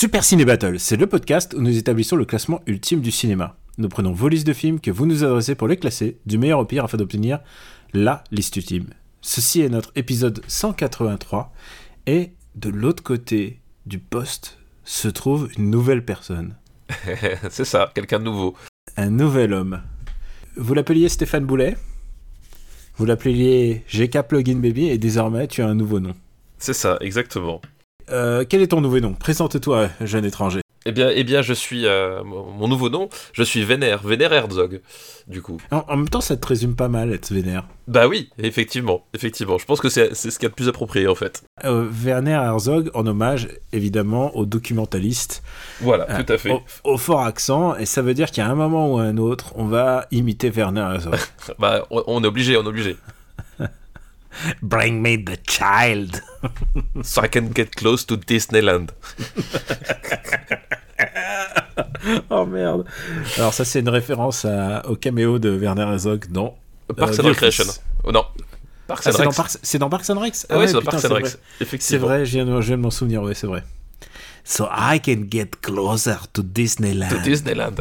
Super Ciné Battle, c'est le podcast où nous établissons le classement ultime du cinéma. Nous prenons vos listes de films que vous nous adressez pour les classer, du meilleur au pire afin d'obtenir la liste ultime. Ceci est notre épisode 183 et de l'autre côté du poste se trouve une nouvelle personne, c'est ça, quelqu'un de nouveau. un nouvel homme. Vous l'appeliez Stéphane Boulet, vous l'appeliez GK Plugin Baby et désormais tu as un nouveau nom. C'est ça, exactement. Euh, quel est ton nouveau nom? Présente-toi, jeune étranger. Eh bien, eh bien je suis. euh, mon nouveau nom, je suis Vénère, Vénère Herzog, du coup. En, en même temps, ça te résume pas mal, être vénère. Bah oui, effectivement, effectivement. Je pense que c'est c'est ce qu'il y a de plus approprié, en fait. Euh, Werner Herzog, en hommage évidemment au documentaliste, Voilà, euh, tout à fait. au, au fort accent, et ça veut dire qu'à un moment ou à un autre, on va imiter Werner Herzog. Bah, on, on est obligé, on est obligé. Bring me the child. So I can get close to Disneyland. oh merde. Alors ça, c'est une référence à- au caméo de Werner Herzog dans Parks euh, and Recreation. Oh non. Parks Ah, and c'est dans. Parks- c'est dans Parks and Rec Ah ouais, c'est dans Parks and vrai. C'est vrai, je viens, de, je viens de m'en souvenir, ouais, c'est vrai. So I can get closer to Disneyland. To Disneyland.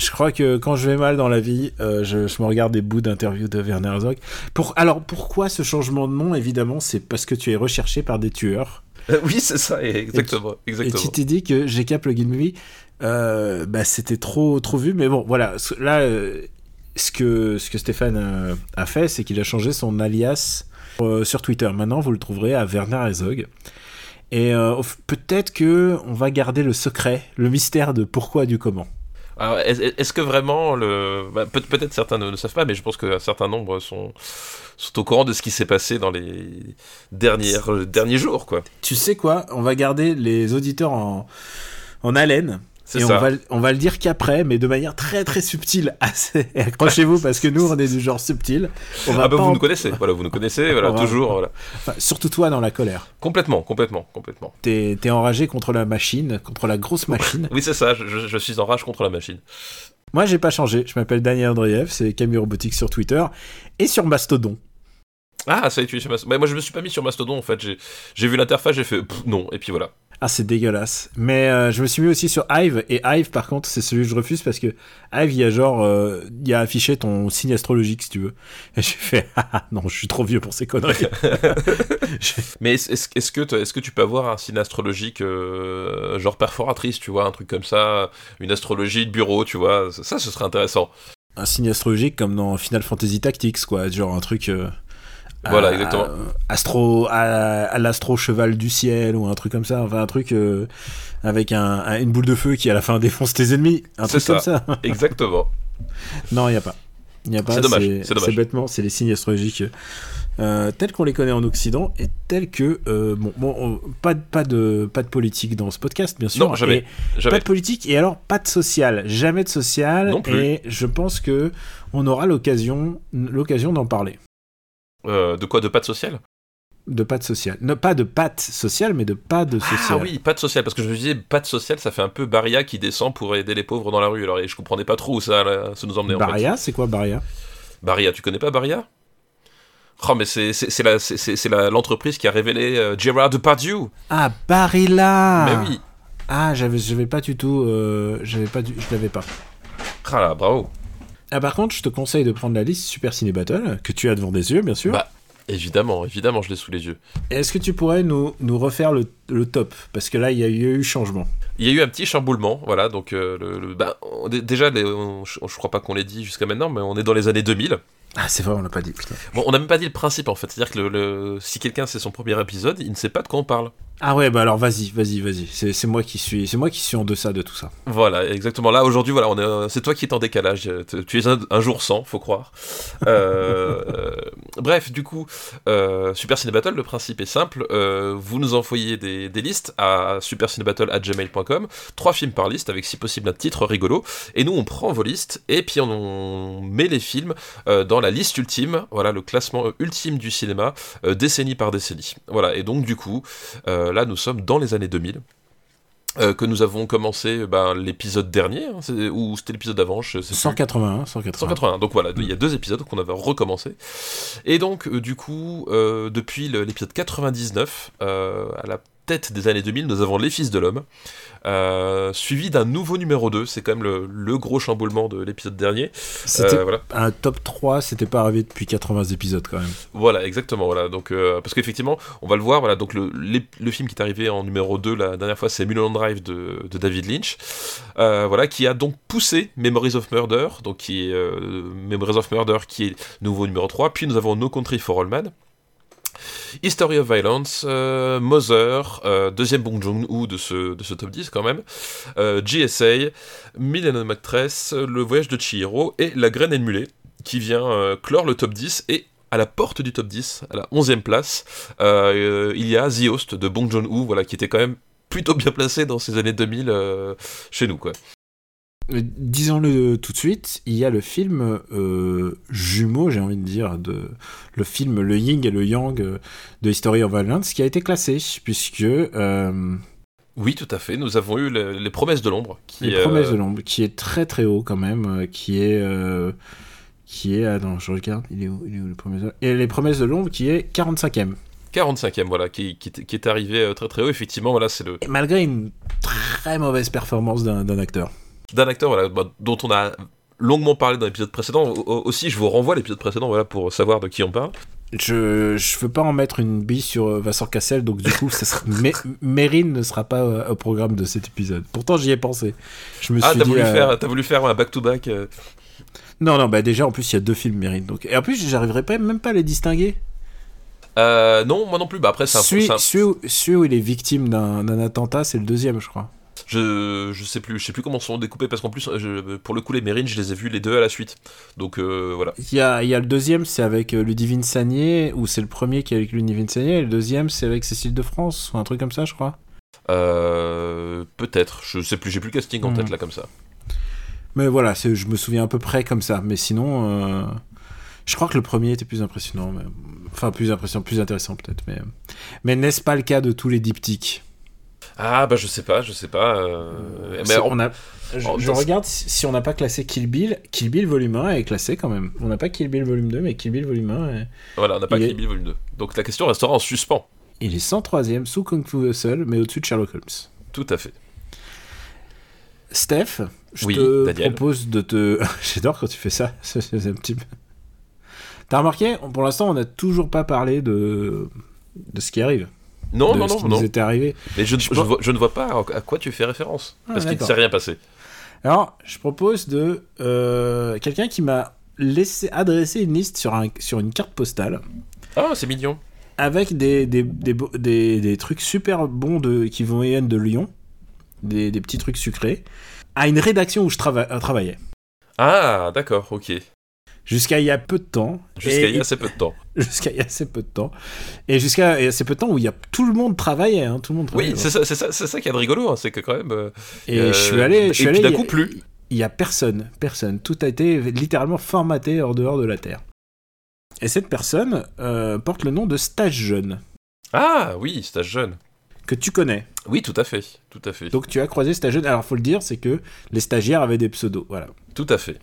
Je crois que quand je vais mal dans la vie, euh, je, je me regarde des bouts d'interviews de Werner Herzog. Pour, alors, pourquoi ce changement de nom Évidemment, c'est parce que tu es recherché par des tueurs. oui, c'est ça, exactement. Et exactement. tu t'es dit que GK Plugin Movie, euh, bah, c'était trop, trop vu. Mais bon, voilà. Là, euh, ce, que, ce que Stéphane euh, a fait, c'est qu'il a changé son alias euh, sur Twitter. Maintenant, vous le trouverez à Werner Herzog. Et euh, peut-être que on va garder le secret, le mystère de pourquoi du comment. Est-ce que vraiment le bah, peut- peut-être certains ne le savent pas, mais je pense qu'un certain nombre sont sont au courant de ce qui s'est passé dans les dernières derniers jours, quoi. Tu sais quoi? On va garder les auditeurs en, en haleine. Et ça. on va, on va le dire qu'après, mais de manière très très subtile. Assez- Accrochez-vous parce que nous, on est du genre subtil. On va Ah bah vous en- nous connaissez, voilà, vous nous connaissez, voilà, va- toujours, voilà. enfin, surtout toi dans la colère. Complètement, complètement, complètement. T'es enragé contre la machine, contre la grosse machine. Oui, c'est ça, je, je- je suis en rage contre la machine. Moi, j'ai pas changé. Je m'appelle Daniel Andreev, c'est Camille Robotique sur Twitter et sur Mastodon. Ah, ça y est, tu es sur Mastodon. Bah, moi, je me suis pas mis sur Mastodon, en fait. J'ai- vu l'interface, j'ai fait non, et puis voilà. Ah, c'est dégueulasse. Mais euh, je me suis mis aussi sur Hive, et Hive, par contre, c'est celui que je refuse parce que Hive, il y a genre, euh, il y a affiché ton signe astrologique, si tu veux. Et j'ai fait, ah ah, non, je suis trop vieux pour ces conneries. Mais que, est-ce que tu peux avoir un signe astrologique, euh, genre perforatrice, tu vois, un truc comme ça, une astrologie de bureau, tu vois, ça, ce serait intéressant. un signe astrologique comme dans Final Fantasy Tactics, quoi. Genre un truc. Euh, Voilà, exactement. à- astro, à, à l'astro cheval du ciel, ou un truc comme ça. Enfin, un truc euh, avec un, un- une boule de feu qui, à la fin, défonce tes ennemis. Un truc comme ça. Exactement. non, il n'y a pas. Il n'y a pas. C'est dommage, c'est bêtement, c'est les signes astrologiques. euh, tels qu'on les connaît en Occident et tels que euh, bon, bon on- pas de pas de pas de politique dans ce podcast bien sûr Non, jamais. Et pas Jamais. de politique et alors pas de social jamais de social Non plus. et je pense que on aura l'occasion l'occasion d'en parler Euh, de quoi De pâte sociale de pas de social non pas de pâte sociale mais de pas de social Ah oui, pâte sociale, parce que je me disais, pâte sociale, ça fait un peu Baria qui descend pour aider les pauvres dans la rue. Alors, je comprenais pas trop où ça, là, ça nous emmenait en fait. Baria c'est quoi Baria? Baria, tu connais pas Baria? Oh, mais c'est c'est- c'est la- c'est- la- l'entreprise qui a révélé euh, Gérard Depardieu. ah Barilla Mais oui. ah j'avais j'avais pas du tout euh, j'avais pas du, je l'avais pas Ah là, bravo. Ah, par contre, je te conseille de prendre la liste Super Ciné Battle, que tu as devant des yeux, bien sûr. Bah, Évidemment, évidemment, je l'ai sous les yeux. Est-ce que tu pourrais nous, nous refaire le, le top? Parce que là, il y a eu, changement. Il y a eu un petit chamboulement, voilà, donc euh, le, le- bah, on- déjà, les- on- je, je crois pas qu'on l'ait dit jusqu'à maintenant, mais on est dans les années 2000. Ah, c'est vrai, on l'a pas dit, putain. Bon, on n'a même pas dit le principe en fait, c'est-à-dire que le, le- si quelqu'un c'est son premier épisode, il ne sait pas de quoi on parle. Ah ouais, bah alors vas-y, vas-y, vas-y. C'est moi qui suis, c'est moi qui suis en deçà de tout ça. Voilà, exactement. Là, aujourd'hui, voilà, euh, c'est toi qui es en décalage. Tu es un, jour sans, faut croire. Euh, euh, bref, du coup, Super Ciné Battle, le principe est simple. Vous nous envoyez des, des listes à supercinébattle@gmail.com, trois films par liste avec si possible un titre rigolo. Et nous, on prend vos listes et puis on, met les films dans la liste ultime. Voilà, le classement ultime du cinéma, décennie par décennie. Voilà, et donc du coup, là, nous sommes dans les années 2000 euh, que nous avons commencé ben, l'épisode dernier, hein, ou c'était l'épisode d'avant, je sais plus. 181, 181. 181. Donc voilà, il y a deux épisodes qu'on avait recommencé. Et donc, euh, du coup, euh, depuis l'épisode 99, euh, à la tête des années 2000, nous avons Les Fils de l'Homme, euh, suivi d'un nouveau numéro 2. C'est quand même le, le gros chamboulement de l'épisode dernier. C'était Euh, voilà. un top 3, c'était pas arrivé depuis 80 épisodes quand même. Voilà, exactement. Voilà. Donc, euh, parce qu'effectivement, on va le voir. Voilà, donc le, les- le film qui est arrivé en numéro 2 la dernière fois, c'est Mulholland Drive de, de David Lynch. Voilà, qui a donc poussé Memories of Murder, donc qui est Memories of Murder, qui est nouveau numéro 3. Puis nous avons No Country for All Men. History of Violence, euh, Mother, euh, deuxième Bong Joon-ho de ce, de ce top 10 quand même, euh, GSA, Millennium Actress, Le Voyage de Chihiro et La Graine Mulet, qui vient clore le top 10 et à la porte du top 10, à la 11e place, il y a The Host de Bong Joon-ho, voilà, qui était quand même plutôt bien placé dans ces années 2000 euh, chez nous. Euh, Disons-le tout de suite, il y a le film euh, jumeau, j'ai envie de dire, de, le film Le Ying et le Yang euh, de History of Violence qui a été classé, puisque euh, Oui, tout à fait, nous avons eu le- les promesses de l'ombre. qui, Les euh, Promesses de l'ombre, qui est très très haut quand même, qui est. qui est. Attends, je regarde, il est où, il est où les Promesses de Et les Promesses de l'ombre qui est 45ème. 45e, voilà, qui, qui, est- qui est arrivé très très haut, effectivement, voilà, c'est le... Et Malgré une très mauvaise performance d'un acteur. D'un acteur voilà, bah, dont on a longuement parlé dans l'épisode précédent. Au- au- aussi, je vous renvoie à l'épisode précédent voilà, pour savoir de qui on parle. Je, je veux pas en mettre une bille sur euh, Vincent Cassel, donc du coup, ça sera, Mé- Mérine ne sera pas euh, au programme de cet épisode. Pourtant, j'y ai pensé. Je me Ah, t'as voulu, euh, voulu faire un back-to-back euh, Non, non, bah déjà, en plus, il y a deux films Mérine. Donc... Et en plus, j'arriverai pas, même pas à les distinguer. euh, Non, moi non plus. Bah, après, c'est un, Celui, où, celui où il est victime d'un attentat, c'est le deuxième, je crois. Je, je sais plus, je sais plus comment sont découpés parce qu'en plus, je- pour le coup, les Mérines, je les ai vus les deux à la suite. Donc euh, voilà. Il y a, il y a le deuxième, c'est avec euh, Ludivine Sagné, ou c'est le premier qui est avec Ludivine Sagné, et le deuxième, c'est avec Cécile de France, ou un truc comme ça, je crois. Euh, Peut-être, je sais plus, j'ai plus le casting en Mhm. tête là comme ça. Mais voilà, je me souviens à peu près comme ça. Mais sinon, euh, je crois que le premier était plus impressionnant. mais- Enfin, plus impressionnant, plus intéressant peut-être. Mais, mais n'est-ce pas le cas de tous les diptyques? Ah bah je sais pas, je sais pas. euh, Mais C'est- on- on a, je, dans- regarde si on n'a pas classé Kill Bill. Kill Bill volume 1 est classé quand même. On n'a pas Kill Bill volume 2, mais Kill Bill volume 1, est- voilà, on n'a pas il est- Kill Bill volume 2. Donc la question restera en suspens. il est 103ème sous Kung Fu Hustle, mais au-dessus de Sherlock Holmes. Tout à fait. Steph, je Oui, te Daniel. propose de te. J'adore quand tu fais ça. C'est c'est un petit peu. T'as remarqué, pour l'instant, on n'a toujours pas parlé de de ce qui arrive. Non, de non, ce non, qui non. nous était arrivé. Mais je, Je je, vois, je ne vois pas à quoi tu fais référence. Ah, parce qu'il ne s'est rien passé. Alors, je propose de euh, quelqu'un qui m'a laissé adresser une liste sur, un, sur une carte postale Ah, c'est mignon. avec des, des, des, des- des trucs super bons de, qui vont viennent de Lyon, des, des petits trucs sucrés, à une rédaction où je trava- euh, travaillais. Ah, d'accord, ok. Jusqu'à il y a peu de temps. Jusqu'à il y a assez peu de temps. Jusqu'à il y a assez peu de temps. Et jusqu'à il y a assez peu de temps où il y a tout le monde travaillait. Hein, tout le monde travaillait Oui, c'est ça, c'est ça, c'est ça qui est de rigolo, hein, c'est que quand même. euh, Et euh, je suis allé. Je suis et allé d'un coup, plus. Il y a personne, personne. Tout a été littéralement formaté hors dehors de la Terre. Et cette personne euh, porte le nom de Stage Jeune, Ah, oui, stage jeune. que tu connais. Oui, tout à fait, tout à fait, Donc tu as croisé Stage Jeune. Alors faut le dire, c'est que les stagiaires avaient des pseudos. Voilà. tout à fait.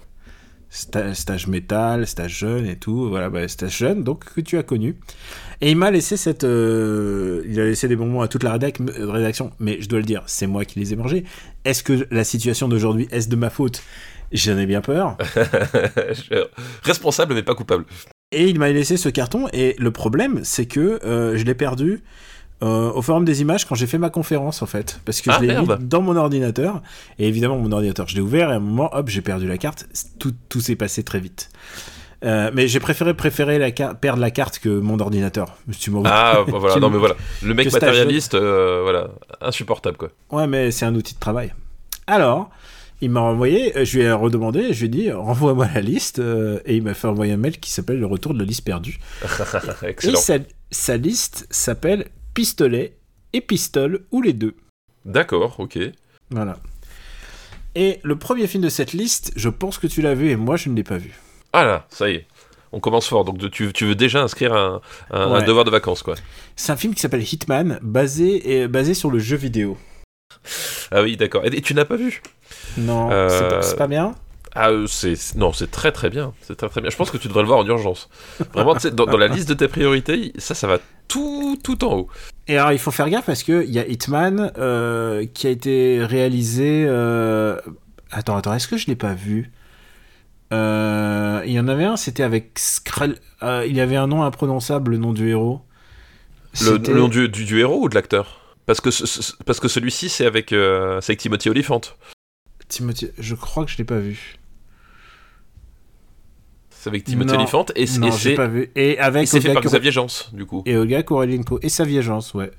Sta- stage métal, stage jeune et tout. Voilà, bah, stage jeune, donc que tu as connu. Et il m'a laissé cette. euh, il a laissé des bonbons à toute la rédac- euh, rédaction, mais je dois le dire, c'est moi qui les ai mangés. Est-ce que la situation d'aujourd'hui, est-ce de ma faute? J'en ai bien peur. Responsable mais pas coupable. Et il m'a laissé ce carton, et le problème, c'est que euh, je l'ai perdu euh, au forum des images quand j'ai fait ma conférence, en fait. Parce que Ah, je l'ai mis dans mon ordinateur, et évidemment, mon ordinateur, je l'ai ouvert, et à un moment, hop, j'ai perdu la carte. Tout, tout s'est passé très vite. Euh, mais j'ai préféré préférer la perdre la carte que mon ordinateur. Tu m'en veux. Ah, bah, voilà, Tu non mais voilà. Le mec matérialiste, euh, voilà, insupportable quoi. Ouais, mais c'est un outil de travail. Alors, il m'a renvoyé, euh, je lui ai redemandé, je lui ai dit, renvoie-moi la liste, euh, et il m'a fait envoyer un mail qui s'appelle Le retour de la liste perdue. Et sa liste s'appelle Pistolet et Pistole, ou les deux. D'accord, ok. Voilà. Et le premier film de cette liste, je pense que tu l'as vu, et moi je ne l'ai pas vu. Ah là, ça y est. On commence fort, donc tu, tu veux déjà inscrire un, un- un Ouais. devoir de vacances, quoi. C'est un film qui s'appelle Hitman, basé, et, basé sur le jeu vidéo. Ah oui, d'accord. Et, et tu n'as pas vu? Non, Euh, c'est pas, bien? Ah, euh, c'est non, c'est très très bien. C'est très très bien. Je pense que tu devrais le voir en urgence. Vraiment, dans la liste de tes priorités, ça, ça va tout tout en haut. Et alors, il faut faire gaffe parce qu'il y a Hitman euh, qui a été réalisé. euh, Attends, attends, est-ce que je l'ai pas vu? Euh, Il y en avait un, c'était avec Skrell. euh, il y avait un nom imprononçable, le nom du héros. Le, nom du, du, du héros ou de l'acteur? Parce que, ce- ce- parce que celui-ci, c'est avec, avec Timothy Olyphant. Timothy- Je crois que je l'ai pas vu. C'est avec Timothy Non. Olyphant et, non, et pas vu. Et avec c'est fait par Xavier Jans, du coup. et Olga Kurylenko et sa viégence, ouais.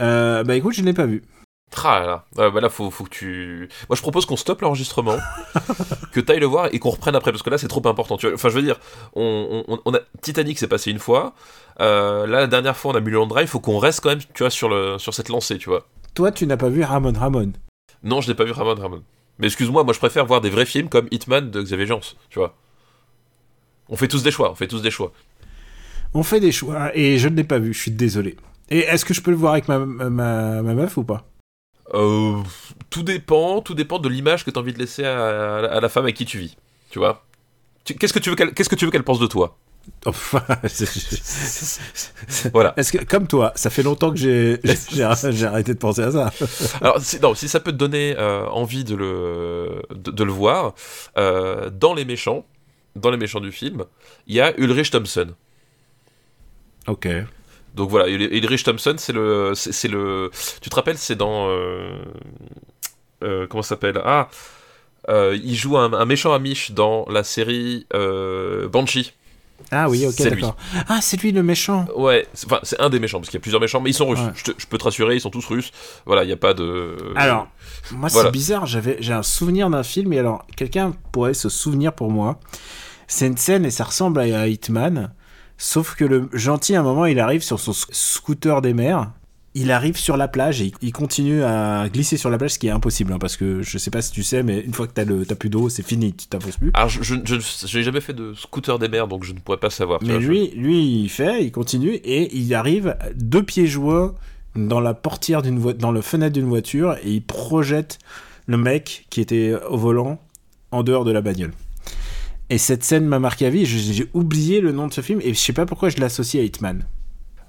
Euh, bah écoute, je ne l'ai pas vu. Tra là. Ouais, bah là, faut, faut que tu. Moi, je propose qu'on stoppe l'enregistrement, que t'ailles le voir et qu'on reprenne après, parce que là, c'est trop important. Tu vois Enfin, je veux dire, on, on, on a Titanic, c'est passé une fois. Euh, là, la dernière fois, on a Mulholland Drive. Faut qu'on reste quand même, tu vois, sur le sur cette lancée, tu vois. Toi, tu n'as pas vu Ramon Ramon. Non, je n'ai pas vu Ramon Ramon. Mais excuse-moi, moi, je préfère voir des vrais films comme Hitman de Xavier Jans, tu vois. On fait tous des choix. On fait tous des choix. On fait des choix et je ne l'ai pas vu, je suis désolé. Et est-ce que je peux le voir avec ma, ma, ma meuf ou pas? Euh, tout dépend, tout dépend de l'image que tu as envie de laisser à, à la- à la femme avec qui tu vis, tu vois? Qu'est-ce que tu veux qu'elle, qu'est-ce que tu veux qu'elle pense de toi? C'est- Voilà. Est-ce que, comme toi, ça fait longtemps que j'ai arrêté de penser à ça. Alors, si, non, si ça peut te donner euh, envie de le, de, de le voir, euh, dans les méchants, dans les méchants du film, il y a Ulrich Thompson. Ok. Donc voilà, Ul- Ulrich Thompson, c'est le, c'est, le, tu te rappelles, c'est dans, euh, euh, comment ça s'appelle? Ah, euh, il joue un, un méchant amiche dans la série euh, Banshee. Ah oui, ok, d'accord. Ah, c'est lui le méchant. Ouais, c'est- enfin, c'est un des méchants, parce qu'il y a plusieurs méchants, mais ils sont russes. Ouais. Je, te- je peux te rassurer, ils sont tous russes. Voilà, il n'y a pas de. Alors, moi, Voilà. c'est bizarre. J'avais, j'ai un souvenir d'un film, et alors, quelqu'un pourrait se souvenir pour moi. C'est une scène et ça ressemble à, Hitman. Sauf que le gentil, à un moment, il arrive sur son sc- scooter des mers. Il arrive sur la plage et il- continue à glisser sur la plage, ce qui est impossible, hein, parce que je sais pas si tu sais, mais une fois que t'as, le, t'as plus d'eau, c'est fini, tu t'avances plus. Alors, je, n'ai jamais fait de scooter des mers, donc je ne pourrais pas savoir. Mais je- lui, lui, il fait, il continue et il arrive deux pieds joints dans la portière d'une dans le fenêtre d'une voiture et il projette le mec qui était au volant en dehors de la bagnole. Et cette scène m'a marqué à vie. J'ai oublié le nom de ce film et je sais pas pourquoi je l'associe à Hitman.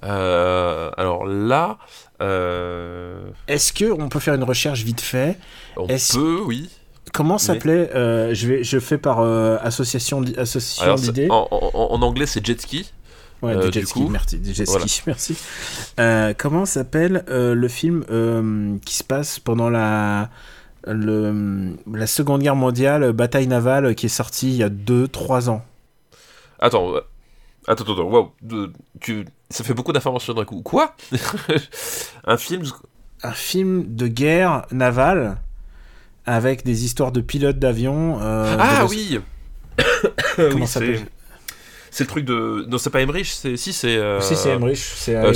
Euh, alors là, euh, Est-ce que on peut faire une recherche vite fait? on peut, oui. Comment s'appelait euh, Je vais, je fais par association, association d'idées. en, en- en anglais, c'est jet ski. Ouais, du jet ski, coup, merci. Jet ski, merci. Comment s'appelle le film qui se passe pendant la, le, la Seconde Guerre mondiale, euh, bataille navale, qui est sorti il y a 2-3 ans Attends, euh, attends, attends, attends, wow, de- tu, ça fait beaucoup d'informations d'un coup. Quoi? Un film Un film de guerre navale avec des histoires de pilotes d'avion. euh, Ah de- oui Comment Oui, s'appelle? C'est le truc de. Non, c'est pas Emmerich, c'est. Si, c'est. euh, Si, c'est Emmerich. Euh,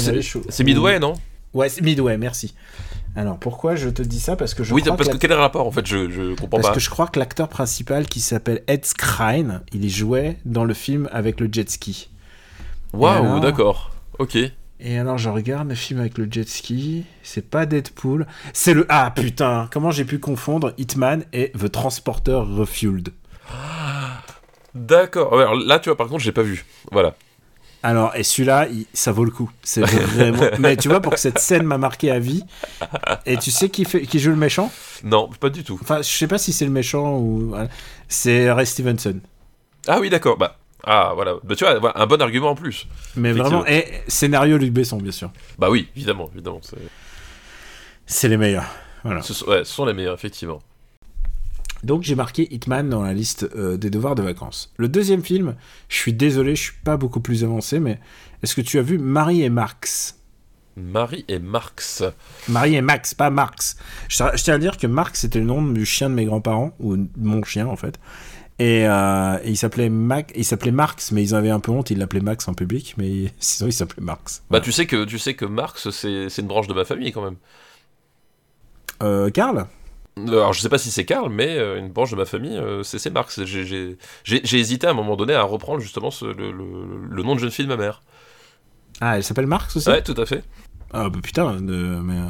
C'est Midway, non? Ouais, c'est Midway, merci. Alors pourquoi je te dis ça? Parce que je Oui, crois parce que quel est le rapport en fait? Je, je comprends Parce pas. que je crois que l'acteur principal qui s'appelle Ed Skrein, il jouait dans le film avec le jet ski. Waouh, alors d'accord. Ok. Et alors je regarde le film avec le jet ski, c'est pas Deadpool, c'est le... Ah putain, comment j'ai pu confondre Hitman et The Transporter Refueled? D'accord. Ouais, alors là, tu vois, par contre, j'ai pas vu. Voilà. Alors, et celui-là, il- ça vaut le coup. C'est vraiment... Mais tu vois, pour que cette scène m'a marqué à vie, et tu sais qui, fait... qui joue le méchant? Non, pas du tout. Enfin, je sais pas si c'est le méchant ou... C'est Ray Stevenson. Ah oui, d'accord. Bah. Ah voilà. Bah, tu vois, un bon argument en plus. Mais vraiment, et scénario Luc Besson, bien sûr. Bah oui, évidemment, évidemment. c'est- C'est les meilleurs. Voilà. Ce sont, ouais, ce sont les meilleurs, effectivement. Donc j'ai marqué Hitman dans la liste euh, des devoirs de vacances. Le deuxième film, je suis désolé, je suis pas beaucoup plus avancé, mais est-ce que tu as vu Marie et Marx? Marie et Marx. Marie et Max, pas Marx. Je, je tiens à dire que Marx c'était le nom du chien de mes grands-parents, ou mon chien en fait. Et, euh, et il s'appelait Mac, il s'appelait Marx, mais ils avaient un peu honte, ils l'appelaient Max en public, mais sinon il s'appelait Marx. Bah tu sais que tu sais que Marx c'est c'est une branche de ma famille quand même. Euh, Karl? Alors je sais pas si c'est Karl, mais euh, une branche de ma famille, euh, c'est c'est Marx. J'ai- hésité à un moment donné à reprendre justement ce- le, le- le nom de jeune fille de ma mère. Ah, elle s'appelle Marx aussi? Ouais, tout à fait. Ah bah putain, de- mais... euh,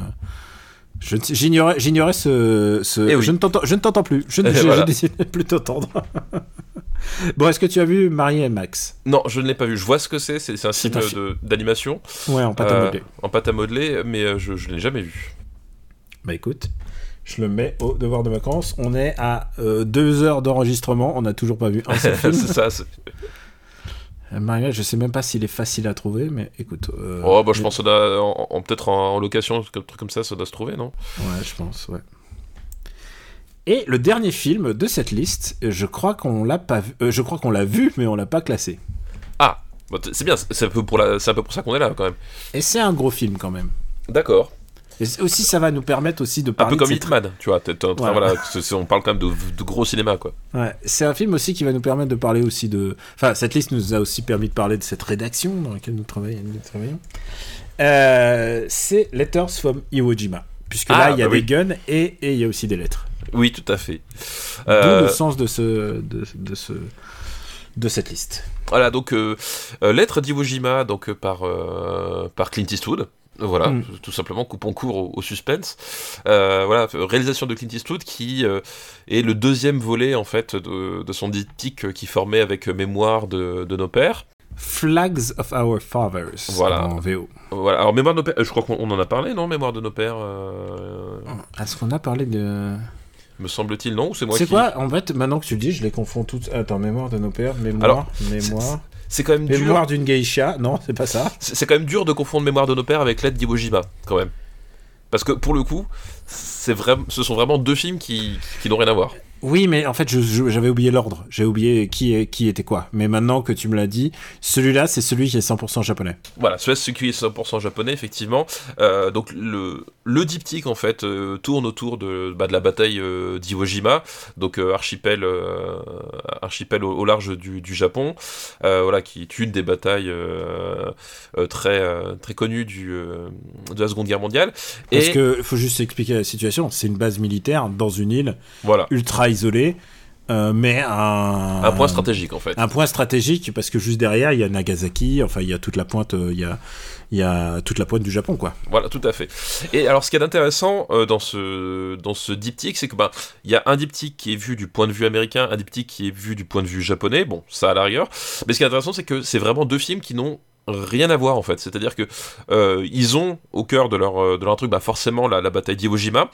J'ignorais, ce... ce- Eh oui. je, ne t'entends, plus, je, Eh décide de plus t'entendre. bon, est-ce que tu as vu Marie et Max? Non, je ne l'ai pas vu. Je vois ce que c'est. C'est un film d'animation Ouais, en pâte à euh, modeler. en pâte à modeler, mais euh, je ne l'ai jamais vu. Bah écoute, je le mets au devoir de vacances. On est à euh, deux heures d'enregistrement, on n'a toujours pas vu un seul film. c'est ça. c'est- Euh, Marie, je sais même pas s'il est facile à trouver, mais écoute. euh, Oh, bah, je mais- pense ça doit- en, en- peut-être en, en location, un truc comme ça, ça doit se trouver, non? Ouais, je pense, ouais. Et le dernier film de cette liste, je crois qu'on l'a pas vu, euh, je crois qu'on l'a vu, mais on l'a pas classé. Ah, bah, c'est bien. C'est un peu pour la, c'est un peu pour ça qu'on est là quand même. Et c'est un gros film quand même. D'accord. Et aussi, ça va nous permettre aussi de Un parler. peu de comme Hitman, tu vois. Voilà. voilà, on parle quand même de, de gros cinéma, quoi. Ouais, c'est un film aussi qui va nous permettre de parler aussi de. Enfin, cette liste nous a aussi permis de parler de cette rédaction dans laquelle nous travaillons. Euh, c'est Letters from Iwo Jima. Puisque Ah, là, il y a bah des oui. guns et il y a aussi des lettres. Oui, tout à fait. D'où Euh, le sens de ce, de, de ce, de cette liste. Voilà, donc euh, euh, lettre d'Iwo Jima, donc euh, par par Clint Eastwood. Voilà, Mm. tout simplement coupons court au, au suspense. Euh, voilà, réalisation de Clint Eastwood qui euh, est le deuxième volet en fait de, de son diptyque qui formait avec Mémoire de, de nos pères. Flags of Our Fathers. Voilà. En VO. Voilà, alors Mémoire de nos pères, euh, je crois qu'on on en a parlé, non Mémoire de nos pères, euh, Est-ce qu'on a parlé de. me semble-t-il, non Ou c'est moi C'est qui... quoi En fait, maintenant que tu le dis, je les confonds toutes. Attends, mémoire de nos pères, mémoire, Alors, mémoire. C'est quand même dur. Mémoire d'une geisha. Non, c'est pas ça. C'est quand même dur de confondre Mémoire de nos pères avec Lettre d'Iwo Jima, quand même. Parce que pour le coup, c'est vraiment, ce sont vraiment deux films qui, qui n'ont rien à voir. Oui, mais en fait, j'avais oublié l'ordre. J'ai oublié qui, est, qui était quoi. Mais maintenant que tu me l'as dit, celui-là, c'est celui qui est 100% japonais. Voilà, celui-là, c'est celui qui est 100% japonais, effectivement. Euh, donc le, le diptyque, en fait, euh, tourne autour de, bah, de la bataille euh, d'Iwo Jima, donc euh, archipel, archipel au, au large du, du Japon, voilà, qui est une des batailles très, très connues du, de la Seconde Guerre mondiale. Parce Et que faut juste expliquer la situation. C'est une base militaire dans une île voilà, ultra isolée, euh, mais un, un point stratégique, en fait. Un point stratégique parce que juste derrière il y a Nagasaki, enfin il y a toute la pointe, euh, il y a, il y a toute la pointe du Japon quoi. Voilà, tout à fait. Et alors, ce qui est intéressant euh, dans ce dans ce diptyque, c'est que ben il y a un diptyque qui est vu du point de vue américain, un diptyque qui est vu du point de vue japonais. Bon, ça à l'arrière. Mais ce qui est intéressant, c'est que c'est vraiment deux films qui n'ont rien à voir en fait. C'est-à-dire que euh, ils ont au cœur de leur de leur truc, bah forcément la, la bataille d'Iwo Jima.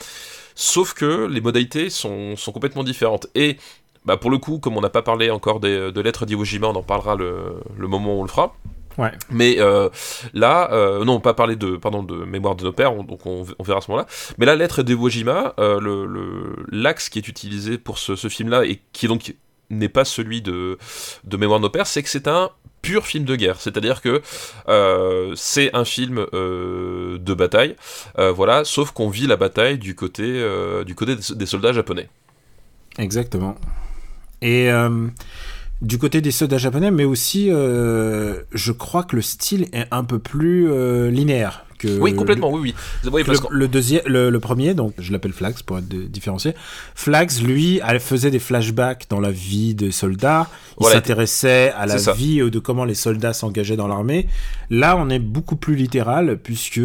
Sauf que les modalités sont, sont complètement différentes. Et bah, pour le coup, comme on n'a pas parlé encore des, de lettres d'Iwo Jima, on en parlera le, le moment où on le fera. Ouais. Mais euh, là, euh, non, pas parler de, pardon, de mémoire de nos pères, on- donc on, on verra à ce moment-là. Mais la lettre d'Iwo Jima, euh, le, le- l'axe qui est utilisé pour ce, ce film-là et qui donc n'est pas celui de, de mémoire de nos pères, c'est que c'est un pur film de guerre. C'est-à-dire que euh, c'est un film euh, de bataille, euh, voilà, sauf qu'on vit la bataille du côté, du côté des, soldats japonais. Exactement. Et du côté des soldats japonais, mais aussi je crois que le style est un peu plus linéaire que oui, complètement, oui, oui. Oui, Le, parce qu'en- le deuxième, le, le premier, donc je l'appelle Flags pour être de- différencié. Flags, lui, elle faisait des flashbacks dans la vie des soldats. Il Voilà, s'intéressait à la vie euh, de comment les soldats s'engageaient dans l'armée. Là, on est beaucoup plus littéral puisque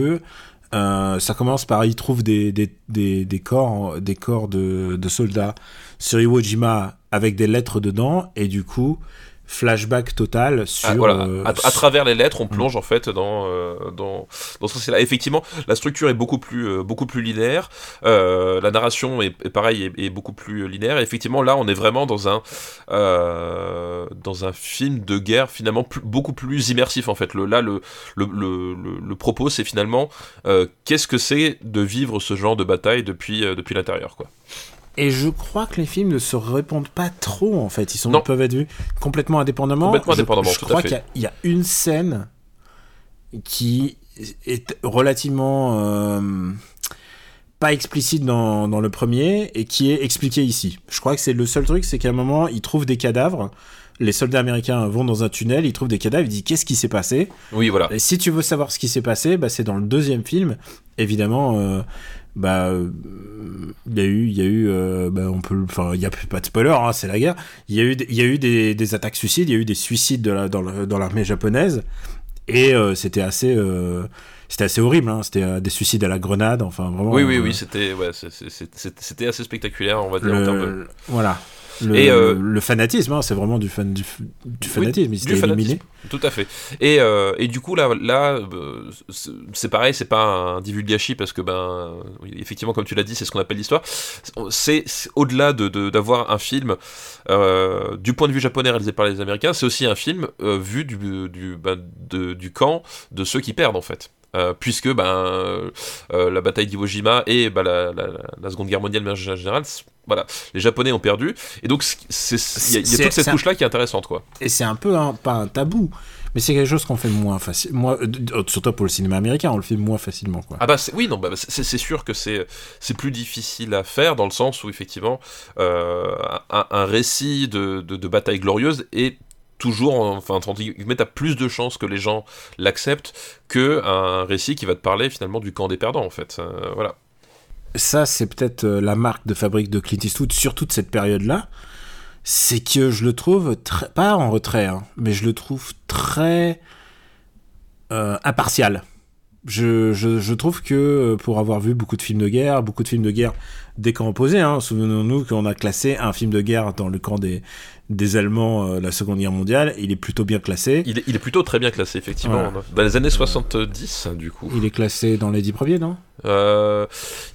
euh, ça commence par il trouve des, des, des, des corps, des corps de, de soldats sur Iwo Jima avec des lettres dedans et du coup flashback total sur Ah, voilà, euh, à, à travers les lettres, on plonge en fait dans euh, dans dans ce là Effectivement, la structure est beaucoup plus euh, beaucoup plus linéaire. La narration est, est pareil, est, est beaucoup plus linéaire. Et effectivement, là, on est vraiment dans un dans un film de guerre finalement plus- beaucoup plus immersif en fait. Le là, le le le, le- le propos, c'est finalement qu'est-ce que c'est de vivre ce genre de bataille depuis depuis l'intérieur, quoi. Et je crois que les films ne se répondent pas trop en fait. Ils, sont, Non. peuvent être vus complètement indépendamment. Complètement Je- indépendamment, Je, tout à crois qu'il y a- il y, a une scène qui est relativement euh, pas explicite dans, dans le premier et qui est expliquée ici. Je crois que c'est le seul truc, c'est qu'à un moment ils trouvent des cadavres. Les soldats américains vont dans un tunnel, ils trouvent des cadavres, ils disent qu'est-ce qui s'est passé? Oui, voilà. et si tu veux savoir ce qui s'est passé, bah, c'est dans le deuxième film. Évidemment, euh, bah, euh, il y a eu, il y a eu, euh, bah, on peut, enfin, il y a pas de spoiler, hein, c'est la guerre. Il y a eu, des- il y a eu des, des attaques suicides, il y a eu des suicides de la, dans l'armée japonaise, et euh, c'était assez, euh, c'était assez horrible. Hein, c'était des suicides à la grenade, enfin vraiment. Oui, oui, oui, c'était ouais, c'était assez spectaculaire, on va dire, en termes de. voilà. Le, Et, euh, le fanatisme, hein, c'est vraiment du, fan, du, du fanatisme. il s'était du éliminé. fanatisme. Tout à fait. Et, euh, et du coup, là, là euh, c'est- pareil, c'est pas un divulgachi parce que, ben, effectivement, comme tu l'as dit, c'est ce qu'on appelle l'histoire. C'est au-delà de- de- d'avoir un film euh, du point de vue japonais réalisé par les Américains, c'est aussi un film vu du, du, ben, de- du camp de ceux qui perdent, en fait. Euh, puisque ben, euh, la bataille d'Iwo Jima et ben, la, la- la Seconde Guerre mondiale, en général, voilà, les Japonais ont perdu. Et donc, il y a, y toute cette un- couche-là qui est intéressante, quoi. et c'est un peu un, pas un tabou, mais c'est quelque chose qu'on fait moins facile, moins, euh, d- surtout pour le cinéma américain, on le fait moins facilement quoi. Ah bah oui non bah c'est c'est sûr que c'est c'est plus difficile à faire dans le sens où effectivement euh, un, un récit de, de, de bataille glorieuse est toujours enfin guillemets t'as plus de chances que les gens l'acceptent que un récit qui va te parler finalement du camp des perdants en fait. Euh, voilà. Ça c'est peut-être euh, la marque de fabrique de Clint Eastwood sur toute cette période-là, c'est que je le trouve très, pas en retrait, hein, mais je le trouve très euh, impartial. Je, je, trouve que pour avoir vu beaucoup de films de guerre, beaucoup de films de guerre des camps opposés, hein, souvenons-nous qu'on a classé un film de guerre dans le camp des, des Allemands, euh, la Seconde Guerre mondiale, il est plutôt bien classé. il est, il est plutôt très bien classé effectivement Voilà. dans les années 70 du coup Il est classé dans les dix premiers, non? Euh,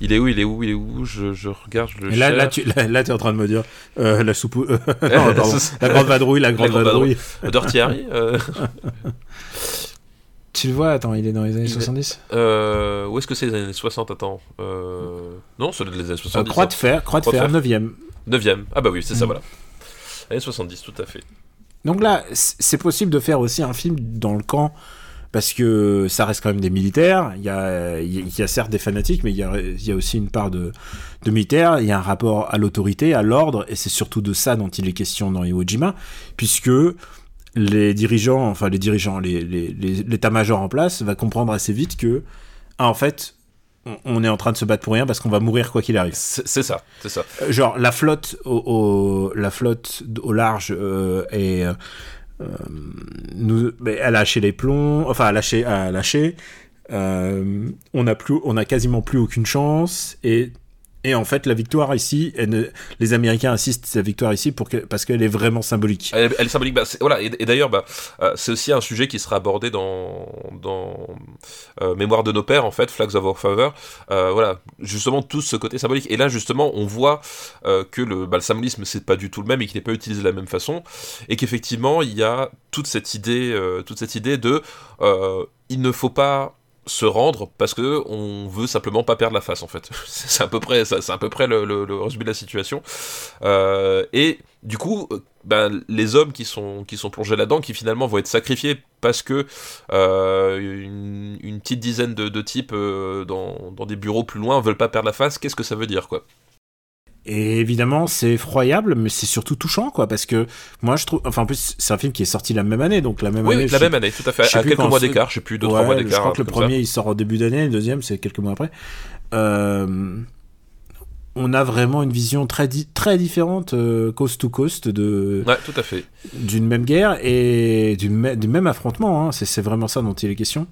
il est où il est où il est où? Je, je regarde je le là, là, tu là, là, t'es en train de me dire euh, la soupe. euh, non, pardon, la grande vadrouille, la grande grande vadrouille. Dirty Harry Tu le vois, attends, il est dans les années Il est- 70 Euh, où est-ce que c'est les années 60 Attends. Non, c'est les années Euh, 70. Croix de fer, croix de fer. 9ème. 9ème. Ah bah oui, c'est ça, Mm. voilà. Années 70, tout à fait. Donc là, c'est possible de faire aussi un film dans le camp, parce que ça reste quand même des militaires. Il y a, certes des fanatiques, mais il y a, aussi une part de, militaires. Il y a un rapport à l'autorité, à l'ordre, et c'est surtout de ça dont il est question dans Iwo Jima, puisque les dirigeants, enfin les dirigeants, l'état-major en place va comprendre assez vite que, ah, en fait, on- est en train de se battre pour rien parce qu'on va mourir quoi qu'il arrive. C'est ça, c'est ça. Euh, genre la flotte au, au- la flotte au large euh, est euh, nous mais a lâché les plombs enfin a lâché a lâché euh, on a plus on a quasiment plus aucune chance et et en fait la victoire ici les Américains assistent à sa victoire ici parce qu'elle est vraiment symbolique Elle, est symbolique. Bah, voilà. Et, d'ailleurs, bah, euh, c'est aussi un sujet qui sera abordé dans, dans euh, Mémoire de nos pères, en fait, Flags of Our Father. Euh, voilà, justement, tout ce côté symbolique. Et là, justement, on voit euh, que le, bah, le symbolisme, c'est pas du tout le même et qu'il n'est pas utilisé de la même façon. Et qu'effectivement, il y a toute cette idée, toute cette idée de il ne faut pas se rendre parce que on veut simplement pas perdre la face en fait. C'est à peu près c'est à peu près le, le- résumé de la situation. Euh, et du coup euh, ben, les hommes qui sont plongés là-dedans qui finalement vont être sacrifiés parce que euh, une, petite dizaine de, types dans, des bureaux plus loin veulent pas perdre la face qu'est-ce que ça veut dire quoi? Et évidemment c'est effroyable mais c'est surtout touchant quoi parce que moi je trouve enfin en plus c'est un film qui est sorti la même année donc la même oui année oui, je la sais même année tout à fait je à quelques mois d'écart je sais plus deux Ouais, trois mois Je d'écart crois que le ça. premier il sort au début d'année, le deuxième c'est quelques mois après. Euh, on a vraiment une vision très, di- très différente, euh, coast to coast, de, ouais tout à fait d'une même guerre et du, me- du même affrontement. hein. C'est vraiment ça dont il est question.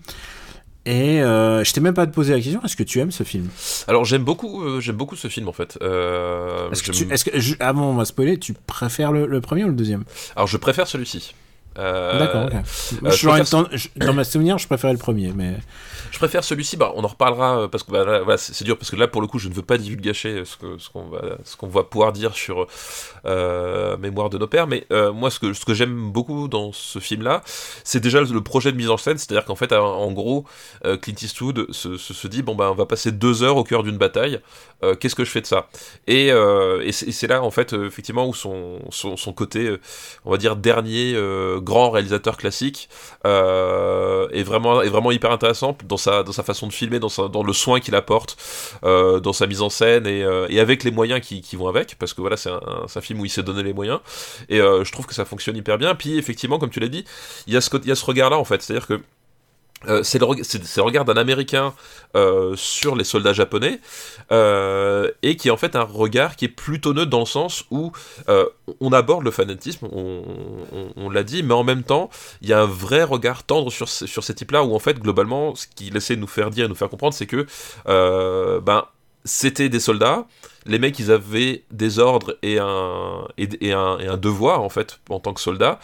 Et euh, je t'ai même pas posé la question, est-ce que tu aimes ce film? Alors j'aime beaucoup euh, j'aime beaucoup ce film en fait. Euh, Est-ce que, tu, est-ce que je- avant on va spoiler, tu préfères le, le premier ou le deuxième? Alors je préfère celui-ci D'accord, ok. dans ma souvenir, je préférais le premier, mais. Je préfère celui-ci, bah, on en reparlera euh, parce que bah, c'est dur parce que là pour le coup je ne veux pas divulgacher ce qu'on ce qu'on va, ce qu'on va pouvoir dire sur euh, Mémoire de nos pères, mais euh, moi ce que, ce que j'aime beaucoup dans ce film-là, c'est déjà le, projet de mise en scène, c'est-à-dire qu'en fait en, gros Clint Eastwood se, se, dit bon bah on va passer deux heures au cœur d'une bataille, qu'est-ce que je fais de ça? Et, et c'est là en fait effectivement où son, son, son, côté on va dire dernier grand réalisateur classique est vraiment est vraiment hyper intéressant dans sa, façon de filmer, dans, le soin qu'il apporte, euh, dans sa mise en scène et, euh, avec les moyens qui, vont avec, parce que voilà, c'est un, film où il s'est donné les moyens. Et euh, je trouve que ça fonctionne hyper bien. Puis effectivement, comme tu l'as dit, il y a ce, il y a ce regard-là en fait, c'est-à-dire que euh, c'est le, le, regard d'un Américain euh, sur les soldats japonais, euh, et qui est en fait un regard qui est plutôt neutre dans le sens où on aborde le fanatisme, on, on, l'a dit, mais en même temps, il y a un vrai regard tendre sur, sur ces types-là, où en fait, globalement, ce qu'il essaie de nous faire dire et nous faire comprendre, c'est que ben, c'était des soldats, les mecs ils avaient des ordres et un, et, un, et un devoir en fait en tant que soldats.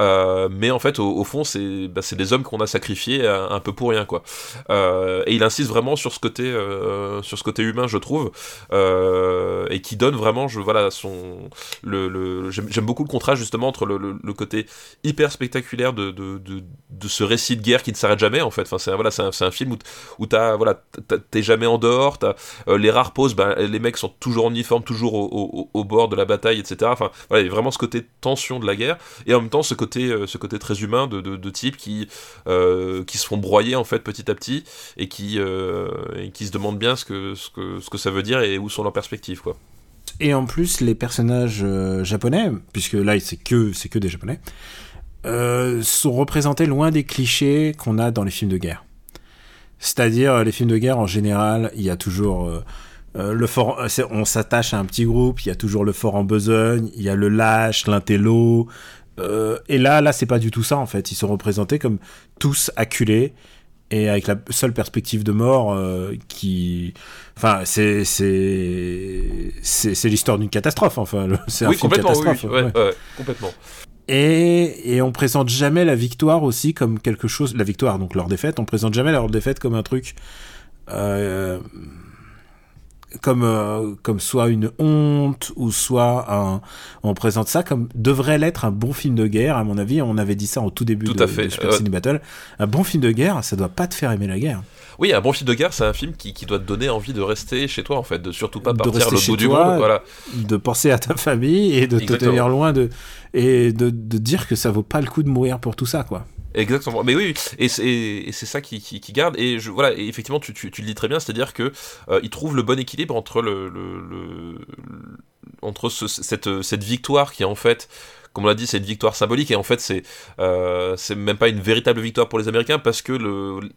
Euh, mais en fait au, fond c'est bah, des hommes qu'on a sacrifiés un, un, peu pour rien quoi. Euh, et il insiste vraiment sur ce côté euh, sur ce côté humain je trouve euh, et qui donne vraiment je voilà son le, le j'aime beaucoup le contraste justement entre le, côté hyper spectaculaire de, de, de, ce récit de guerre qui ne s'arrête jamais en fait. Enfin c'est voilà un, un, film où, où t'as voilà t'es jamais en dehors euh, les rares pauses ben, les mecs sont toujours en uniforme, toujours au, bord de la bataille, etc. Enfin, voilà, il y a vraiment ce côté tension de la guerre, et en même temps ce côté, euh, ce côté très humain de, de, types qui, euh, qui se font broyer en fait petit à petit, et qui, euh, qui se demandent bien ce que, ce, que, ce que ça veut dire et où sont leurs perspectives, quoi. Et en plus, les personnages japonais, puisque là c'est que, c'est que des japonais, sont représentés loin des clichés qu'on a dans les films de guerre. C'est-à-dire, les films de guerre, en général, il y a toujours euh, le fort, on s'attache à un petit groupe, il y a toujours le fort en besogne, il y a le lâche, l'intello. Euh, et là, là, c'est pas du tout ça en fait. Ils sont représentés comme tous acculés et avec la seule perspective de mort euh, qui, enfin, c'est l'histoire d'une catastrophe. Enfin, c'est un oui, film catastrophe. Oui, ouais. Ouais, complètement. Et, et on présente jamais la victoire aussi comme quelque chose, la victoire donc leur défaite, on présente jamais leur défaite comme un truc. Euh, comme euh, comme soit une honte ou soit un on présente ça comme devrait l'être un bon film de guerre à mon avis on avait dit ça au tout début tout de, à fait. de Super euh... Cine Battle un bon film de guerre ça doit pas te faire aimer la guerre oui, un bon film de guerre, c'est un film qui, qui, doit te donner envie de rester chez toi, en fait, de surtout pas partir l'autre bout du monde. Voilà. De penser à ta famille et de Exactement. te tenir loin de. et de, de dire que ça vaut pas le coup de mourir pour tout ça, quoi. Exactement. Mais oui, et c'est ça qui, qui, garde. Et je, voilà, et effectivement, tu, tu, tu, le dis très bien, c'est-à-dire que euh, il trouve le bon équilibre entre le, le, entre ce, cette, cette victoire qui est en fait comme on l'a dit, c'est une victoire symbolique et en fait c'est euh, même pas une véritable victoire pour les Américains parce que le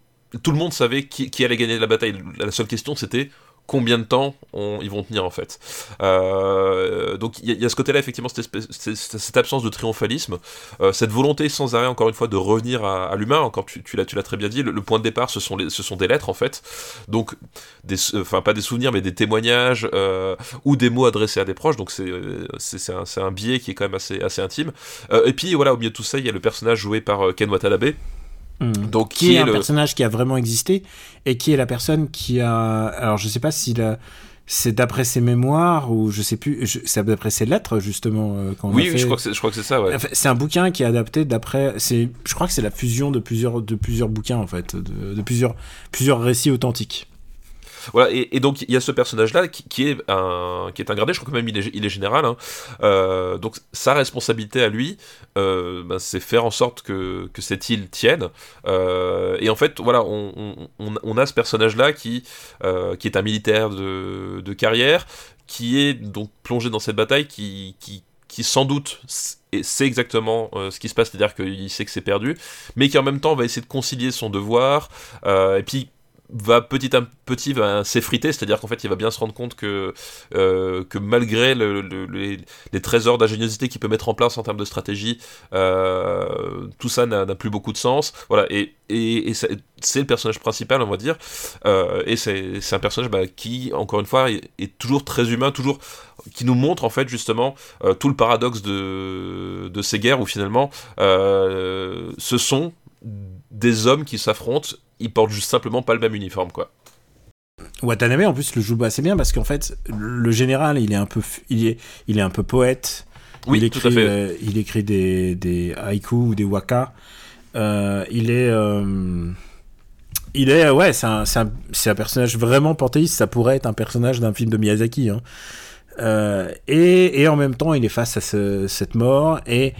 tout le monde savait qui, qui allait gagner la bataille. La seule question c'était combien de temps on, ils vont tenir en fait. Euh, donc il y, y, a ce côté-là effectivement cette, espèce, cette, cette, absence de triomphalisme, euh, cette volonté sans arrêt encore une fois de revenir à, à l'humain. Encore tu, tu l'as très bien dit, le, le, point de départ ce sont les, ce sont des lettres en fait, donc des enfin pas des souvenirs mais des témoignages euh, ou des mots adressés à des proches. Donc c'est un, un biais qui est quand même assez assez intime. Et puis voilà au milieu de tout ça il y a le personnage joué par Ken Watanabe. Mmh. Donc, qui, qui est, est, un le... personnage qui a vraiment existé et qui est la personne qui a. Alors, je sais pas si la... c'est d'après ses mémoires ou je sais plus. C'est d'après ses lettres justement. Euh, oui, je crois que c'est, je crois que c'est ça. Ouais. C'est un bouquin qui est adapté d'après. C'est, je crois que c'est la fusion de plusieurs de plusieurs bouquins en fait, de, de plusieurs plusieurs récits authentiques. Voilà, et, donc il y a ce personnage-là qui, qui, est un qui est un gradé, je crois que même il est, général. Hein. Euh, donc sa responsabilité à lui, euh, ben, c'est faire en sorte que, que cette île tienne. Euh, et en fait, voilà, on, on, a ce personnage-là qui, qui est un militaire de, de carrière, qui est donc plongé dans cette bataille, qui, qui, qui sans doute et sait exactement ce qui se passe, c'est-à-dire qu'il sait que c'est perdu, mais qui en même temps va essayer de concilier son devoir, et puis va petit à petit va s'effriter, c'est-à-dire qu'en fait il va bien se rendre compte que, euh, que malgré le, les, trésors d'ingéniosité qu'il peut mettre en place en termes de stratégie, euh, tout ça n'a plus beaucoup de sens. Voilà, et, et, c'est le personnage principal, on va dire, euh, et c'est un personnage bah, qui, encore une fois, est, toujours très humain, toujours qui nous montre en fait justement tout le paradoxe de, de ces guerres où finalement ce sont des hommes qui s'affrontent ils portent juste simplement pas le même uniforme, quoi. Watanabe en plus le joue assez bien parce qu'en fait le général il est un peu il est il est un peu poète oui il écrit, tout à fait. Euh, il écrit des, des haïkus ou des waka euh, il est euh, il est ouais c'est un, un, un, personnage vraiment panthéiste ça pourrait être un personnage d'un film de Miyazaki hein. et, et, en même temps il est face à ce, cette mort et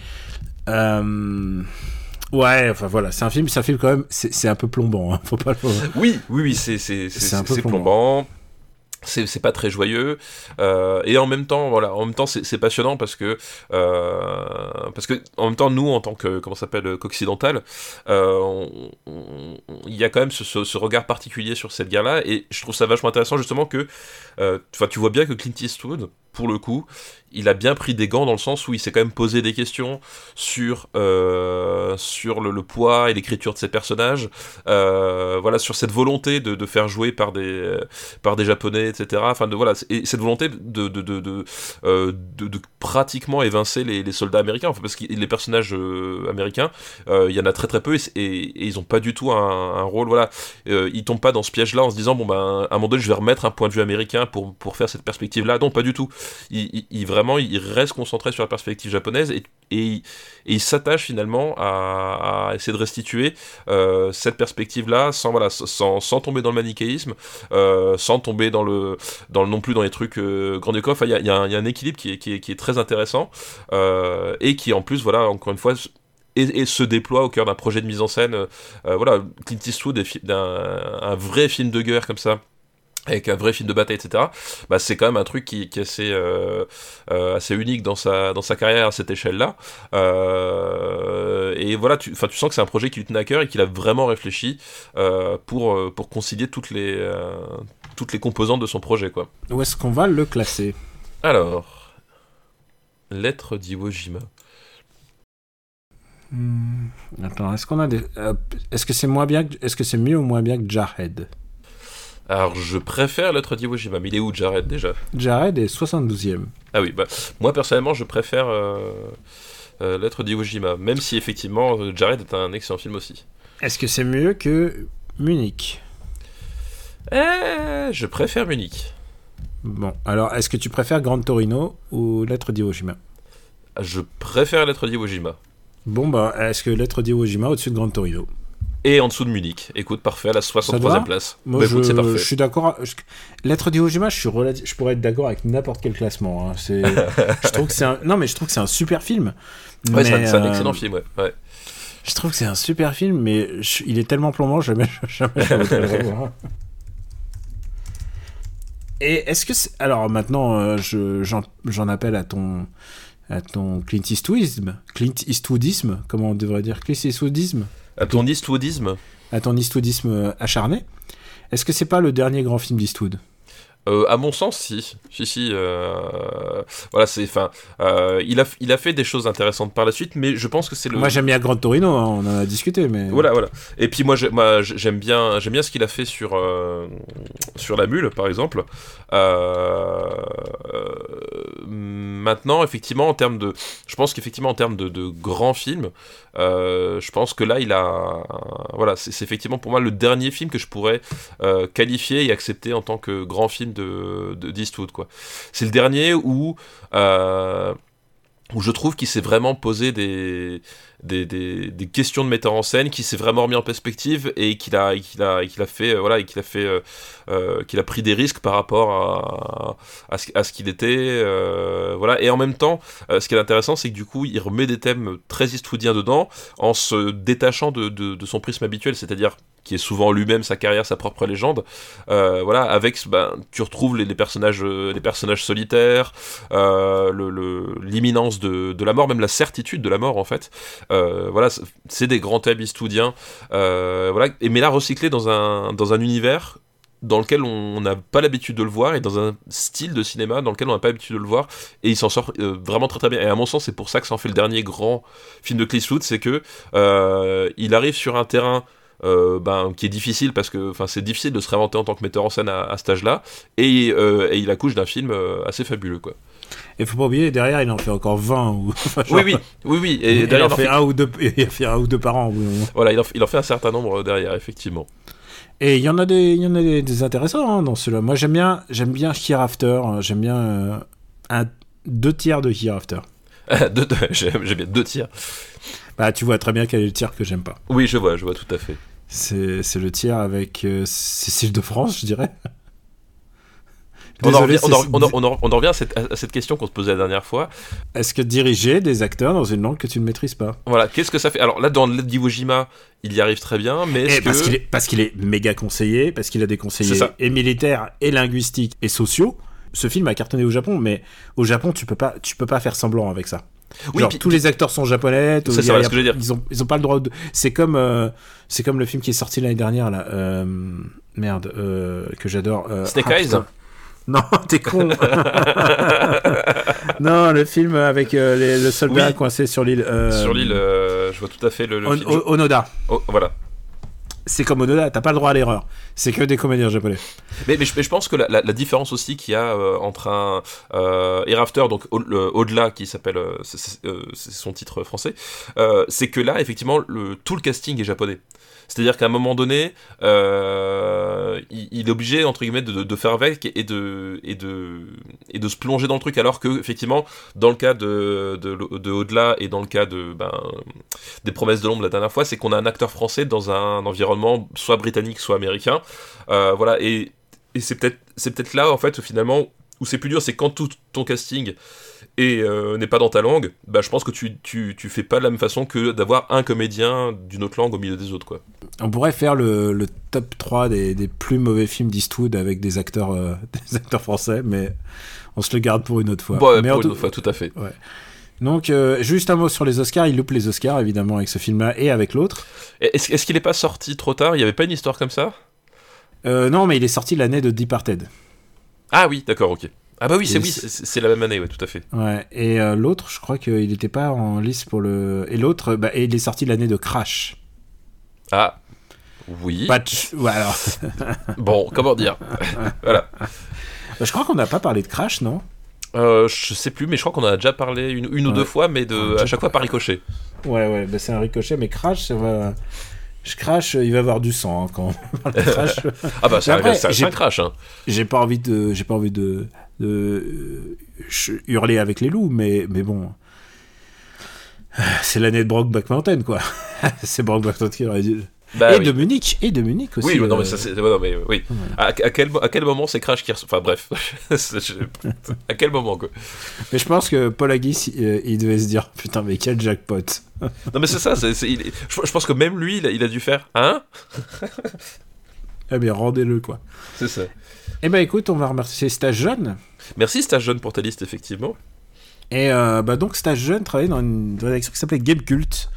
Ouais, enfin voilà, c'est un film, c'est un film quand même, c'est un peu plombant, hein, faut pas le. Oui, oui, oui, c'est un peu plombant c'est pas très joyeux euh, et en même temps voilà en même temps c'est passionnant parce que euh, parce que en même temps nous en tant que comment s'appelle qu'occidental euh, il y a quand même ce, ce, regard particulier sur cette guerre là et je trouve ça vachement intéressant justement que enfin tu vois bien que Clint Eastwood pour le coup il a bien pris des gants dans le sens où il s'est quand même posé des questions sur euh, sur le, poids et l'écriture de ses personnages, euh, voilà sur cette volonté de, faire jouer par des par des japonais, etc. Enfin de voilà et cette volonté de de de, de, euh, pratiquement évincer les, soldats américains, parce que les personnages américains, il y en a très très peu et, ils ont pas du tout un, rôle, voilà, ils tombent pas dans ce piège-là en se disant bon ben à un moment donné je vais remettre un point de vue américain pour pour faire cette perspective-là, non pas du tout, ils vraiment il reste concentré sur la perspective japonaise et, il s'attache finalement à, essayer de restituer euh, cette perspective-là sans, tomber dans le manichéisme, euh, sans tomber dans le, non plus dans les trucs euh, grandicoques. Il y, a un équilibre qui est, est, est très intéressant euh, et qui en plus, voilà, encore une fois, se déploie au cœur d'un projet de mise en scène. voilà, Clint Eastwood, d'un un vrai film de guerre comme ça avec un vrai film de bataille, etc. Bah, c'est quand même un truc qui, qui est assez, euh, euh, assez unique dans sa, dans sa carrière à cette échelle-là. Euh, et voilà, tu, tu sens que c'est un projet qui lui tenait à cœur et qu'il a vraiment réfléchi pour, pour concilier toutes les, toutes les composantes de son projet. Quoi. Où est-ce qu'on va le classer? Alors, lettre d'Iwo Jima. Hmm, attends, est-ce qu'on a des... est-ce que c'est moins bien, est-ce que c'est mieux ou moins bien que Jarhead? Alors, je préfère l'autre d'Iwo Jima, mais il est où Jared déjà Jared est 72e. Ah oui, bah, moi personnellement, je préfère euh, euh, l'être d'Iwo Jima, même si effectivement, Jared est un excellent film aussi. Est-ce que c'est mieux que Munich? Eh, Je préfère Munich. Bon, alors, est-ce que tu préfères Grand Torino ou l'être d'Iwo Jima Je préfère l'être d'Iwo Jima. Bon, bah, est-ce que l'être d'Iwo Jima au-dessus de Grand Torino? Et en dessous de Munich. Écoute, parfait, à la 63e place. Moi, bah, je, je, suis d'accord. L'être d'Iwo-Jima, je, suis je pourrais être d'accord avec n'importe quel classement. Hein. C'est... je trouve que c'est un... Non, mais je trouve que c'est un super film. Ouais, c'est, un, excellent euh, film, ouais. ouais. Je trouve que c'est un super film, mais il est tellement plombant, jamais, jamais je revoir. Et est-ce que c'est... Alors maintenant, euh, je, j'en, j'en appelle à ton, à ton Clint Eastwoodisme. Clint Eastwoodisme, comment on devrait dire? Clint Eastwoodisme? À ton Eastwoodisme? À ton Eastwoodisme acharné. Est-ce que c'est pas le dernier grand film d'Eastwood? Euh, à mon sens, si, si, si. Euh, voilà, c'est, enfin, euh, il a, il a fait des choses intéressantes par la suite, mais je pense que c'est le. Moi, j'aime bien Grand Torino, hein, on en a discuté, mais. Voilà, voilà. Et puis moi, j'aime bien, j'aime bien ce qu'il a fait sur sur la mule, par exemple. maintenant, effectivement, en termes de, je pense qu'effectivement, en termes de, de grands films, je pense que là, il a, voilà, c'est effectivement pour moi le dernier film que je pourrais qualifier et accepter en tant que grand film de d'Eastwood quoi. C'est le dernier où euh, où je trouve qu'il s'est vraiment posé des des, des, questions de metteur en scène, qui s'est vraiment remis en perspective et qu'il a qu'il a qu'il a fait euh, voilà et qu'il a fait euh, qu'il a pris des risques par rapport à, à ce, à ce qu'il était voilà et en même temps ce qui est intéressant c'est que du coup il remet des thèmes très eastwoodiens dedans en se détachant de, de, son prisme habituel c'est-à-dire qui est souvent lui-même sa carrière, sa propre légende. Euh, voilà, avec, ben, tu retrouves les, personnages, les personnages solitaires, le l'imminence de, de, la mort, même la certitude de la mort en fait. Voilà, c'est des grands thèmes eastoudiens. voilà, et mais là recyclé dans un dans un univers dans lequel on n'a pas l'habitude de le voir et dans un style de cinéma dans lequel on n'a pas l'habitude de le voir et il s'en sort euh, vraiment très très bien et à mon sens c'est pour ça que ça en fait le dernier grand film de Clint Eastwood c'est que euh, il arrive sur un terrain euh, ben, qui est difficile parce que c'est difficile de se réinventer en tant que metteur en scène à, cet âge-là et, et, il accouche d'un film assez fabuleux quoi. Et faut pas oublier, derrière, il en fait encore 20 ou. oui, oui, oui, oui. Et derrière, il en fait, un ou deux, il fait un ou deux par an. Voilà, il en, il en fait un certain nombre derrière, effectivement. Et il y en a des, il y en a des, intéressants hein, dans ceux-là. Moi, j'aime bien, j'aime bien Hereafter. Hein. J'aime bien euh, un, deux tiers de Hereafter. deux, j'aime bien deux tiers. Bah, tu vois très bien quel est le tiers que j'aime pas. Oui, je vois, je vois tout à fait. C'est le tiers avec euh, Cécile de France, je dirais on, en revient, à, cette, question qu'on se posait la dernière fois. Est-ce que diriger des acteurs dans une langue que tu ne maîtrises pas? Voilà, qu'est-ce que ça fait? Alors là, dans l'Iwo Jima, il y arrive très bien, mais est parce qu'il est, parce qu'il est méga conseillé, parce qu'il a des conseillers et militaires et linguistiques et sociaux. Ce film a cartonné au Japon, mais au Japon, tu peux pas, tu peux pas faire semblant avec ça. Oui, tous les acteurs sont japonais. C'est ce que je veux dire. Ils ont, ils ont pas le droit de. C'est comme, euh, c'est comme le film qui est sorti l'année dernière là. Euh, merde, euh, que j'adore. Snake Eyes. Non, t'es con. non, le film avec euh, le soldat coincé sur l'île. Euh, sur l'île, euh, je vois tout à fait le, film. Onoda. Oh, voilà. C'est comme Onoda, t'as pas le droit à l'erreur. C'est que des comédiens japonais. Mais, mais, je, pense que la, différence aussi qu'il y a entre un Hereafter, donc au-delà, qui s'appelle, c'est son titre français, c'est que là, effectivement, le, tout le casting est japonais. C'est-à-dire qu'à un moment donné, euh, il, est obligé entre guillemets de, faire avec et de et de et de se plonger dans le truc, alors que effectivement, dans le cas de de, au-delà et dans le cas de ben, des promesses de l'ombre la dernière fois, c'est qu'on a un acteur français dans un environnement soit britannique, soit américain, euh, voilà. Et et c'est peut-être c'est peut-être là en fait finalement où c'est plus dur, c'est quand tout ton casting et euh, n'est pas dans ta langue, bah, je pense que tu, tu, tu fais pas de la même façon que d'avoir un comédien d'une autre langue au milieu des autres. Quoi. On pourrait faire le, le top 3 des, des, plus mauvais films d'Eastwood avec des acteurs, euh, des acteurs français, mais on se le garde pour une autre fois. Bon, mais pour une autre fois, tout à fait. Ouais. Donc, euh, juste un mot sur les Oscars. Il loupe les Oscars, évidemment, avec ce film-là et avec l'autre. Est-ce est qu'il n'est pas sorti trop tard? Il n'y avait pas une histoire comme ça? Non, mais il est sorti l'année de Departed. Ah oui, d'accord, ok. Ah bah oui, c'est oui, c'est la même année, ouais, tout à fait. Ouais. Et euh, l'autre, je crois qu'il n'était pas en liste pour le. Et l'autre, bah, il est sorti l'année de Crash. Ah. Oui. Patch. Voilà. bon, comment dire? Voilà. Bah, je crois qu'on n'a pas parlé de Crash, non? Euh, Je sais plus, mais je crois qu'on en a déjà parlé une, une ou deux fois, mais de, à chaque fois par ricochet. Ouais, ouais, bah, c'est un ricochet, mais Crash, ça va. Je crache, il va avoir du sang hein, quand on parle de crash. ah bah c'est un, crash. Hein. J'ai pas envie de, j'ai pas envie de, de hurler avec les loups, mais, mais bon. C'est l'année de Brockback Mountain, quoi. c'est Brockback Mountain qui aurait dit. Bah et de Munich, et de Munich aussi. Oui, non, mais ça, c'est, non, mais, oui. À, à, quel, à quel moment c'est Crash qui Enfin bref, à quel moment quoi Mais je pense que Paul Haggis, il, il devait se dire putain, mais quel jackpot Non, mais c'est ça, je, pense que même lui, il a, il a dû faire Hein? Eh bien, rendez-le quoi. C'est ça. Eh ben écoute, on va remercier Stage Jeune. Merci Stage Jeune pour ta liste, effectivement. Et euh, bah donc Stage Jeune travaillait dans une rédaction qui s'appelait Game Cult.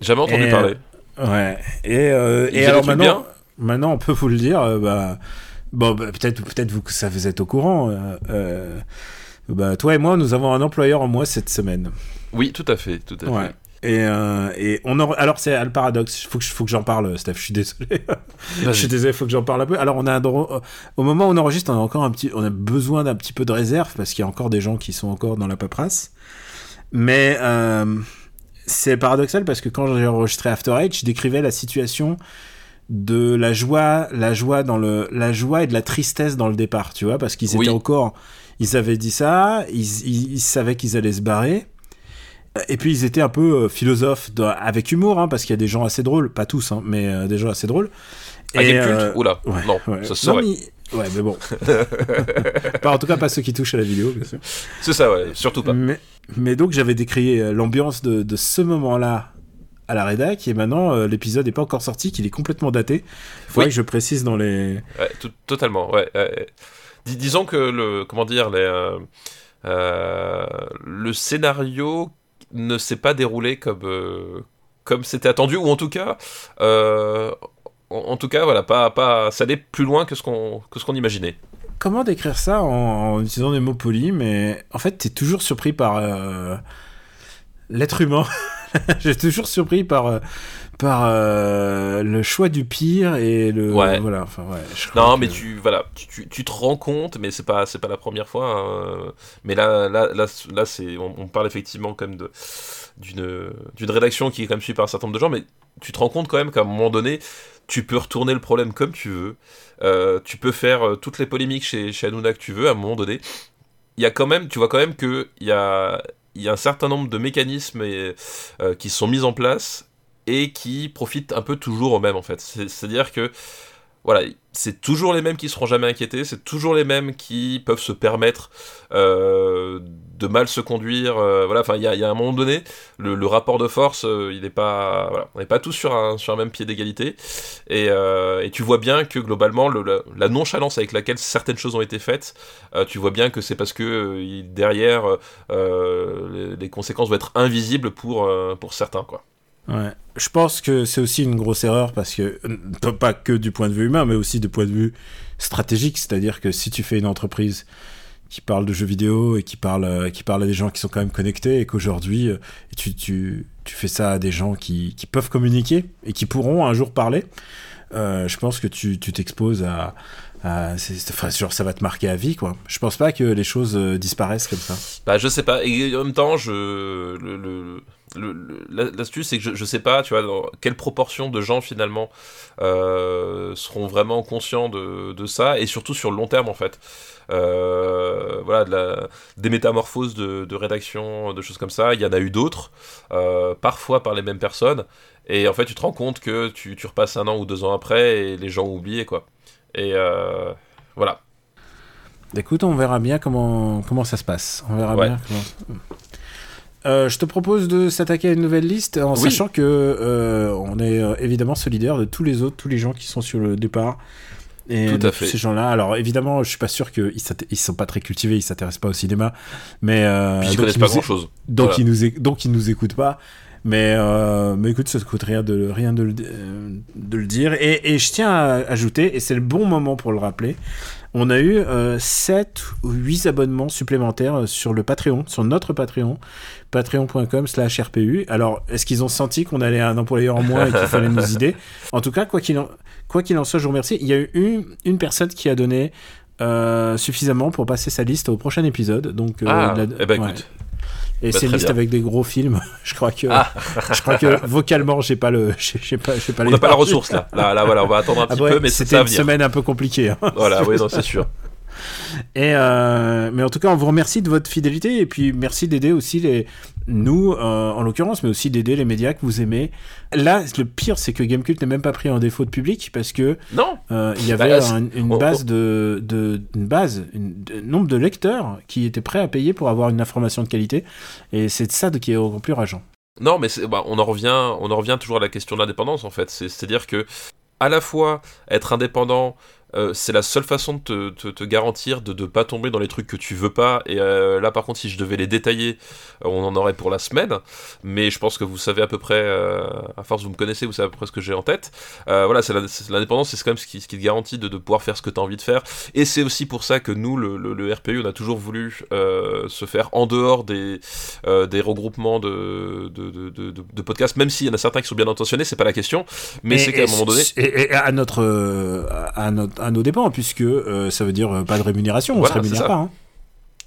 Jamais entendu parler. Ouais. Et, euh, et alors maintenant, maintenant, on peut vous le dire. Euh, bah, bon, bah, peut-être, peut-être vous que ça vous êtes au courant. bah, toi et moi, nous avons un employeur en moins cette semaine. Oui, tout à fait, tout à ouais. fait. Et, euh, et on alors c'est le paradoxe. Faut que faut que j'en parle, Steph. Je suis désolé. je suis désolé. Faut que j'en parle un peu. Alors on a un, au moment où on enregistre, on a encore un petit, on a besoin d'un petit peu de réserve parce qu'il y a encore des gens qui sont encore dans la paperasse. Mais euh, c'est paradoxal parce que quand j'ai enregistré After Eight, je décrivais la situation de la joie, la joie dans le, la joie et de la tristesse dans le départ, tu vois, parce qu'ils étaient encore, ils avaient dit ça, ils, ils savaient qu'ils allaient se barrer et puis ils étaient un peu euh, philosophes avec humour, hein, parce qu'il y a des gens assez drôles, pas tous, hein, mais euh, des gens assez drôles. Ah, et, euh, Oula, non, ça se saurait. Ouais, mais bon. en tout cas, pas ceux qui touchent à la vidéo, bien sûr. C'est ça, ouais, surtout pas. Mais, mais donc, j'avais décrit l'ambiance de, de, ce moment-là à la rédac et maintenant euh, l'épisode n'est pas encore sorti, qu'il est complètement daté. Il faudrait que je précise dans les. Ouais, totalement, ouais. disons que le. Comment dire les, euh, euh, Le scénario ne s'est pas déroulé comme. comme c'était attendu, ou en tout cas, en, tout cas, ça allait plus loin que ce qu'on, imaginait comment décrire ça en, utilisant des mots polis, mais en fait, tu es toujours surpris par l'être humain. J'ai toujours surpris par euh, par euh, le choix du pire et le voilà enfin ouais non mais tu voilà tu, tu, te rends compte mais c'est pas c'est pas la première fois hein. mais là là là, là c'est on, parle effectivement même de d'une d'une rédaction qui est quand même suivie par un certain nombre de gens mais tu te rends compte quand même qu'à un moment donné tu peux retourner le problème comme tu veux. Euh, tu peux faire toutes les polémiques chez chez Hanouna que tu veux à un moment donné. Il y a quand même tu vois quand même que il y a il y a un certain nombre de mécanismes et, euh, qui sont mis en place et qui profitent un peu toujours aux mêmes en fait. C'est-à-dire que voilà, c'est toujours les mêmes qui seront jamais inquiétés, c'est toujours les mêmes qui peuvent se permettre euh, de mal se conduire. Euh, voilà, enfin, il y, a, un moment donné, le, rapport de force, euh, il n'est pas, voilà, on n'est pas tous sur un, sur un même pied d'égalité. Et, tu vois bien que globalement, le, la, nonchalance avec laquelle certaines choses ont été faites, tu vois bien que c'est parce que derrière, les, les, conséquences vont être invisibles pour, pour certains, quoi. Je pense que c'est aussi une grosse erreur parce que, pas que du point de vue humain, mais aussi du point de vue stratégique. C'est-à-dire que si tu fais une entreprise qui parle de jeux vidéo et qui parle, euh, qui parle à des gens qui sont quand même connectés et qu'aujourd'hui, euh, tu, tu, tu, fais ça à des gens qui, qui, peuvent communiquer et qui pourront un jour parler, euh, je pense que tu t'exposes à, euh, enfin, genre, ça va te marquer à vie, quoi. Je pense pas que les choses disparaissent comme ça. Bah, je sais pas. Et en même temps, je, le, l'astuce c'est que je, je, sais pas tu vois dans quelle proportion de gens finalement euh, seront vraiment conscients de, de, ça et surtout sur le long terme en fait. Euh, voilà de la, des métamorphoses de, de, rédaction de choses comme ça il y en a eu d'autres euh, parfois par les mêmes personnes et en fait tu te rends compte que tu, tu, repasses un an ou deux ans après et les gens ont oublié quoi. Et voilà. Écoute, on verra bien comment, comment ça se passe. On verra bien comment... Euh, je te propose de s'attaquer à une nouvelle liste en sachant que euh, on est euh, évidemment solidaire de tous les autres, tous les gens qui sont sur le départ. Et Tout à fait. Ces gens-là. Alors évidemment, je suis pas sûr qu'ils ils sont pas très cultivés, ils s'intéressent pas au cinéma, mais euh, ils connaissent pas grand-chose. Donc ils nous donc ils nous écoutent pas. Mais, mais écoute, ça ne coûte rien de, rien de, le, de le dire. Et, et, je tiens à ajouter, et c'est le bon moment pour le rappeler, on a eu 7 ou 8 abonnements supplémentaires sur le Patreon, sur notre Patreon, patreon.com slash RPU. Alors, est-ce qu'ils ont senti qu'on allait un employeur en moins et qu'il fallait nous aider? En tout cas, quoi qu'il en, quoi qu'il en soit, je vous remercie. Il y a eu une, une personne qui a donné euh, suffisamment pour passer sa liste au prochain épisode. Donc, euh, ah, eh ben, écoute. Et bah, c'est une liste avec des gros films. je crois que, ah. je crois que vocalement, j'ai pas le, j'ai pas, pas. On n'a pas la ressource là. Là, là, voilà, on va attendre un ah petit peu, mais c'était une semaine un peu compliquée. Hein. Voilà, oui, c'est sûr. Et euh, mais en tout cas, on vous remercie de votre fidélité et puis merci d'aider aussi les nous, euh, en l'occurrence, mais aussi d'aider les médias que vous aimez. Là, le pire, c'est que Gamecult n'est même pas pris en défaut de public parce que non, euh, il y avait bah, une, base de, de une base, un nombre de lecteurs qui étaient prêts à payer pour avoir une information de qualité, et c'est ça qui est encore plus rageant. Non, mais bah, on en revient, on en revient toujours à la question de l'indépendance en fait. C'est-à-dire que à la fois être indépendant, euh, c'est la seule façon de te, garantir de ne pas tomber dans les trucs que tu veux pas. Et euh, là, par contre, si je devais les détailler, euh, on en aurait pour la semaine. Mais je pense que vous savez à peu près, à force vous me connaissez, vous savez à peu près ce que j'ai en tête. voilà, c'est l'indépendance, c'est quand même ce qui, te garantit de, pouvoir faire ce que tu as envie de faire. Et c'est aussi pour ça que nous, le, RPU, on a toujours voulu se faire en dehors des, des regroupements de, de, podcasts, même s'il y en a certains qui sont bien intentionnés, c'est pas la question. Mais c'est qu'à un moment donné. Et, à notre. à notre à nos dépens, puisque euh, ça veut dire euh, pas de rémunération, on se rémunère pas. Hein.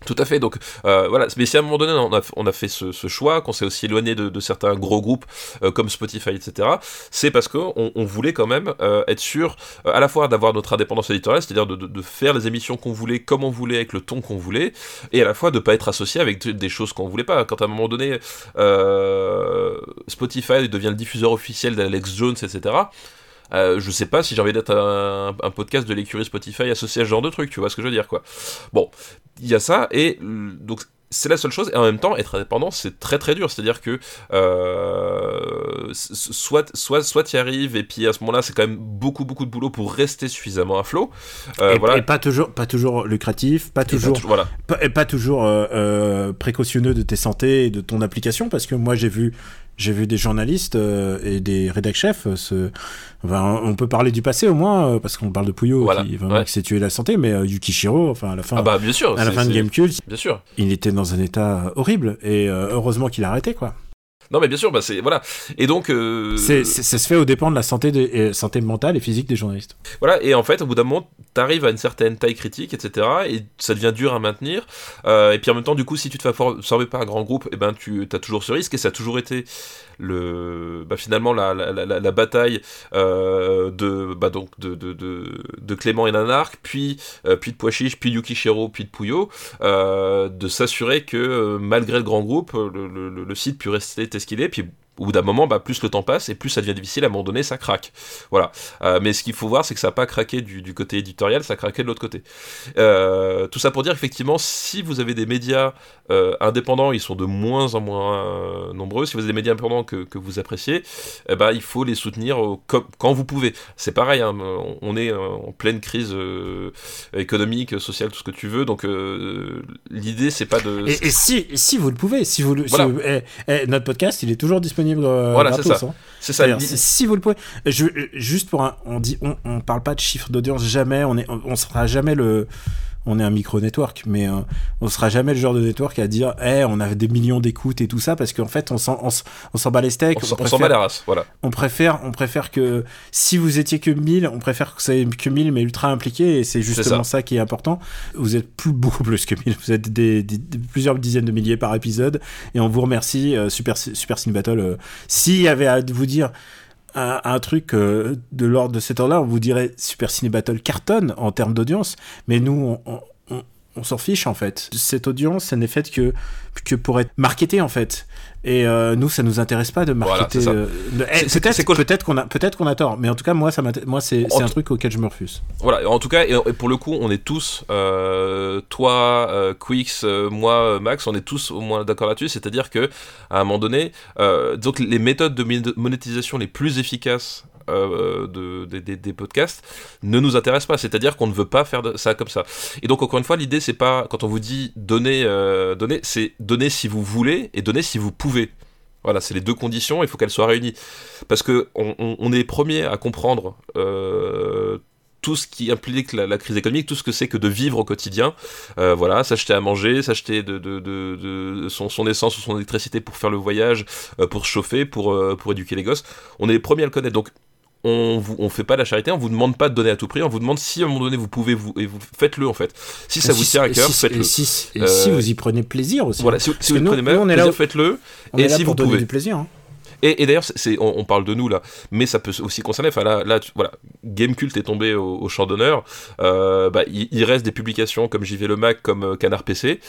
Tout à fait. Donc euh, voilà, mais si à un moment donné on a, on a fait ce, choix, qu'on s'est aussi éloigné de, certains gros groupes comme Spotify, etc., c'est parce qu'on on voulait quand même être sûr à la fois d'avoir notre indépendance éditoriale, c'est-à-dire de, de, faire les émissions qu'on voulait, comme on voulait, avec le ton qu'on voulait, et à la fois de pas être associé avec des choses qu'on voulait pas. Quand à un moment donné Spotify devient le diffuseur officiel d'Alex Jones, etc., euh, je sais pas si j'ai envie d'être un, podcast de l'écurie Spotify associé à ce genre de truc, tu vois ce que je veux dire, quoi. Bon, il y a ça, et donc c'est la seule chose et en même temps être indépendant c'est très très dur c'est à dire que euh, soit soit soit tu y arrives et puis à ce moment là c'est quand même beaucoup beaucoup de boulot pour rester suffisamment à flot euh, et, voilà. et, pas toujours pas toujours lucratif pas toujours pas, voilà. pas, pas toujours euh, précautionneux de tes santé et de ton application parce que moi j'ai vu j'ai vu des journalistes euh, et des rédac chefs euh, se... Enfin, on peut parler du passé au moins euh, parce qu'on parle de Puyo voilà. qui, vraiment, ouais. qui s'est tué la santé mais Yukishiro enfin à la fin ah bah bien sûr à la fin de Gamecult bien sûr il était dans un état horrible et heureusement qu'il a arrêté quoi non mais bien sûr, bah c'est voilà. Et donc euh... c'est, ça se fait au dépend de la santé, de, euh, santé mentale et physique des journalistes. Voilà. Et en fait, au bout d'un moment, t'arrives à une certaine taille critique, etc. Et ça devient dur à maintenir. Euh, et puis en même temps, du coup, si tu te fais absorber par un grand groupe, et eh ben tu as toujours ce risque. Et ça a toujours été le bah, finalement la, la, la, bataille euh, de bah donc de, de, de, de, Clément et Nanark puis euh, puis de Poichiche puis Yukishiro puis de Puyo euh, de s'assurer que malgré le grand groupe le, le, le site puisse rester tel qu'il est. Puis au bout d'un moment, bah, plus le temps passe et plus ça devient difficile, à un moment donné, ça craque. Voilà. Euh, mais ce qu'il faut voir, c'est que ça n'a pas craqué du, du, côté éditorial, ça a craqué de l'autre côté. Euh, tout ça pour dire effectivement, si vous avez des médias euh, indépendants, ils sont de moins en moins nombreux. Si vous avez des médias indépendants que, que vous appréciez, eh ben, il faut les soutenir comme, quand vous pouvez. C'est pareil, hein, on est en pleine crise économique, sociale, tout ce que tu veux. Donc l'idée, c'est pas de. Et, et, si, si vous le pouvez, si vous, le, voilà. si vous eh, eh, notre podcast, il est toujours disponible euh, voilà, c'est ça. Hein. C'est ça. Si vous le pouvez, je, juste pour un, on dit, on, on parle pas de chiffre d'audience jamais, on est, on, on sera jamais le, on est un micro-network, mais euh, on sera jamais le genre de network à dire, eh, hey, on a des millions d'écoutes et tout ça, parce qu'en fait, on s'en, on, on s'en bat les steaks. On, on s'en bat la race, voilà. On préfère, on préfère que, si vous étiez que 1000, on préfère que ça ait que 1000, mais ultra impliqué, et c'est justement ça. ça. qui est important. Vous êtes plus, beaucoup plus que 1000, vous êtes des, des, des, plusieurs dizaines de milliers par épisode, et on vous remercie, euh, Super, Super Cine Battle. Euh, S'il y avait à vous dire, un, truc euh, de l'ordre de cet ordre-là, on vous dirait Super Ciné Battle cartonne en termes d'audience, mais nous, on, on, on s'en fiche en fait. Cette audience, elle n'est faite que, que pour être marketée en fait. Et euh, nous, ça nous intéresse pas de marketer. Voilà, euh, eh, peut-être peut qu'on a, peut qu'on a tort, mais en tout cas, moi, ça moi c'est un truc auquel je me refuse. Voilà, en tout cas, et, pour le coup, on est tous, euh, toi, Quix, moi, Max, on est tous au moins d'accord là-dessus. C'est-à-dire que à un moment donné, donc les méthodes de monétisation les plus efficaces euh, de, de, de, des podcasts ne nous intéresse pas. C'est-à-dire qu'on ne veut pas faire ça comme ça. Et donc, encore une fois, l'idée, c'est pas, quand on vous dit donner, euh, donner, c'est donner si vous voulez et donner si vous pouvez. Voilà, c'est les deux conditions, il faut qu'elles soient réunies. Parce que on, est premier à comprendre euh, tout ce qui implique la, crise économique, tout ce que c'est que de vivre au quotidien. Voilà, s'acheter à manger, s'acheter de, son, essence ou son électricité pour faire le voyage, pour chauffer, pour, pour éduquer les gosses. On est les premiers à le connaître. Donc, on vous on fait pas la charité, on vous demande pas de donner à tout prix, on vous demande si à un moment donné vous pouvez vous et vous faites-le en fait. Si ça et vous tient à cœur, si, faites-le. Et, si, et euh, si, vous y prenez plaisir aussi. Voilà, si, si vous y prenez plaisir, faites-le. Et si vous pouvez. du plaisir. Hein. Et, et d'ailleurs, on, on, parle de nous là, mais ça peut aussi concerner. Enfin là, là, tu, voilà, Gamecult est tombé au, au champ d'honneur. Euh, bah, il, il, reste des publications comme JV le Mac, comme euh, Canard PC,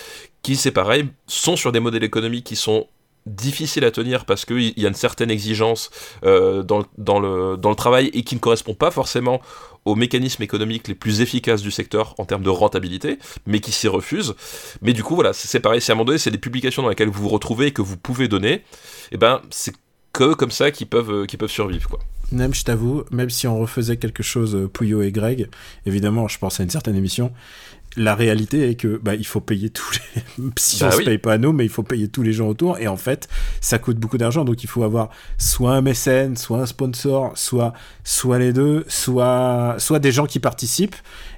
qui c'est pareil, sont sur des modèles économiques qui sont difficile à tenir parce qu'il y a une certaine exigence euh, dans, dans, le, dans le travail et qui ne correspond pas forcément aux mécanismes économiques les plus efficaces du secteur en termes de rentabilité, mais qui s'y refusent. Mais du coup, voilà, c'est pareil, si à un moment donné, c'est des publications dans lesquelles vous vous retrouvez et que vous pouvez donner, et eh ben c'est que comme ça qu'ils peuvent, qu'ils peuvent survivre, quoi. Même, je t'avoue, même si on refaisait quelque chose, Pouillot et Greg, évidemment, je pense à une certaine émission, la réalité est que bah, il faut payer tous les si bah on oui. se paye pas à nous mais il faut payer tous les gens autour. Et en fait ça coûte beaucoup d'argent. Donc il faut avoir soit un mécène soit un sponsor soit soit les deux soit soit des gens qui participent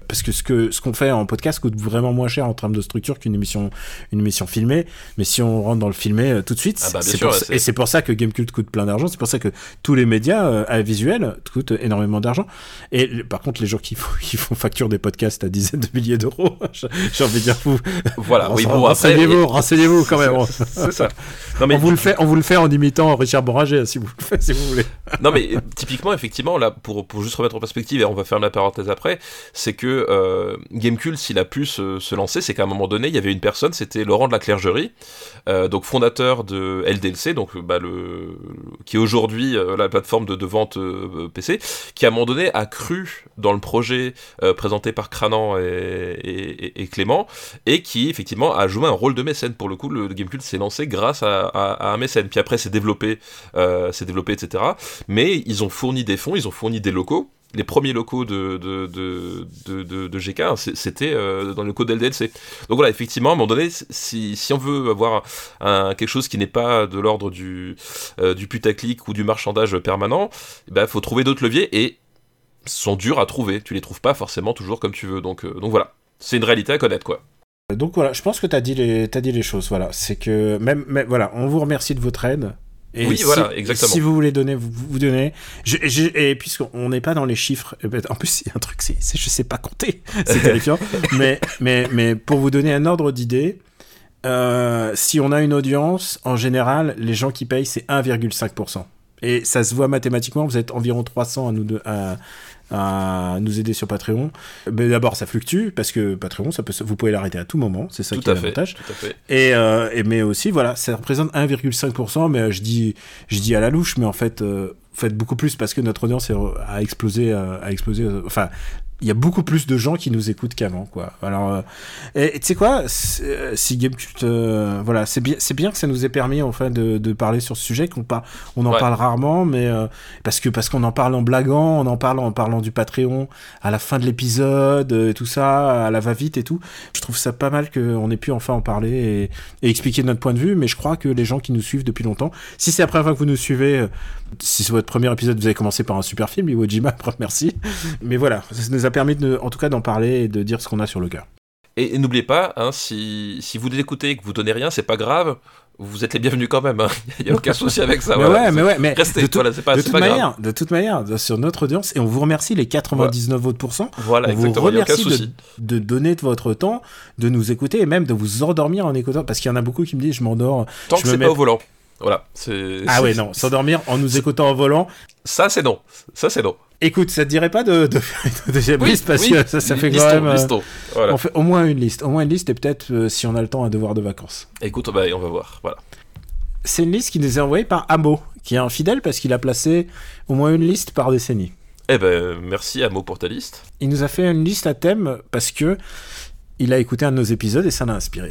parce que ce que ce qu'on fait en podcast coûte vraiment moins cher en termes de structure qu'une émission une émission filmée. Mais si on rentre dans le filmé euh, tout de suite ah bah, c'est sûr, pour, et c'est pour ça que Gamecult coûte plein d'argent. C'est pour ça que tous les médias euh, à visuel coûtent énormément d'argent. Et par contre les gens qui font, qui font facture des podcasts à dizaines de milliers d'euros j'ai envie de dire vous voilà oui bon renseignez-vous renseignez-vous quand même. C'est ça Non, mais on, vous le fait, on vous le fait en imitant Richard Boranger, si vous le faites, si vous voulez. non mais euh, typiquement effectivement là pour, pour juste remettre en perspective et on va faire la parenthèse après c'est que euh, Gamecube s'il a pu se, se lancer c'est qu'à un moment donné il y avait une personne c'était Laurent de la Clergerie euh, donc fondateur de LDLC donc bah, le qui est aujourd'hui euh, la plateforme de, de vente euh, PC qui à un moment donné a cru dans le projet euh, présenté par Cranan et, et- et- et Clément et qui effectivement a joué un rôle de mécène pour le coup le Gamecube s'est lancé grâce à, à- à un mécène puis après c'est développé euh, développé etc mais ils ont fourni des fonds, ils ont fourni des locaux. Les premiers locaux de, de, de, de, GK, hein, c'était euh, dans le code LDLC. Donc voilà, effectivement, à un moment donné, si, si on veut avoir quelque chose qui n'est pas de l'ordre du, euh, du putaclic ou du marchandage permanent, il ben, faut trouver d'autres leviers et sont durs à trouver. Tu les trouves pas forcément toujours comme tu veux. Donc, donc voilà, c'est une réalité à connaître quoi. Donc voilà, je pense que t'as dit les, t'as dit les choses. Voilà, c'est que même, même- voilà, on vous remercie de votre aide. Et Oui, si- voilà, exactement. Si vous voulez donner, vous, vous donnez. Je- je- et puisqu'on n'est pas dans les chiffres, eh ben, en plus, il y a un truc, c'est, c'est- je sais pas compter, c'est terrifiant. mais, mais, mais pour vous donner un ordre d'idée, euh, si on a une audience, en général, les gens qui payent, c'est 1,5%. Et ça se voit mathématiquement, vous êtes environ 300 à nous, de- à, à nous aider sur Patreon. Mais d'abord, ça fluctue, parce que Patreon, ça peut, vous pouvez l'arrêter à tout moment, c'est ça Tout qui est l'avantage. Et, euh, et mais aussi voilà, ça représente 1,5%, mais euh, je dis je dis à la louche, mais en fait euh, faites beaucoup plus parce que notre audience a explosé euh, a explosé. enfin, il y a beaucoup plus de gens qui nous écoutent qu'avant quoi. Alors euh, et tu sais quoi, euh, si Gamecult euh, voilà, c'est bien c'est bien que ça nous ait permis enfin de, de parler sur ce sujet qu'on par, on en Ouais. parle rarement, mais euh, parce que parce qu'on en parle en blaguant, on en parle en parlant du Patreon à la fin de l'épisode, euh, tout ça, à la va-vite et tout. Je trouve ça pas mal qu'on ait pu enfin en parler et, et expliquer notre point de vue, mais je crois que les gens qui nous suivent depuis longtemps, si c'est la première fois que vous nous suivez, euh, si c'est votre premier épisode, vous avez commencé par un super film, Iwo Jima, merci. Mais voilà, ça nous a permis de, en tout cas d'en parler et de dire ce qu'on a sur le cœur. Et, et n'oubliez pas, hein, si, si vous l'écoutez et que vous donnez rien, c'est pas grave. Vous êtes les bienvenus quand même. Il n'y a aucun souci avec ça. mais voilà. ouais, mais ouais, mais Restez, de, tout- voilà, pas, de toute pas grave. manière, de toute manière, de- sur notre audience, et on vous remercie les 99 autres pourcents. Voilà, on vous exactement, remercie souci. de, de donner de votre temps, de nous écouter et même de vous endormir en écoutant, parce qu'il y en a beaucoup qui me disent je m'endors. Tant je que me c'est mets- pas au volant. Voilà, c'est. Ah ouais, non, s'endormir en nous écoutant en volant. Ça, c'est non. Ça, c'est non. Écoute, ça te dirait pas de, de faire une deuxième Oui, liste parce oui. que ça, ça fait quand même. euh. Voilà. On fait au moins une liste, au moins une liste et peut-être euh, si on a le temps un devoir de vacances. Écoute, bah, on va voir. Voilà. C'est une liste qui nous est envoyée par Amo, qui est un fidèle parce qu'il a placé au moins une liste par décennie. Eh ben, merci à Mo pour ta liste. Il nous a fait une liste à thème parce que il a écouté un de nos épisodes et ça l'a inspiré.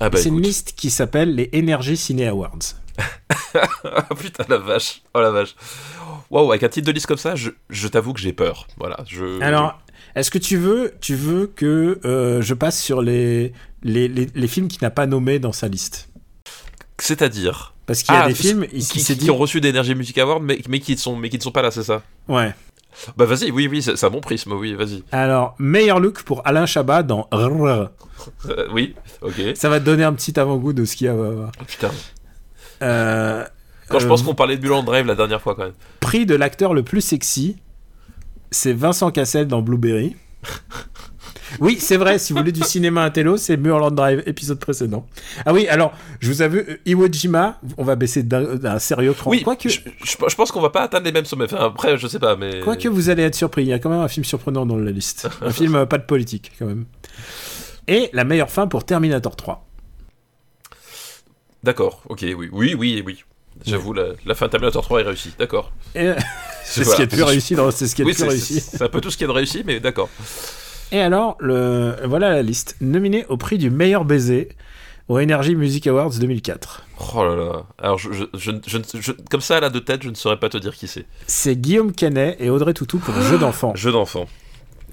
Ah bah, C'est une liste qui s'appelle les Energy Ciné Awards. Putain, la vache. Oh la vache. Waouh, avec un titre de liste comme ça, je, je t'avoue que j'ai peur. Voilà. Je... Alors, est-ce que tu veux, tu veux que euh, je passe sur les, les, les, les films qu'il n'a pas nommés dans sa liste? C'est-à-dire? Parce qu'il y a Ah, des films, il, qui, ont reçu d'Energy Music Award, mais, mais, qui ne sont, mais qui ne sont pas là, c'est ça? Ouais. Bah vas-y, oui, oui, c'est un bon prisme, oui, vas-y. Alors, meilleur look pour Alain Chabat dans. Euh, oui, ok. Ça va te donner un petit avant-goût de ce qu'il y a. à voir. Oh, putain. Euh, Quand je euh, pense qu'on parlait de Mulholland Drive la dernière fois, quand même. Prix de l'acteur le plus sexy, c'est Vincent Cassel dans Blueberry. Oui, c'est vrai, si vous voulez du cinéma intello, c'est Mulholland Drive, épisode précédent. Ah oui, alors, je vous avoue, euh, Iwo Jima, on va baisser d'un sérieux cran. Oui, Quoique, je, je- je pense qu'on va pas atteindre les mêmes sommets. Enfin, après, je sais pas, mais. quoique vous allez être surpris, il y a quand même un film surprenant dans la liste. Un film euh, pas de politique, quand même. Et la meilleure fin pour Terminator 3. D'accord, ok, oui, oui, oui, oui. J'avoue, la, la fin de Terminator 3 est réussie, d'accord. Euh, c'est ce qui est plus réussi c'est ce qui est Oui, le plus réussi. c'est- un peu tout ce qui est de réussi, mais d'accord. Et alors, le... voilà la liste. Nominé au prix du meilleur baiser au Energy Music Awards 2004. Oh là là. Alors, je, je, je, je- je- comme ça, là, de tête, je ne saurais pas te dire qui c'est. C'est Guillaume Canet et Audrey Toutou pour Jeu d'enfant. Jeu d'enfant.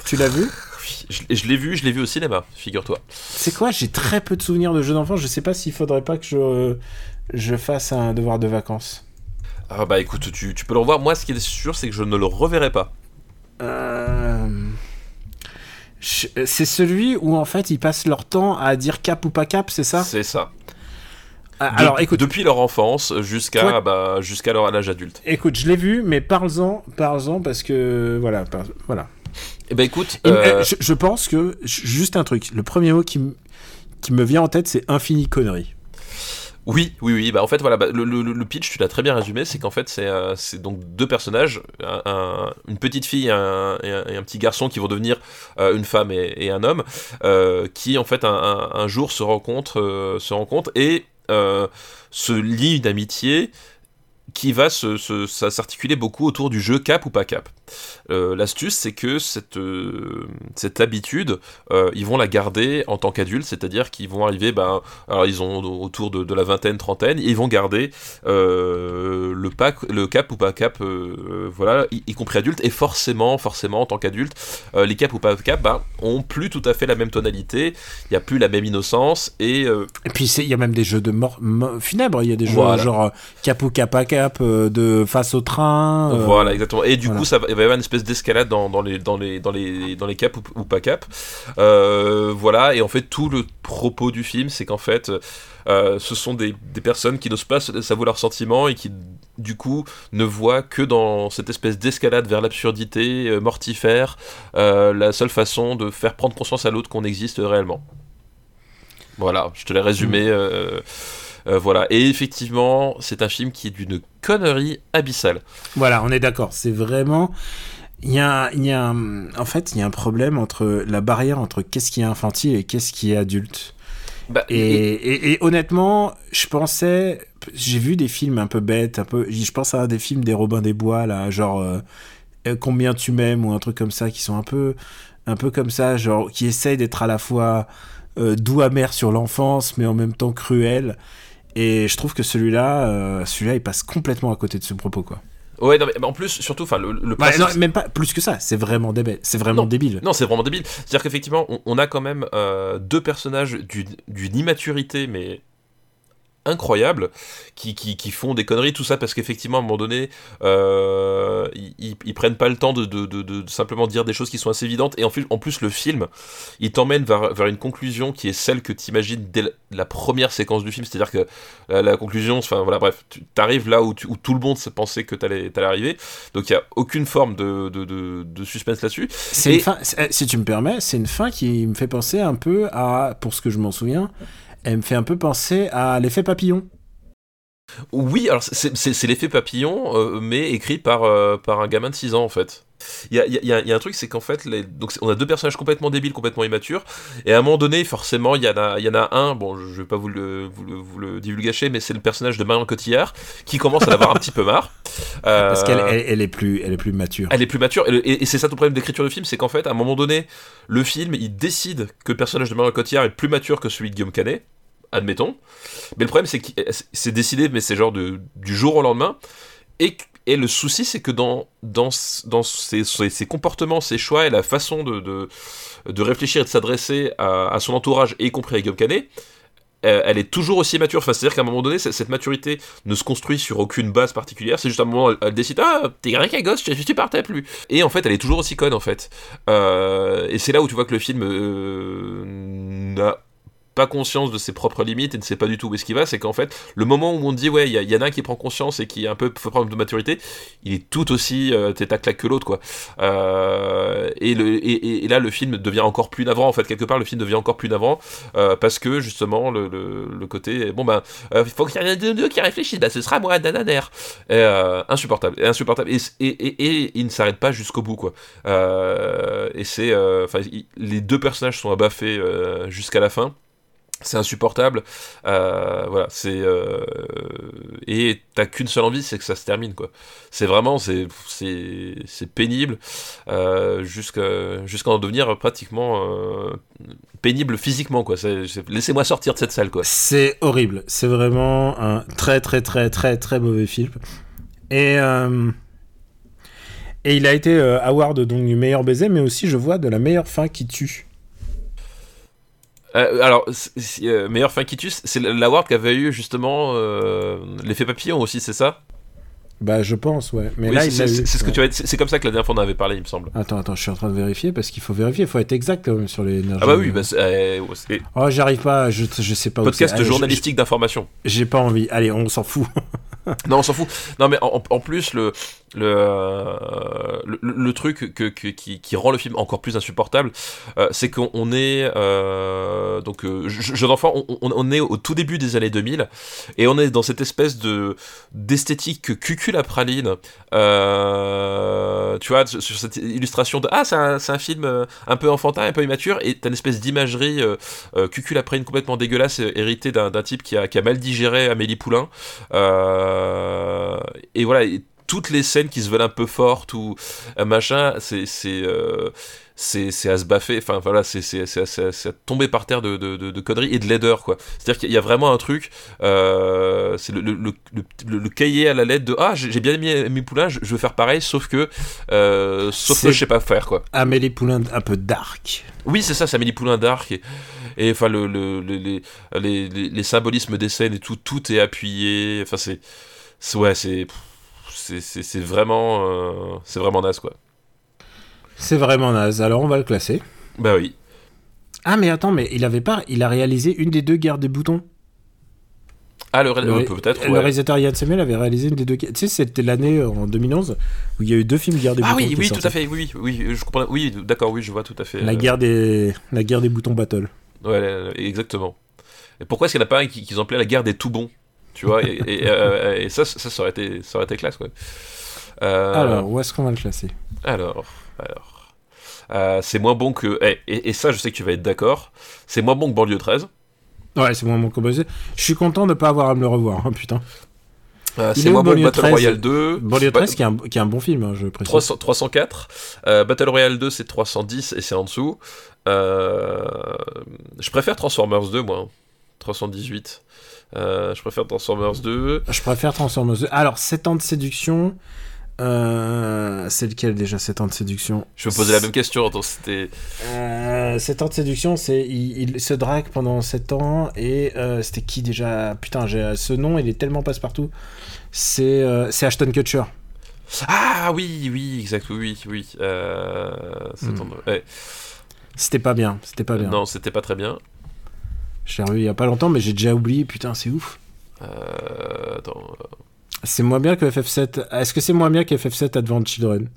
Tu l'as vu? Oui, je, je l'ai vu, je l'ai vu au cinéma, figure-toi. C'est quoi J'ai très peu de souvenirs de Jeu d'enfant. Je sais pas s'il faudrait pas que je, je fasse un devoir de vacances. Ah bah écoute, tu, tu peux le revoir. Moi, ce qui est sûr, c'est que je ne le reverrai pas. Euh, C'est celui où en fait ils passent leur temps à dire cap ou pas cap, c'est ça? C'est ça. Ah, De- Alors écoute, depuis leur enfance jusqu'à bah, jusqu'à leur l'âge adulte. écoute, je l'ai vu, mais parle-en, parle-en parce que voilà, par- voilà. Eh ben écoute, euh, je, je pense que, juste un truc, le premier mot qui, me vient en tête, c'est infini connerie. Oui, oui, oui. Bah, en fait, voilà, bah, le, le, le, pitch, tu l'as très bien résumé, c'est qu'en fait, c'est euh, donc deux personnages, un, un, une petite fille et un, et, un, et un, petit garçon qui vont devenir euh, une femme et, et un homme, euh, qui en fait un, jour se rencontrent, se rencontrent et se lient d'amitié qui va s'articuler beaucoup autour du jeu cap ou pas cap. Euh, L'astuce, c'est que cette, euh, cette habitude, euh, ils vont la garder en tant qu'adultes, c'est-à-dire qu'ils vont arriver, ben, alors ils ont autour de, de la vingtaine, trentaine, et ils vont garder le, pack, le cap ou pas cap, voilà, y, y, compris adultes, et forcément, forcément, en tant qu'adultes, euh, les cap ou pas cap, ben, ont plus tout à fait la même tonalité, il n'y a plus la même innocence, et... et puis il y a même des jeux de mort, funèbre, il y a des jeux voilà. genre cap ou cap à cap, de face au train... Voilà, exactement, et du voilà. coup, ça va va y avoir une espèce d'escalade dans, dans, les, dans, les, dans, les, dans les caps ou, ou pas caps. Euh, voilà, et en fait, tout le propos du film, c'est qu'en fait, euh, ce sont des, des personnes qui n'osent pas s'avouer leurs sentiments et qui, du coup, ne voient que dans cette espèce d'escalade vers l'absurdité euh, mortifère la seule façon de faire prendre conscience à l'autre qu'on existe réellement. Voilà, je te l'ai résumé. Euh, voilà. Et effectivement, c'est un film qui est d'une connerie abyssale. Voilà, on est d'accord. C'est vraiment. Il y, a, il y a, en fait, il y a un problème entre la barrière entre qu'est-ce qui est infantile et qu'est-ce qui est adulte. Bah, et, et... Et, et, honnêtement, je pensais, j'ai vu des films un peu bêtes, un peu, je pense à des films des Robins des Bois là, genre euh, Combien tu m'aimes ou un truc comme ça, qui sont un peu, un peu comme ça, genre qui essayent d'être à la fois euh, doux amer sur l'enfance, mais en même temps cruel. Et je trouve que celui-là, euh, celui-là, il passe complètement à côté de ce propos, quoi. Ouais, non, mais en plus, surtout, enfin, le, le principe... non, même pas plus que ça. C'est vraiment débile. C'est vraiment non, débile. Non, c'est vraiment débile. C'est-à-dire qu'effectivement, on, on, a quand même euh, deux personnages d'une immaturité, mais incroyables qui, qui, qui, font des conneries, tout ça parce qu'effectivement à un moment donné euh, ils, ils, prennent pas le temps de, de, de, de, simplement dire des choses qui sont assez évidentes. Et en plus, en plus le film il t'emmène vers, vers une conclusion qui est celle que tu imagines dès la première séquence du film. C'est à dire que la, la, conclusion enfin voilà bref tu arrives là où, tu, où, tout le monde pensait que tu allais, allais, arriver. Donc il y a aucune forme de, de suspense là-dessus. C'est et... fin, si tu me permets c'est une fin qui me fait penser un peu à pour ce que je m'en souviens elle me fait un peu penser à l'effet papillon. Oui, alors c'est l'effet papillon, euh, mais écrit par, euh, par un gamin de 6 ans en fait. Il y a, y, a, y a, un truc, c'est qu'en fait, les, donc on a deux personnages complètement débiles, complètement immatures, et à un moment donné, forcément, il y, en a, y en a un, bon, je vais pas vous le, vous le, vous le divulgacher, mais c'est le personnage de Marion Cotillard, qui commence à l'avoir un petit peu marre. Euh, Parce qu'elle elle, elle, est plus, elle est plus mature. Elle est plus mature, et, et, et c'est ça tout le problème d'écriture de film, c'est qu'en fait, à un moment donné, le film, il décide que le personnage de Marion Cotillard est plus mature que celui de Guillaume Canet, admettons. Mais le problème, c'est que c'est décidé, mais c'est genre de, du jour au lendemain. Et, et le souci, c'est que dans, dans, dans ses, comportements, ses choix et la façon de, de, de réfléchir et de s'adresser à, à, son entourage, y compris à Guillaume Canet, euh, elle est toujours aussi mature. Enfin, c'est-à-dire qu'à un moment donné, cette maturité ne se construit sur aucune base particulière. C'est juste à un moment, elle, elle décide Ah, t'es rien gosse, je, je partais plus. Et en fait, elle est toujours aussi conne, en fait. Euh, et c'est là où tu vois que le film euh, n'a pas conscience de ses propres limites et ne sait pas du tout où est-ce qu'il va, c'est qu'en fait, le moment où on dit, ouais, il y, en a un qui prend conscience et qui a un peu problème de maturité, il est tout aussi euh, claque que l'autre, quoi. Euh, et, le, et, là, le film devient encore plus navrant, en fait, quelque part, le film devient encore plus navrant, euh, parce que, justement, le, le, côté, bon, ben, il faut qu'il y en ait deux qui réfléchissent, ben, ce sera moi, Nananer. insupportable, insupportable. Et, et, et, il ne s'arrête pas jusqu'au bout, quoi. et c'est, enfin, les deux personnages sont abaffés jusqu'à la fin c'est insupportable. Euh, voilà c'est euh, et t'as qu'une seule envie c'est que ça se termine quoi. C'est vraiment c'est c'est pénible euh, jusqu'à en devenir pratiquement euh, pénible physiquement quoi. Laissez-moi sortir de cette salle quoi. C'est horrible. C'est vraiment un très très très très très mauvais film. Et et il a été award donc du meilleur baiser mais aussi je vois de la meilleure fin qui tue euh, alors, euh, meilleur fin quitus, c'est l'award qu'avait eu justement euh, l'effet papillon aussi, c'est ça? Bah je pense ouais. Mais oui, là c'est ce que tu avais c'est comme ça que la dernière fois on en avait parlé il me semble. Attends attends je suis en train de vérifier parce qu'il faut vérifier il faut être exact quand même sur les ah bah oui bah euh, oh j'arrive pas je, je sais pas podcast journalistique d'information. J'ai pas envie. Allez on s'en fout non on s'en fout non mais en, plus le le, le, le, truc que, qui, rend le film encore plus insupportable, euh, c'est qu'on est euh, donc euh, jeune enfant, on, on, est au tout début des années 2000 et on est dans cette espèce de d'esthétique cucul à praline. tu vois, sur cette illustration de ah c'est un, un, film un peu enfantin, un peu immature et t'as une espèce d'imagerie cucul à praline complètement dégueulasse héritée d'un type qui a, qui a mal digéré Amélie Poulain. Et voilà toutes les scènes qui se veulent un peu fortes ou machin, c'est c'est euh, c'est à se baffer. Enfin voilà, c'est c'est c'est à tomber par terre de, de, de, conneries et de laideur quoi. C'est-à-dire qu'il y a vraiment un truc, euh, c'est le, le, le, le, cahier à la lettre de ah j'ai bien aimé mes poulains, je, veux faire pareil, sauf que euh, sauf que je sais pas faire quoi. Amélie Poulain un peu dark. Oui c'est ça, c'est Amélie Poulain dark et, enfin le, le, les, les, les, symbolismes des scènes et tout tout est appuyé. Enfin c'est ouais c'est c'est vraiment, euh, c'est vraiment naze, quoi. C'est vraiment naze. Alors, on va le classer. Bah oui. Ah, mais attends, mais il avait pas. Il a réalisé une des deux guerres des boutons? Ah, le, peut-être. Le réalisateur Yann Semel avait réalisé une des deux. Tu sais, c'était l'année euh, en 2011 où il y a eu deux films guerre des ah, boutons. Ah oui, oui, tout à fait. Oui, oui, je comprends. Oui, d'accord, oui, je vois tout à fait. La euh. guerre des, la guerre des boutons battle. Ouais, exactement. Et pourquoi est-ce qu'il n'y en a pas un qu'ils ont appelé la guerre des tout bons tu vois, et, et, ça, ça, aurait été, ça aurait été classe, quoi. Euh, alors, où est-ce qu'on va le classer? Alors, alors. Euh, c'est moins bon que. Eh, et, ça, je sais que tu vas être d'accord. C'est moins bon que Banlieue 13. Ouais, c'est moins bon que Banlieue Je suis content de ne pas avoir à me le revoir, hein, putain. Euh, c'est moins bon Battle Royale 2. Banlieue 13 qui, est un, qui, est un, bon film, hein, je précise. 300, 304. Battle Royale 2, c'est 310 et c'est en dessous. je préfère Transformers 2, moi. 318. Euh, je préfère Transformers 2. Je préfère Transformers 2. Alors, 7 ans de séduction. Euh, c'est lequel déjà 7 ans de séduction Je me posais la même question. C'était. Euh, 7 ans de séduction, c'est il, se drague pendant 7 ans et euh, c'était qui déjà? Putain, j'ai ce nom, il est tellement passe-partout. C'est c'est Ashton Kutcher. Ah oui, oui, exact, oui, oui. Hmm. C'était pas bien, c'était pas bien. Non, c'était pas très bien. Je l'ai revu il y a pas longtemps, mais j'ai déjà oublié. Putain, c'est ouf. Euh, attends. C'est moins bien que FF7. Est-ce que c'est moins bien que FF7 Advent Children?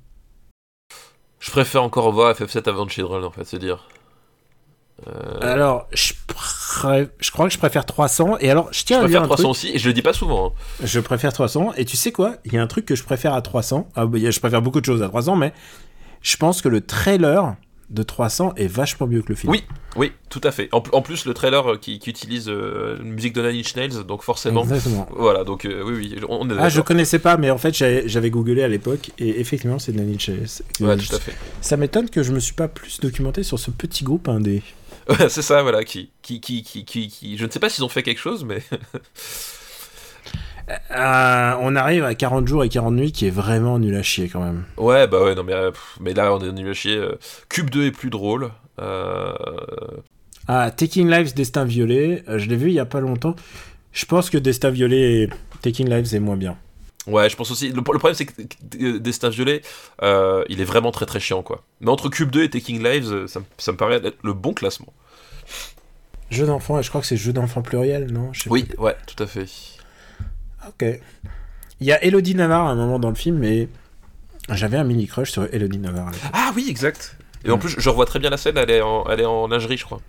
Je préfère encore voir FF7 Advent Children, en fait, c'est dire. Euh... Alors, je, je, crois que je préfère 300. Et alors, je tiens je à dire. préfère 300 aussi, et je le dis pas souvent. Hein. Je préfère 300. Et tu sais quoi? Il y a un truc que je préfère à 300. Ah, bah, je préfère beaucoup de choses à 300, mais je pense que le trailer de 300 est vachement mieux que le film. Oui, oui, tout à fait. En, plus, le trailer euh, qui, utilise euh, la musique de Nine Inch Nails, donc forcément. Exactement. Voilà, donc euh, oui, oui, on est Ah, je connaissais pas, mais en fait, j'avais googlé à l'époque, et effectivement, c'est Nine Inch Nails. Ouais, tout à fait. Ça m'étonne que je me suis pas plus documenté sur ce petit groupe indé. Ouais, c'est ça, voilà, qui, qui, qui, qui, qui, Je ne sais pas s'ils ont fait quelque chose, mais. Euh, on arrive à 40 jours et 40 nuits qui est vraiment nul à chier quand même. Ouais, bah ouais, non, mais, euh, mais là on est nul à chier. Euh, Cube 2 est plus drôle. Ah, Taking Lives, Destin Violet, je l'ai vu il y a pas longtemps. Je pense que Destin Violet et Taking Lives est moins bien. Ouais, je pense aussi. Le, problème, c'est que Destin Violet, il est vraiment très très chiant, quoi. Mais entre Cube 2 et Taking Lives, ça, ça me paraît être le bon classement. Jeu d'enfant, je crois que c'est jeu d'enfant pluriel, non? Oui, ouais, tout à fait. Ok. Il y a Elodie Navarre à un moment dans le film, mais j'avais un mini crush sur Elodie Navarre. Ah oui, exact. Et en plus, je revois très bien la scène, elle est en, elle est en lingerie, je crois.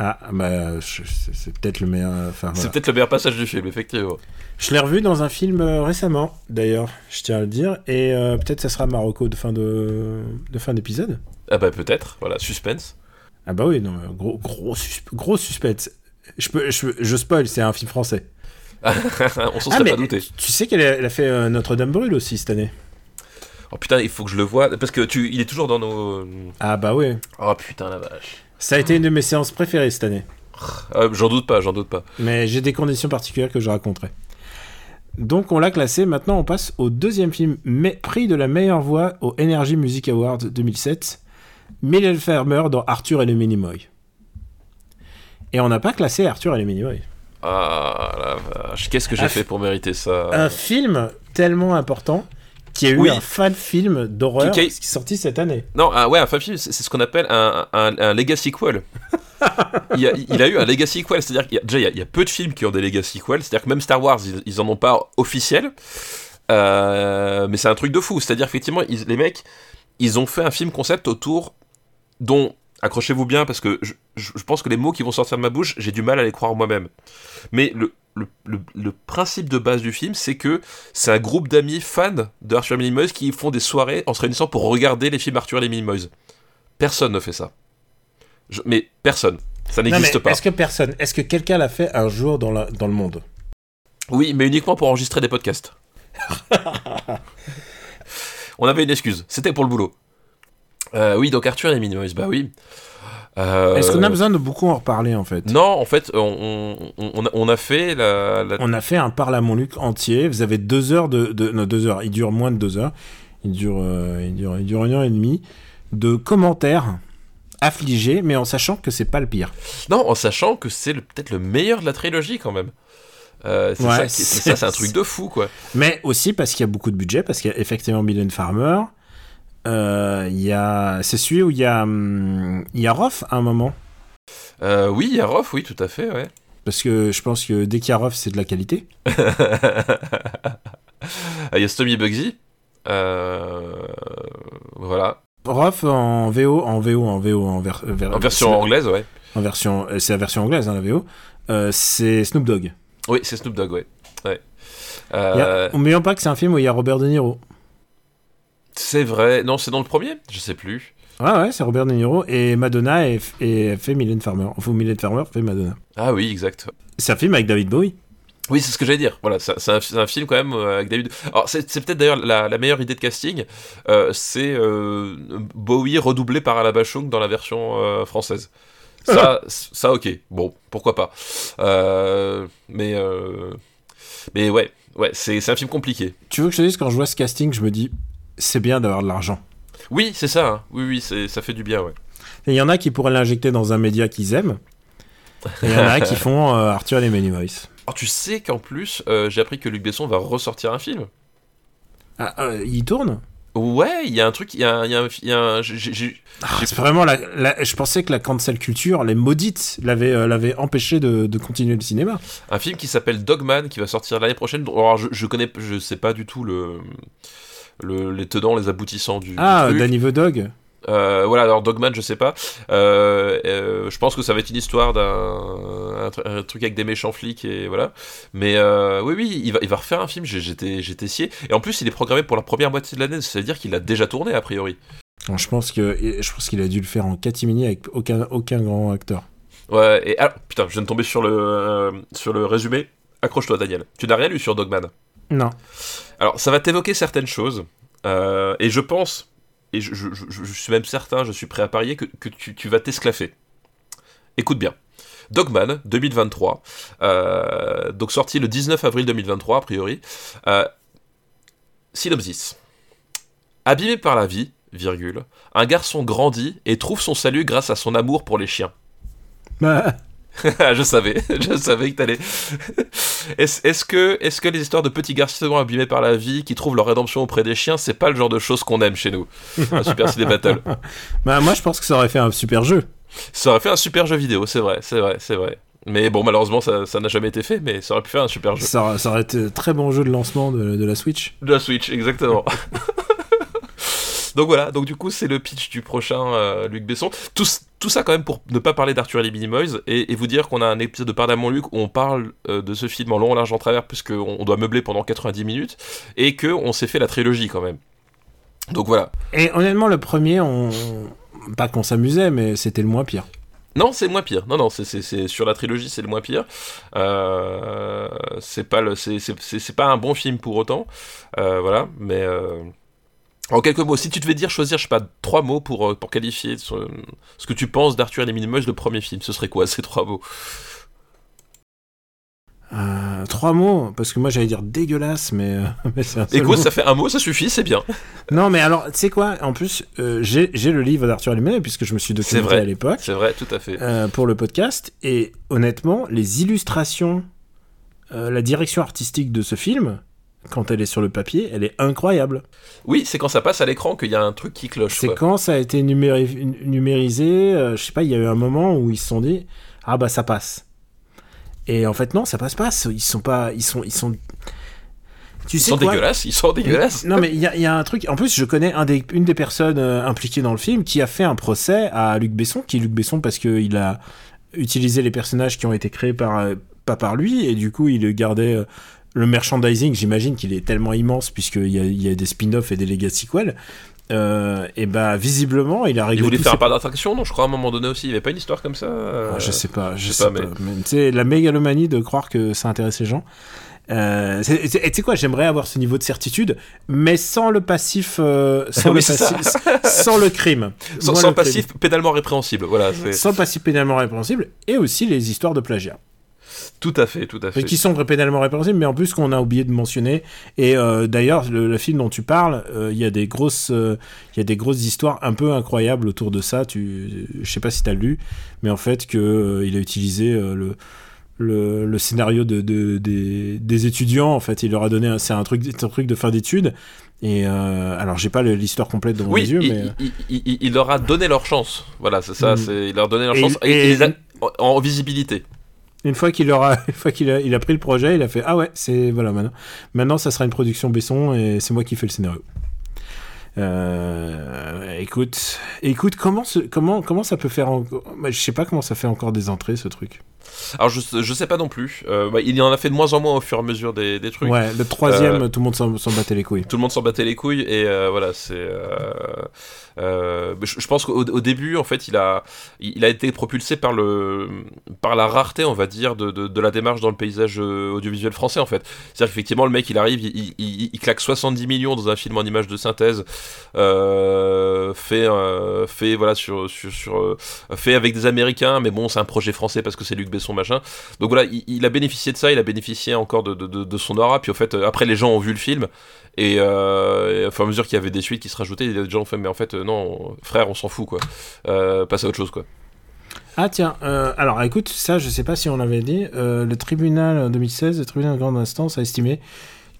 Ah, bah, c'est peut-être le meilleur. C'est peut-être le meilleur passage du film, effectivement. Je l'ai revu dans un film euh, récemment, d'ailleurs, je tiens à le dire, et euh, peut-être ça sera Marocco de fin de, de fin d'épisode. Ah bah peut-être, voilà, suspense. Ah bah oui, non, gros, gros, gros suspense. Je, peux, je, je spoil, c'est un film français. On s'en serait ah, pas douté. Tu sais qu'elle a, fait euh, Notre-Dame brûle aussi cette année. Oh putain, il faut que je le vois parce que tu, il est toujours dans nos. Ah bah oui. Oh putain la vache. Ça a été une de mes séances préférées cette année. Ah, j'en doute pas, j'en doute pas. Mais j'ai des conditions particulières que je raconterai. Donc on l'a classé, maintenant on passe au deuxième film, mais prix de la meilleure voix au Energy Music Awards 2007, Mylène Farmer dans Arthur et les Minimoy. Et on n'a pas classé Arthur et les Minimoy. Ah la vache, qu'est-ce que j'ai fait pour mériter ça Un film tellement important qui a eu un fan film d'horreur qui, est sorti cette année. Non, ouais, un fan film, c'est ce qu'on appelle un, un, legacy sequel. il, a, il, a, eu un legacy sequel, c'est-à-dire qu'il y a, déjà il y, a, peu de films qui ont des legacy sequels, c'est-à-dire que même Star Wars, ils, ils en ont pas officiel. Euh, mais c'est un truc de fou. C'est-à-dire, effectivement, ils- les mecs, ils ont fait un film concept autour dont, accrochez-vous bien, parce que je, pense que les mots qui vont sortir de ma bouche, j'ai du mal à les croire moi-même. Mais le, le, le- le principe de base du film, c'est que c'est un groupe d'amis fans de Arthur et les Minimoys qui font des soirées en se réunissant pour regarder les films Arthur et les Minimoys. Personne ne fait ça. Je- mais personne. Ça n'existe pas. Est-ce que personne, est-ce que quelqu'un l'a fait un jour dans, la- dans le monde? Oui, mais uniquement pour enregistrer des podcasts. On avait une excuse, c'était pour le boulot. Euh, oui, donc Arthur et les Minimoys, bah oui. Euh, Est-ce qu'on a besoin de beaucoup en reparler en fait? Non, en fait, on, on- on a, on a fait la, la- On a fait un parle à mon Luc entier. Vous avez deux heures de, de non deux heures. Il dure moins de deux heures. Il dure, euh, il dure, il dure une heure et demie de commentaires affligés, mais en sachant que c'est pas le pire. Non, en sachant que c'est peut-être le meilleur de la trilogie quand même. Euh, c'est Ouais, ça, c'est un truc de fou quoi. Mais aussi parce qu'il y a beaucoup de budget, parce qu'il y a effectivement Mylène Farmer. Euh, Il y a, c'est celui où il y a, hum, y a à un moment. Euh, oui, il y a Roth, oui, tout à fait, ouais. Parce que je pense que dès qu'il y a Roth, c'est de la qualité. Il y a Stomy Bugsy. Euh, voilà. Roth en VO, en VO, en VO, en, ver- ver- En version anglaise, ouais. En version, euh, c'est la version anglaise, hein, la VO. Euh, c'est Snoop Dogg. Oui, c'est Snoop Dogg, ouais. ouais. A- N'oublions pas que c'est un film où il y a Robert De Niro. C'est vrai. Non, c'est dans le premier? Je sais plus. Ouais, ouais, c'est Robert De Niro et Madonna et, et fait Mylène Farmer. Enfin, Mylène Farmer fait Madonna. Ah oui, exact. C'est un film avec David Bowie. Oui, c'est ce que j'allais dire. Voilà, c'est un, film quand même euh, avec David. Alors, c'est peut-être d'ailleurs la, la meilleure idée de casting. euh, c'est euh, Bowie redoublé par Alain Bachung dans la version euh, française. Ça, ça, ok. Bon, pourquoi pas. Mais, mais ouais, ouais, c'est un film compliqué. Tu veux que je te dise, quand je vois ce casting, je me dis, c'est bien d'avoir de l'argent. Oui, c'est ça. hein. Oui, oui, ça fait du bien, ouais. Il y en a qui pourraient l'injecter dans un média qu'ils aiment. Il y en a qui font euh, Arthur et les Minimoys. Alors, tu sais qu'en plus, euh, j'ai appris que Luc Besson va ressortir un film. Ah, euh, il tourne? Ouais, il y a un truc, il y a, y a un- y a Ah, C'est vraiment la, la- Je pensais que la cancel culture, les maudites, l'avaient l'avaient empêché de, de continuer le cinéma. un film qui s'appelle Dogman qui va sortir l'année prochaine. Alors, je, je connais, je sais pas du tout le, le les tenants, les aboutissants du, du Ah, truc. Danny the Dog Euh, voilà, alors Dogman, je sais pas. Euh, euh, je pense que ça va être une histoire d'un un, tr- un truc avec des méchants flics et voilà. Mais oui, oui, il va, il va refaire un film. j'ai- J'étais, j'étais scié. Et en plus, il est programmé pour la première moitié de l'année. C'est-à-dire qu'il a déjà tourné a priori. Je pense que je pense qu'il a dû le faire en catimini avec aucun, aucun grand acteur. Ouais. Et alors, putain, je viens de tomber sur le sur le résumé. Accroche-toi, Daniel. Tu n'as rien lu sur Dogman. Non. Alors, ça va t'évoquer certaines choses. euh, et je pense, et je, je- je- je suis même certain, je suis prêt à parier que, que tu, tu vas t'esclaffer. Écoute bien. Dogman 2023, euh, donc sorti le 19 avril 2023 a priori. Euh, synopsis. Abîmé par la vie, virgule, un garçon grandit et trouve son salut grâce à son amour pour les chiens. Bah, je savais, je savais que t'allais. Est-ce est-ce que, est que les histoires de petits garçons abîmés par la vie qui trouvent leur rédemption auprès des chiens, c'est pas le genre de choses qu'on aime chez nous Un Super Ciné Battle. bah, moi, je pense que ça aurait fait un super jeu. Ça aurait fait un super jeu vidéo, c'est vrai, c'est vrai, c'est vrai. Mais bon, malheureusement, ça ça n'a jamais été fait, mais ça aurait pu faire un super jeu. Ça, aurait- ça aurait été un très bon jeu de lancement de, de la Switch. De la Switch, exactement. donc voilà, donc du coup, c'est le pitch du prochain euh, Luc Besson. Tout, tout ça quand même pour ne pas parler d'Arthur et les Minimoys et, et vous dire qu'on a un épisode de Pardon mon Luc où on parle euh, de ce film en long, en large, en travers, puisqu'on on doit meubler pendant 90 minutes et qu'on s'est fait la trilogie quand même. Donc voilà. Et honnêtement, le premier, on... pas qu'on s'amusait, mais c'était le moins pire. Non, c'est le moins pire. Non, non, c'est, sur la trilogie, c'est le moins pire. Euh, c'est pas le, c'est un bon film pour autant. Euh, voilà, mais euh, en quelques mots, si tu devais dire choisir, je sais pas, trois mots pour euh, pour qualifier ce, ce que tu penses d'Arthur et les Minimoys, le premier film, ce serait quoi ces trois mots? Euh, trois mots, parce que moi j'allais dire dégueulasse, mais, euh, mais c'est un seul Écoute, mot. ça fait un mot, ça suffit, c'est bien. Non, mais alors, tu sais quoi En plus, euh, j'ai j'ai le livre d'Arthur Limon, puisque je me suis documenté vrai. à l'époque C'est vrai, tout à fait. pour le podcast, et honnêtement, les illustrations, la direction artistique de ce film, quand elle est sur le papier, elle est incroyable. Oui, c'est quand ça passe à l'écran qu'il y a un truc qui cloche. C'est quand ça a été numéri- numérisé, euh, je sais pas, il y a eu un moment où ils se sont dit ah bah ça passe. Et en fait non, ça passe pas. Ils sont pas, ils sont, ils sont. Tu Ils sais sont quoi dégueulasses, ils sont dégueulasses. Non, mais il y, a- il y a un truc. En plus, je connais un des, une des personnes euh, impliquées dans le film qui a fait un procès à Luc Besson, qui est Luc Besson parce qu'il a utilisé les personnages qui ont été créés par, euh, pas par lui, et du coup, il gardait euh, le merchandising. J'imagine qu'il est tellement immense, puisqu'il y a, il y a des spin-offs et des legacy sequels. Euh, et bah, visiblement, il a réglé. voulaient tous faire un parc d'attraction, non Je crois à un moment donné aussi. Il n'y avait pas une histoire comme ça euh, Ah, je sais pas, je je sais sais pas. pas, mais tu sais, la mégalomanie de croire que ça intéresse les gens. Euh, c'est- c'est- et tu sais quoi, j'aimerais avoir ce niveau de certitude, mais sans le passif, euh, sans, Oui, le c'est passif sans le crime. Sans, Moi, sans le passif pénalement répréhensible. Voilà, c'est Sans le passif pénalement répréhensible, et aussi les histoires de plagiat. Tout à fait, tout à fait. Et qui sont pénalement répréhensibles, mais en plus qu'on a oublié de mentionner. Et euh, d'ailleurs, le, le film dont tu parles, euh, il y a des grosses, euh, y a des grosses histoires un peu incroyables autour de ça. Tu, je sais pas si tu as lu, mais en fait que il a utilisé le le, le scénario de, de- des, des étudiants en fait il leur a donné c'est un truc un truc de fin d'études et euh, alors j'ai pas l'histoire complète devant Oui, les yeux il, mais il- il- leur a donné leur chance. Voilà, c'est ça. Mm. Il leur a donné leur Et chance. Et, et- en visibilité. Une fois qu'il aura, une fois qu'il a, il a pris le projet, il a fait ah ouais, c'est voilà maintenant. Maintenant, ça sera une production Besson et c'est moi qui fais le scénario. Euh, écoute, écoute, comment, ce- comment, comment ça peut faire encore bah, Je sais pas comment ça fait encore des entrées ce truc. Alors, je, je sais pas non plus. Euh, bah, il y en a fait de moins en moins au fur et à mesure des, des trucs. Ouais, le troisième, Euh, tout le monde s'en s'en battait les couilles. Tout le monde s'en battait les couilles et euh, voilà, c'est. Euh, je, pense qu'au au début, en fait, il a, il a été propulsé par le, par la rareté, on va dire, de, de, la démarche dans le paysage euh, audiovisuel français, en fait. C'est-à-dire qu'effectivement, le mec, il arrive, il, claque 70 millions dans un film en image de synthèse, euh, fait, fait voilà sur, sur, fait avec des Américains, mais bon, c'est un projet français parce que c'est Luc Besson machin. Donc voilà, il, a bénéficié de ça, il a bénéficié encore de, de, son aura. Puis au fait, après, les gens ont vu le film. Et, euh, au fur et à mesure qu'il y avait des suites qui se rajoutaient, il gens ont fait, mais en fait, euh, non, frère, on s'en fout, quoi. Euh, passe à autre chose, quoi. Ah tiens, euh, alors écoute, ça je sais pas si on l'avait dit, euh, le tribunal en 2016, le tribunal de grande instance a estimé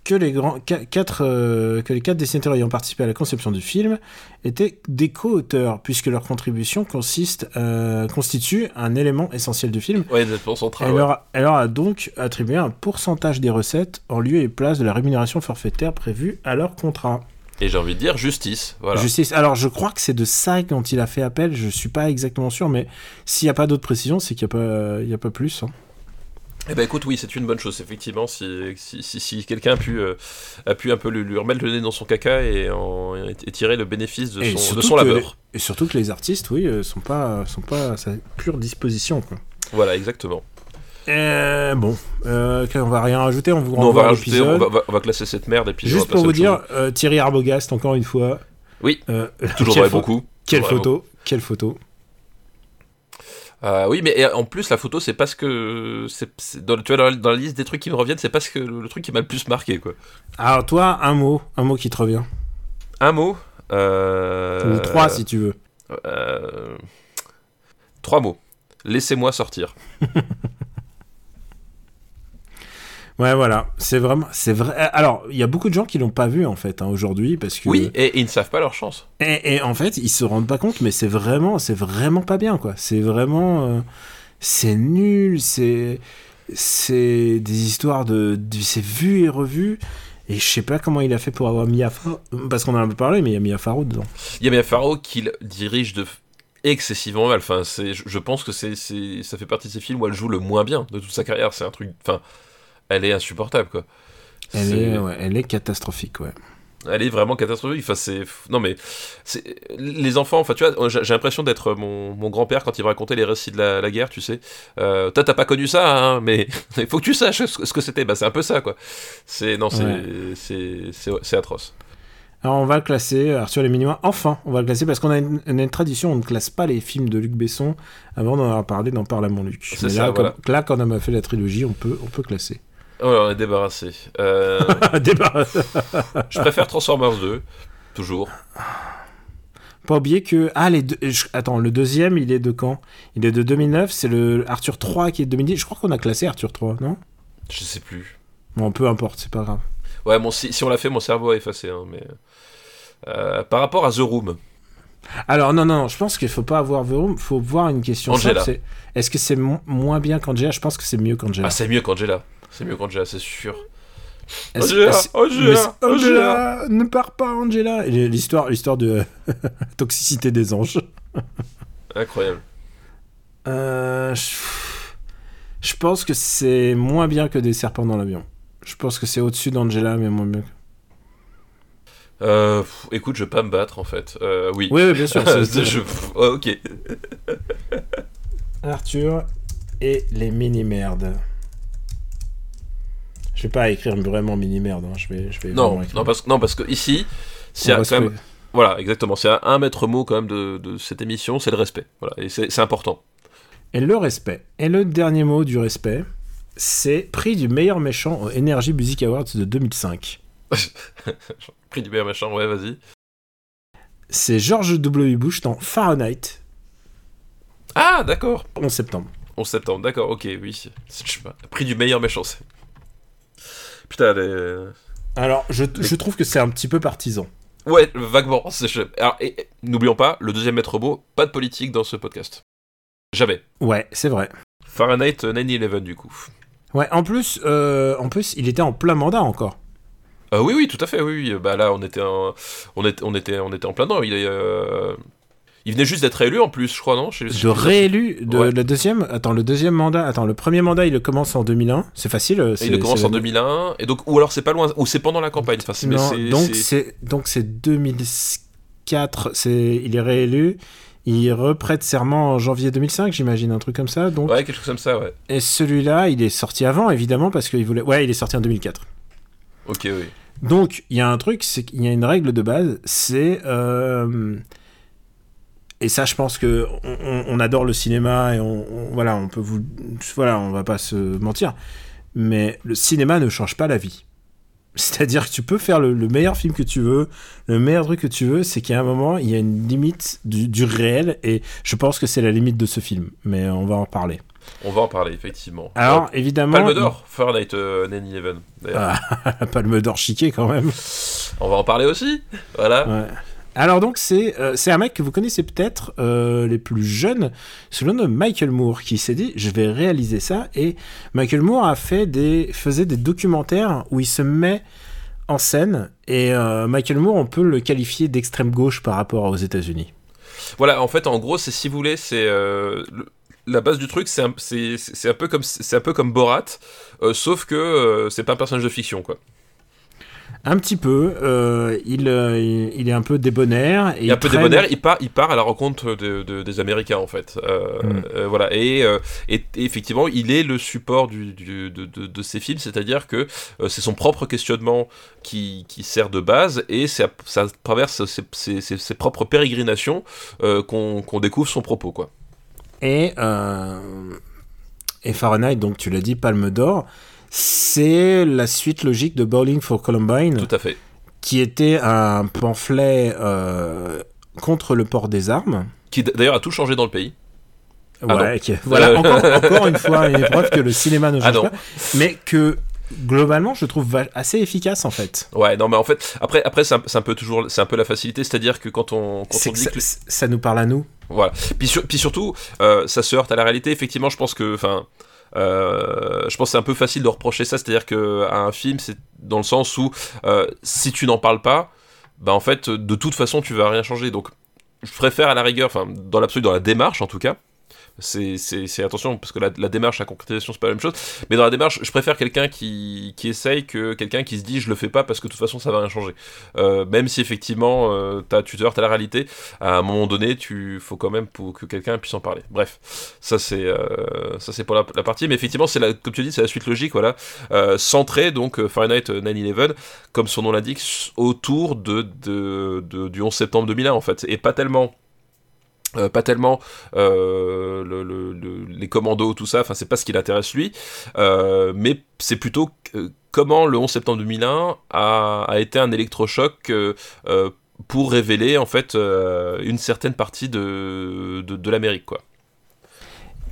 que les, grands, qua- quatre, euh, que les quatre dessinateurs ayant participé à la conception du film étaient des co-auteurs, puisque leur contribution consiste, euh, constitue un élément essentiel du film. Ouais, central. Elle, ouais. leur elle leur a donc attribué un pourcentage des recettes en lieu et place de la rémunération forfaitaire prévue à leur contrat. Et j'ai envie de dire justice, voilà. Justice. Alors, je crois que c'est de ça dont il a fait appel. Je suis pas exactement sûr, mais s'il n'y a pas d'autres précisions, c'est qu'il n'y a, pas- il y a pas plus. hein. Eh ben écoute, oui, c'est une bonne chose, effectivement, si, si, si, si quelqu'un a pu, euh, a pu un peu lui, lui remettre le nez dans son caca et, en, et tirer le bénéfice de son, de son que labeur. Et surtout que les artistes, oui, euh, sont pas, sont pas à sa pure disposition. Quoi. Voilà, exactement. Euh, bon, euh, on va rien rajouter, on vous va à rajouter, l'épisode. on va, on va- on va classer cette merde et puis on va Juste pour vous dire, euh, Thierry Arbogast, encore une fois. Oui, toujours bons coups. quelle photo Quelle photo Euh, oui, mais en plus, la photo, c'est parce que. c'est dans, tu vois, dans la, dans la liste des trucs qui me reviennent, c'est parce que le, le truc qui m'a le plus marqué, quoi. Alors, toi, un mot, un mot qui te revient. Un mot. euh, Ou trois, si tu veux. euh, trois mots. Laissez-moi sortir. Ouais, voilà. C'est vraiment. C'est vrai. Alors, il y a beaucoup de gens qui l'ont pas vu, en fait, hein, aujourd'hui, parce que. Oui, et, ils ne savent pas leur chance. Et, et en fait, ils se rendent pas compte, mais c'est vraiment, c'est vraiment pas bien, quoi. C'est vraiment, euh, c'est nul, c'est, c'est des histoires de, de- c'est vu et revu. Et je sais pas comment il a fait pour avoir Mia Farrow, parce qu'on en a un peu parlé, mais il y a Mia Farrow dedans. Il y a Mia Farrow qui le dirige de excessivement mal. Enfin, c'est, je, je pense que c'est, c'est, ça fait partie de ces films où elle joue le moins bien de toute sa carrière. C'est un truc. Enfin, elle est insupportable, quoi. Elle est, ouais, elle est catastrophique, ouais. Elle est vraiment catastrophique. Enfin, c'est non mais c'est les enfants. Enfin, tu vois, j'ai j'ai l'impression d'être mon, mon grand-père quand il me racontait les récits de la, la guerre. Tu sais, euh, toi t'as pas connu ça, hein, mais il faut que tu saches ce, que c'était. Bah, c'est un peu ça, quoi. C'est non, c'est Ouais. c'est atroce. Alors on va le classer, Arthur les Minimois, enfin, on va le classer parce qu'on a une, tradition, on ne classe pas les films de Luc Besson avant d'en avoir parlé dans Parle à mon Luc. Mais ça, là, voilà. comme- là, quand on a fait la trilogie, on peut, on peut classer. Oh, on est débarrassé. Euh, Débarrasse. je préfère Transformers 2, toujours. Pas oublier que. Ah, les deux... je- Attends, le deuxième, il est de quand? Il est de 2009, c'est le Arthur 3 qui est de 2010. Je crois qu'on a classé Arthur 3, non? Je sais plus. Bon, peu importe, c'est pas grave. Ouais, bon, si, si on l'a fait, mon cerveau a effacé. Hein, mais euh, par rapport à The Room, Alors, non, non, je pense qu'il faut pas avoir The Room, faut voir une question Angela. est-ce que c'est mo- moins bien qu'Angela? Je pense que c'est mieux qu'Angela. ah, c'est mieux qu'Angela. C'est mieux qu'Angela, c'est sûr. Angela, Angela, Angela. Ne pars pas, Angela. L'histoire, l'histoire de toxicité des anges. Incroyable. Euh, je... je pense que c'est moins bien que des serpents dans l'avion. Je pense que c'est au-dessus d'Angela, mais moins bien. que- Euh, pff, écoute, je vais pas me battre en fait. Euh, oui. Oui, oui, bien sûr. Je- oh, ok. Arthur et les mini-merdes. Je vais pas écrire vraiment mini-merde. hein. Je vais, je vais Non, non parce, non, parce que ici, c'est quand même. Voilà, exactement. C'est un, maître mot quand même de, de cette émission, c'est le respect. Voilà, et c'est important. Et le respect. Et le dernier mot du respect, c'est prix du meilleur méchant au Energy Music Awards de 2005. Prix du meilleur machin, ouais, vas-y. C'est George W. Bush dans Fahrenheit, Ah, d'accord. 11 septembre. 11 septembre, d'accord, ok, oui. Prix du meilleur méchant, c'est. Putain, les... Alors, je, je trouve que c'est un petit peu partisan. Ouais, vaguement. Alors, et- et n'oublions pas, le deuxième maître mot, pas de politique dans ce podcast. Jamais. Ouais, c'est vrai. Fahrenheit 9-11, du coup. Ouais, en plus, euh, en plus, il était en plein mandat encore. Euh, oui, oui, tout à fait, oui, oui. Bah là, on était en, on était, on était, on était en plein dedans. Il est, euh, il venait juste d'être réélu en plus, je crois, non? Je- je- De réélu de Ouais. la deuxième. Attends, le deuxième mandat. Attends, le premier mandat, il le commence en 2001. C'est facile. euh, il commence c'est en la- 2001, et donc, ou alors c'est pas loin, ou c'est pendant la campagne. Enfin, mais Non, c'est- donc c'est- c'est donc c'est 2004. C'est il est réélu. Il reprête serment en janvier 2005, j'imagine un truc comme ça. Donc Ouais, quelque chose comme ça, ouais. et celui-là, il est sorti avant évidemment parce qu'il voulait. Ouais, il est sorti en 2004. Ok, oui. Donc, il y a un truc, c'est qu'il y a une règle de base, c'est... euh, Et ça, je pense que on, adore le cinéma et on, on- voilà, on peut vous, voilà, on va pas se mentir, mais le cinéma ne change pas la vie. C'est-à-dire que tu peux faire le, le meilleur film que tu veux, le meilleur truc que tu veux, c'est qu'à un moment, il y a une limite du, du réel, et je pense que c'est la limite de ce film, mais on va en parler. On va en parler, effectivement. Alors, Euh, évidemment... Palme d'Or, Fahrenheit euh, 9-11, d'ailleurs. Ah, Palme d'Or chiqué quand même. On va en parler aussi. Voilà. Ouais. Alors donc c'est euh, c'est un mec que vous connaissez peut-être euh, les plus jeunes, c'est le nom de Michael Moore qui s'est dit je vais réaliser ça et Michael Moore a fait des faisait des documentaires où il se met en scène et euh, Michael Moore on peut le qualifier d'extrême gauche par rapport aux États-Unis. Voilà, en fait, en gros, c'est si vous voulez, c'est la base du truc, c'est un, un peu comme c'est un peu comme Borat, sauf que euh, c'est pas un personnage de fiction, quoi. Un petit peu, euh, il, euh, il est un peu débonnaire et Il est un peu traîne- débonnaire, il part, il part à la rencontre de, de- des Américains en fait. Euh, Mm. euh, voilà, et, euh, et, et effectivement, il est le support du, du- de, de- de ces films, c'est-à-dire que euh, c'est son propre questionnement qui, qui sert de base et c'est à, ça traverse ses, ses- ses- ses propres pérégrinations euh, qu'on qu'on découvre son propos, quoi. Et, euh, et Fahrenheit, donc tu l'as dit, Palme d'Or, c'est la suite logique de Bowling for Columbine, Tout à fait. qui était un pamphlet euh, contre le port des armes. Qui d'ailleurs a tout changé dans le pays. Ah Ouais, qui- voilà, Euh. encore, encore une fois, une preuve que le cinéma ne Ah change non. pas, mais que globalement, je trouve assez efficace en fait. Ouais, non, mais en fait, après, après c'est un, peu toujours, c'est un peu la facilité, c'est-à-dire que quand on, quand on que dit ça, que ça nous parle à nous. Voilà. Puis, sur- puis surtout, euh, ça se heurte à la réalité. Effectivement, je pense que, enfin, je pense c'est un peu facile de reprocher ça, c'est-à-dire que à un film, c'est dans le sens où euh, si tu n'en parles pas, bah en fait, de toute façon, tu vas rien changer. Donc, je préfère à la rigueur, enfin, dans l'absolu, dans la démarche en tout cas. C'est, attention parce que la, démarche, la concrétisation, c'est pas la même chose. Mais dans la démarche, je préfère quelqu'un qui, qui essaye que quelqu'un qui se dit je le fais pas parce que de toute façon ça va rien changer. Euh, même si effectivement euh, t'as, tu te la réalité, à un moment donné, tu faut quand même pour que quelqu'un puisse en parler. Bref, ça c'est euh, ça c'est pour la, partie, mais effectivement c'est comme tu dis, c'est la suite logique, voilà, euh, centrée donc euh, Fahrenheit 9/11, comme son nom l'indique, autour de, de, de- du 11 septembre 2001 en fait, et pas tellement. Euh, pas tellement euh, le- le- le- les commandos, tout ça, enfin c'est pas ce qui l'intéresse lui, euh, mais c'est plutôt comment le 11 septembre 2001 a, a été un électrochoc pour révéler en fait une certaine partie de, de, l'Amérique quoi.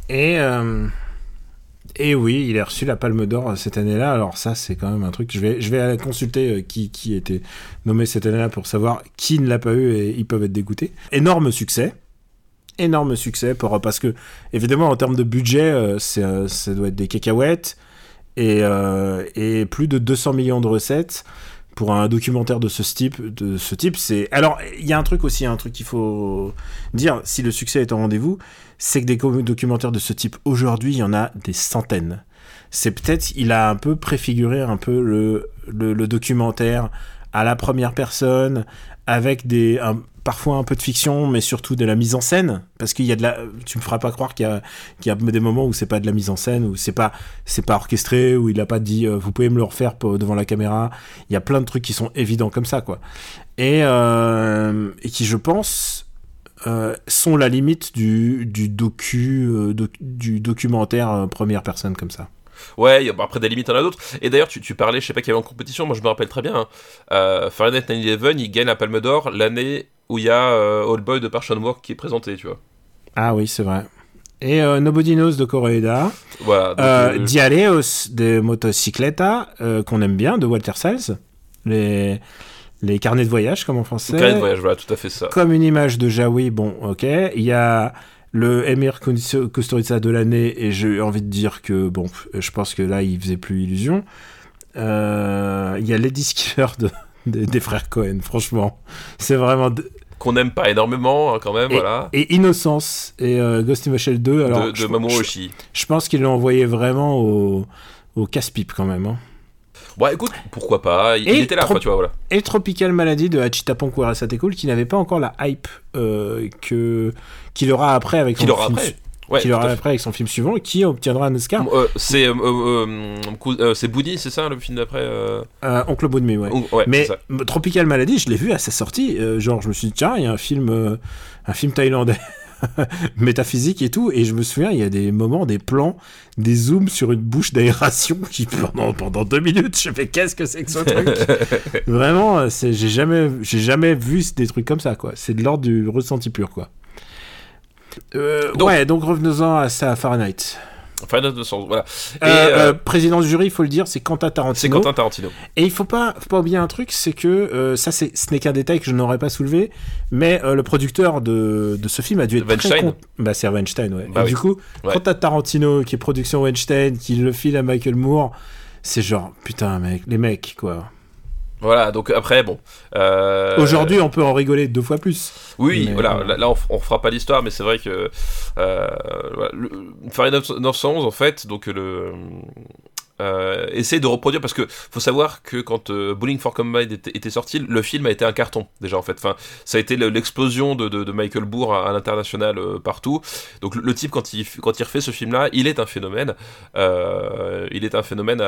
Et, et oui, il a reçu la Palme d'Or cette année-là. Alors ça, c'est quand même un truc. Je vais, je vais aller consulter qui, qui était nommé cette année-là pour savoir qui ne l'a pas eu et ils peuvent être dégoûtés. Énorme succès. Énorme succès parce que, évidemment, en termes de budget, euh, c'est, euh, ça doit être des cacahuètes. et, euh, et plus de 200 millions de recettes pour un documentaire de ce type. De ce type, alors il y a un truc aussi, un truc qu'il faut dire si le succès est au rendez-vous, c'est que des documentaires de ce type aujourd'hui, il y en a des centaines. C'est peut-être il a un peu préfiguré un peu le le, documentaire à la première personne avec des parfois un peu de fiction mais surtout de la mise en scène parce qu'il y a de la tu me feras pas croire qu'il y a y a des moments où c'est pas de la mise en scène où c'est pas pas orchestré où il a pas dit euh, vous pouvez me le refaire devant la caméra il y a plein de trucs qui sont évidents comme ça quoi et euh, qui je pense euh, sont la limite du du docu doc- du documentaire première personne comme ça Ouais, bon, après des limites, il y en a d'autres. Et d'ailleurs, tu, tu parlais, je sais pas qui avait en compétition, moi je me rappelle très bien. Hein, euh, Fahrenheit 9/11, il gagne la Palme d'Or l'année où il y a euh, Old Boy de Park Chan-wook qui est présenté, tu vois. ah oui c'est vrai et euh, Nobody Knows de Koreeda Voilà. donc, Euh, Dialeos de Motocicleta, qu'on aime bien, de Walter Sales. Les, les carnets de voyage, comme en français. carnet de voyage, voilà, tout à fait ça. Comme une image de Jaoui, bon, ok. Il y a le Emir Kus- Kusturica de l'année, et j'ai envie de dire que, bon, je pense que là, il faisait plus illusion. Euh, Il y a Lady Skiller de, des- des frères Cohen, franchement. C'est vraiment. de- Qu'on n'aime pas énormément, hein, quand même, Et, voilà. et Innocence et euh, Ghost in the Shell 2. Alors, de de je- Mamoru Oshii. je pense qu'ils l'ont envoyé vraiment au, au casse-pipe quand même. Hein. Bon, écoute, pourquoi pas, il, Et était là, quoi, tu vois, voilà. Et Tropical Malady de Hachita Cool qui n'avait pas encore la hype euh, que qu'il aura après avec son aura film après. Su- Ouais, qu'il tout aura à fait. après avec son film suivant et qui obtiendra un Oscar. Euh, c'est euh, euh, euh, c'est Boody, c'est ça, le film d'après Oncle Boudemy, ouais. ou- ouais, Mais Tropical Malady, je l'ai vu à sa sortie. genre, je me suis dit tiens, il y a un film, un film thaïlandais. métaphysique et tout et je me souviens il y a des moments des plans des zooms sur une bouche d'aération qui pendant pendant deux minutes je fais qu'est-ce que c'est que ce truc? Vraiment j'ai jamais j'ai jamais vu des trucs comme ça quoi c'est de l'ordre du ressenti pur quoi Donc- ouais donc revenons-en à ça à Fahrenheit Final 200, voilà. Et, Euh, euh, euh, président du jury il faut le dire c'est Quentin c'est Tarantino Quentin Tarantino. et il faut pas, faut pas oublier un truc, c'est que euh, ça, c'est, ce n'est qu'un détail que je n'aurais pas soulevé, mais euh, le producteur de, de ce film a dû être très Weinstein con- Bah, c'est Weinstein, ouais. Bah et oui. du coup, Ouais. t'as Tarantino qui est production Weinstein, qui le file à Michael Moore, c'est genre putain, mec, les mecs, quoi. Voilà, donc après, bon. euh, Aujourd'hui, on peut en rigoler deux fois plus. Oui, Mais, voilà, euh, là, là, on, on fera pas l'histoire, mais c'est vrai que euh, voilà, le, Fahrenheit 911, en fait, donc le euh, essaie de reproduire parce que faut savoir que quand euh, Bowling for Combine était, sorti, le film a été un carton déjà en fait. Enfin, ça a été le- l'explosion de, de, Michael Moore à, l'international euh, partout. Donc le, type quand il quand il refait ce film-là, il est un phénomène. Euh, il est un phénomène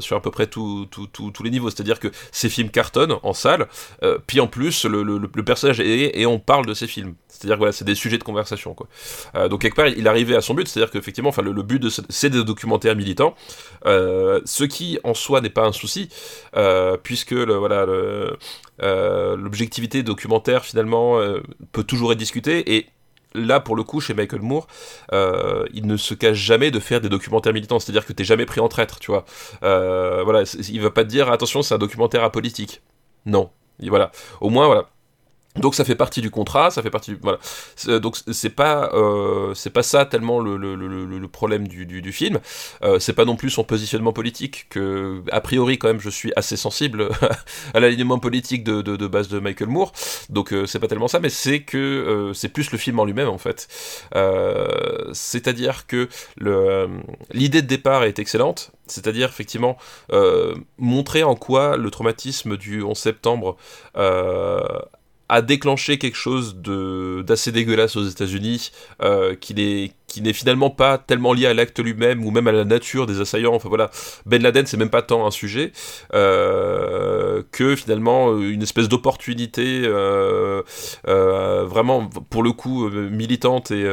sur à peu près tout- tous les niveaux. C'est-à-dire que ces films cartonnent en salle, euh, puis en plus le, le- le personnage est et on parle de ces films. C'est-à-dire que voilà, c'est des sujets de conversation quoi. Donc quelque part, il arrivait à son but, c'est-à-dire qu'effectivement, enfin le, but de ce- c'est des documentaires militants. Ce qui en soi n'est pas un souci, euh, puisque voilà, euh, l'objectivité documentaire finalement euh, peut toujours être discutée et Là, pour le coup, chez Michael Moore, euh, il ne se cache jamais de faire des documentaires militants. C'est-à-dire que t'es jamais pris en traître, tu vois. Euh, voilà, il va pas te dire attention, c'est un documentaire apolitique. Non. Voilà. Au moins, voilà. Donc ça fait partie du contrat, ça fait partie du voilà. C'est- Donc c'est pas euh, c'est pas ça tellement le, le, le, le- problème du, du, du film. Euh, c'est pas non plus son positionnement politique que a priori quand même je suis assez sensible à l'alignement politique de, de, de base de Michael Moore. Donc euh, c'est pas tellement ça, mais c'est que euh, c'est plus le film en lui-même en fait. Euh, C'est-à-dire que euh, l'idée de départ est excellente. C'est-à-dire effectivement euh, montrer en quoi le traumatisme du 11 septembre euh, a déclenché quelque chose d'assez dégueulasse aux États-Unis, euh, qui n'est finalement pas tellement lié à l'acte lui-même ou même à la nature des assaillants. Enfin voilà, Ben Laden c'est même pas tant un sujet euh, que finalement une espèce d'opportunité euh, euh, vraiment pour le coup euh, militante et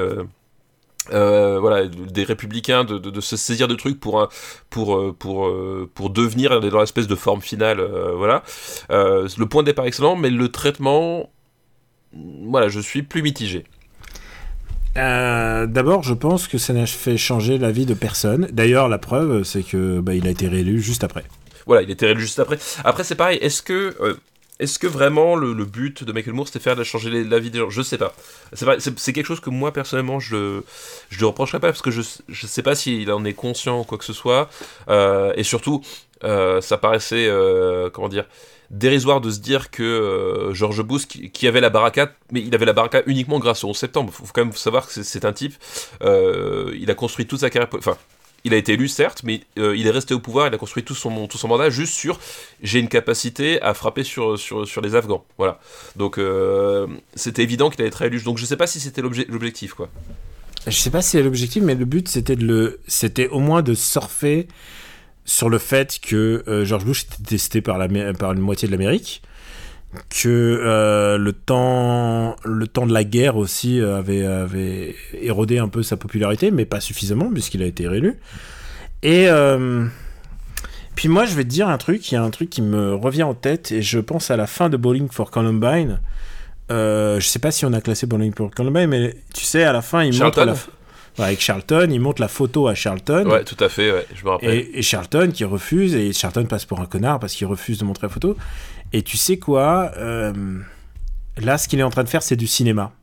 euh, voilà, des républicains de, de, de, se saisir de trucs pour pour euh, pour euh, pour devenir dans l'espèce de forme finale, euh, voilà. le point de départ excellent, mais le traitement, voilà, je suis plus mitigé. D'abord, je pense que ça n'a fait changer la vie de personne. D'ailleurs, la preuve, c'est que bah, il a été réélu juste après. Voilà, il a été réélu juste après. Après, c'est pareil. Est-ce que est-ce que vraiment le, but de Michael Moore c'était faire changer la vie des gens? Je sais pas. C'est quelque chose que moi personnellement je je le reprocherais pas parce que je je sais pas s'il en est conscient ou quoi que ce soit. Euh, et surtout, euh, ça paraissait euh, comment dire dérisoire de se dire que George Bush qui, avait la baraka, mais il avait la baraka uniquement grâce au 11 septembre. Faut quand même savoir que c'est un type. il a construit toute sa carrière. Enfin, il a été élu, certes, mais euh, il est resté au pouvoir, il a construit tout son, tout son mandat juste sur j'ai une capacité à frapper sur, sur, sur les Afghans. Voilà. Donc euh, c'était évident qu'il allait être élu. Donc je sais pas si c'était l'objectif, quoi. Je sais pas si c'est l'objectif, mais le but c'était de le, c'était au moins de surfer sur le fait que euh, George Bush était testé par, la, par une moitié de l'Amérique que euh, le temps le temps de la guerre aussi avait, avait érodé un peu sa popularité mais pas suffisamment puisqu'il a été réélu et euh, puis moi je vais te dire un truc il y a un truc qui me revient en tête et je pense à la fin de Bowling for Columbine euh, je sais pas si on a classé Bowling for Columbine mais tu sais à la fin il montre la avec Charlton, il montre la photo à Charlton. Ouais, tout à fait, ouais, je me rappelle. Et, et, Charlton qui refuse, et Charlton passe pour un connard parce qu'il refuse de montrer la photo. Et tu sais quoi euh, Là, ce qu'il est en train de faire, c'est du cinéma.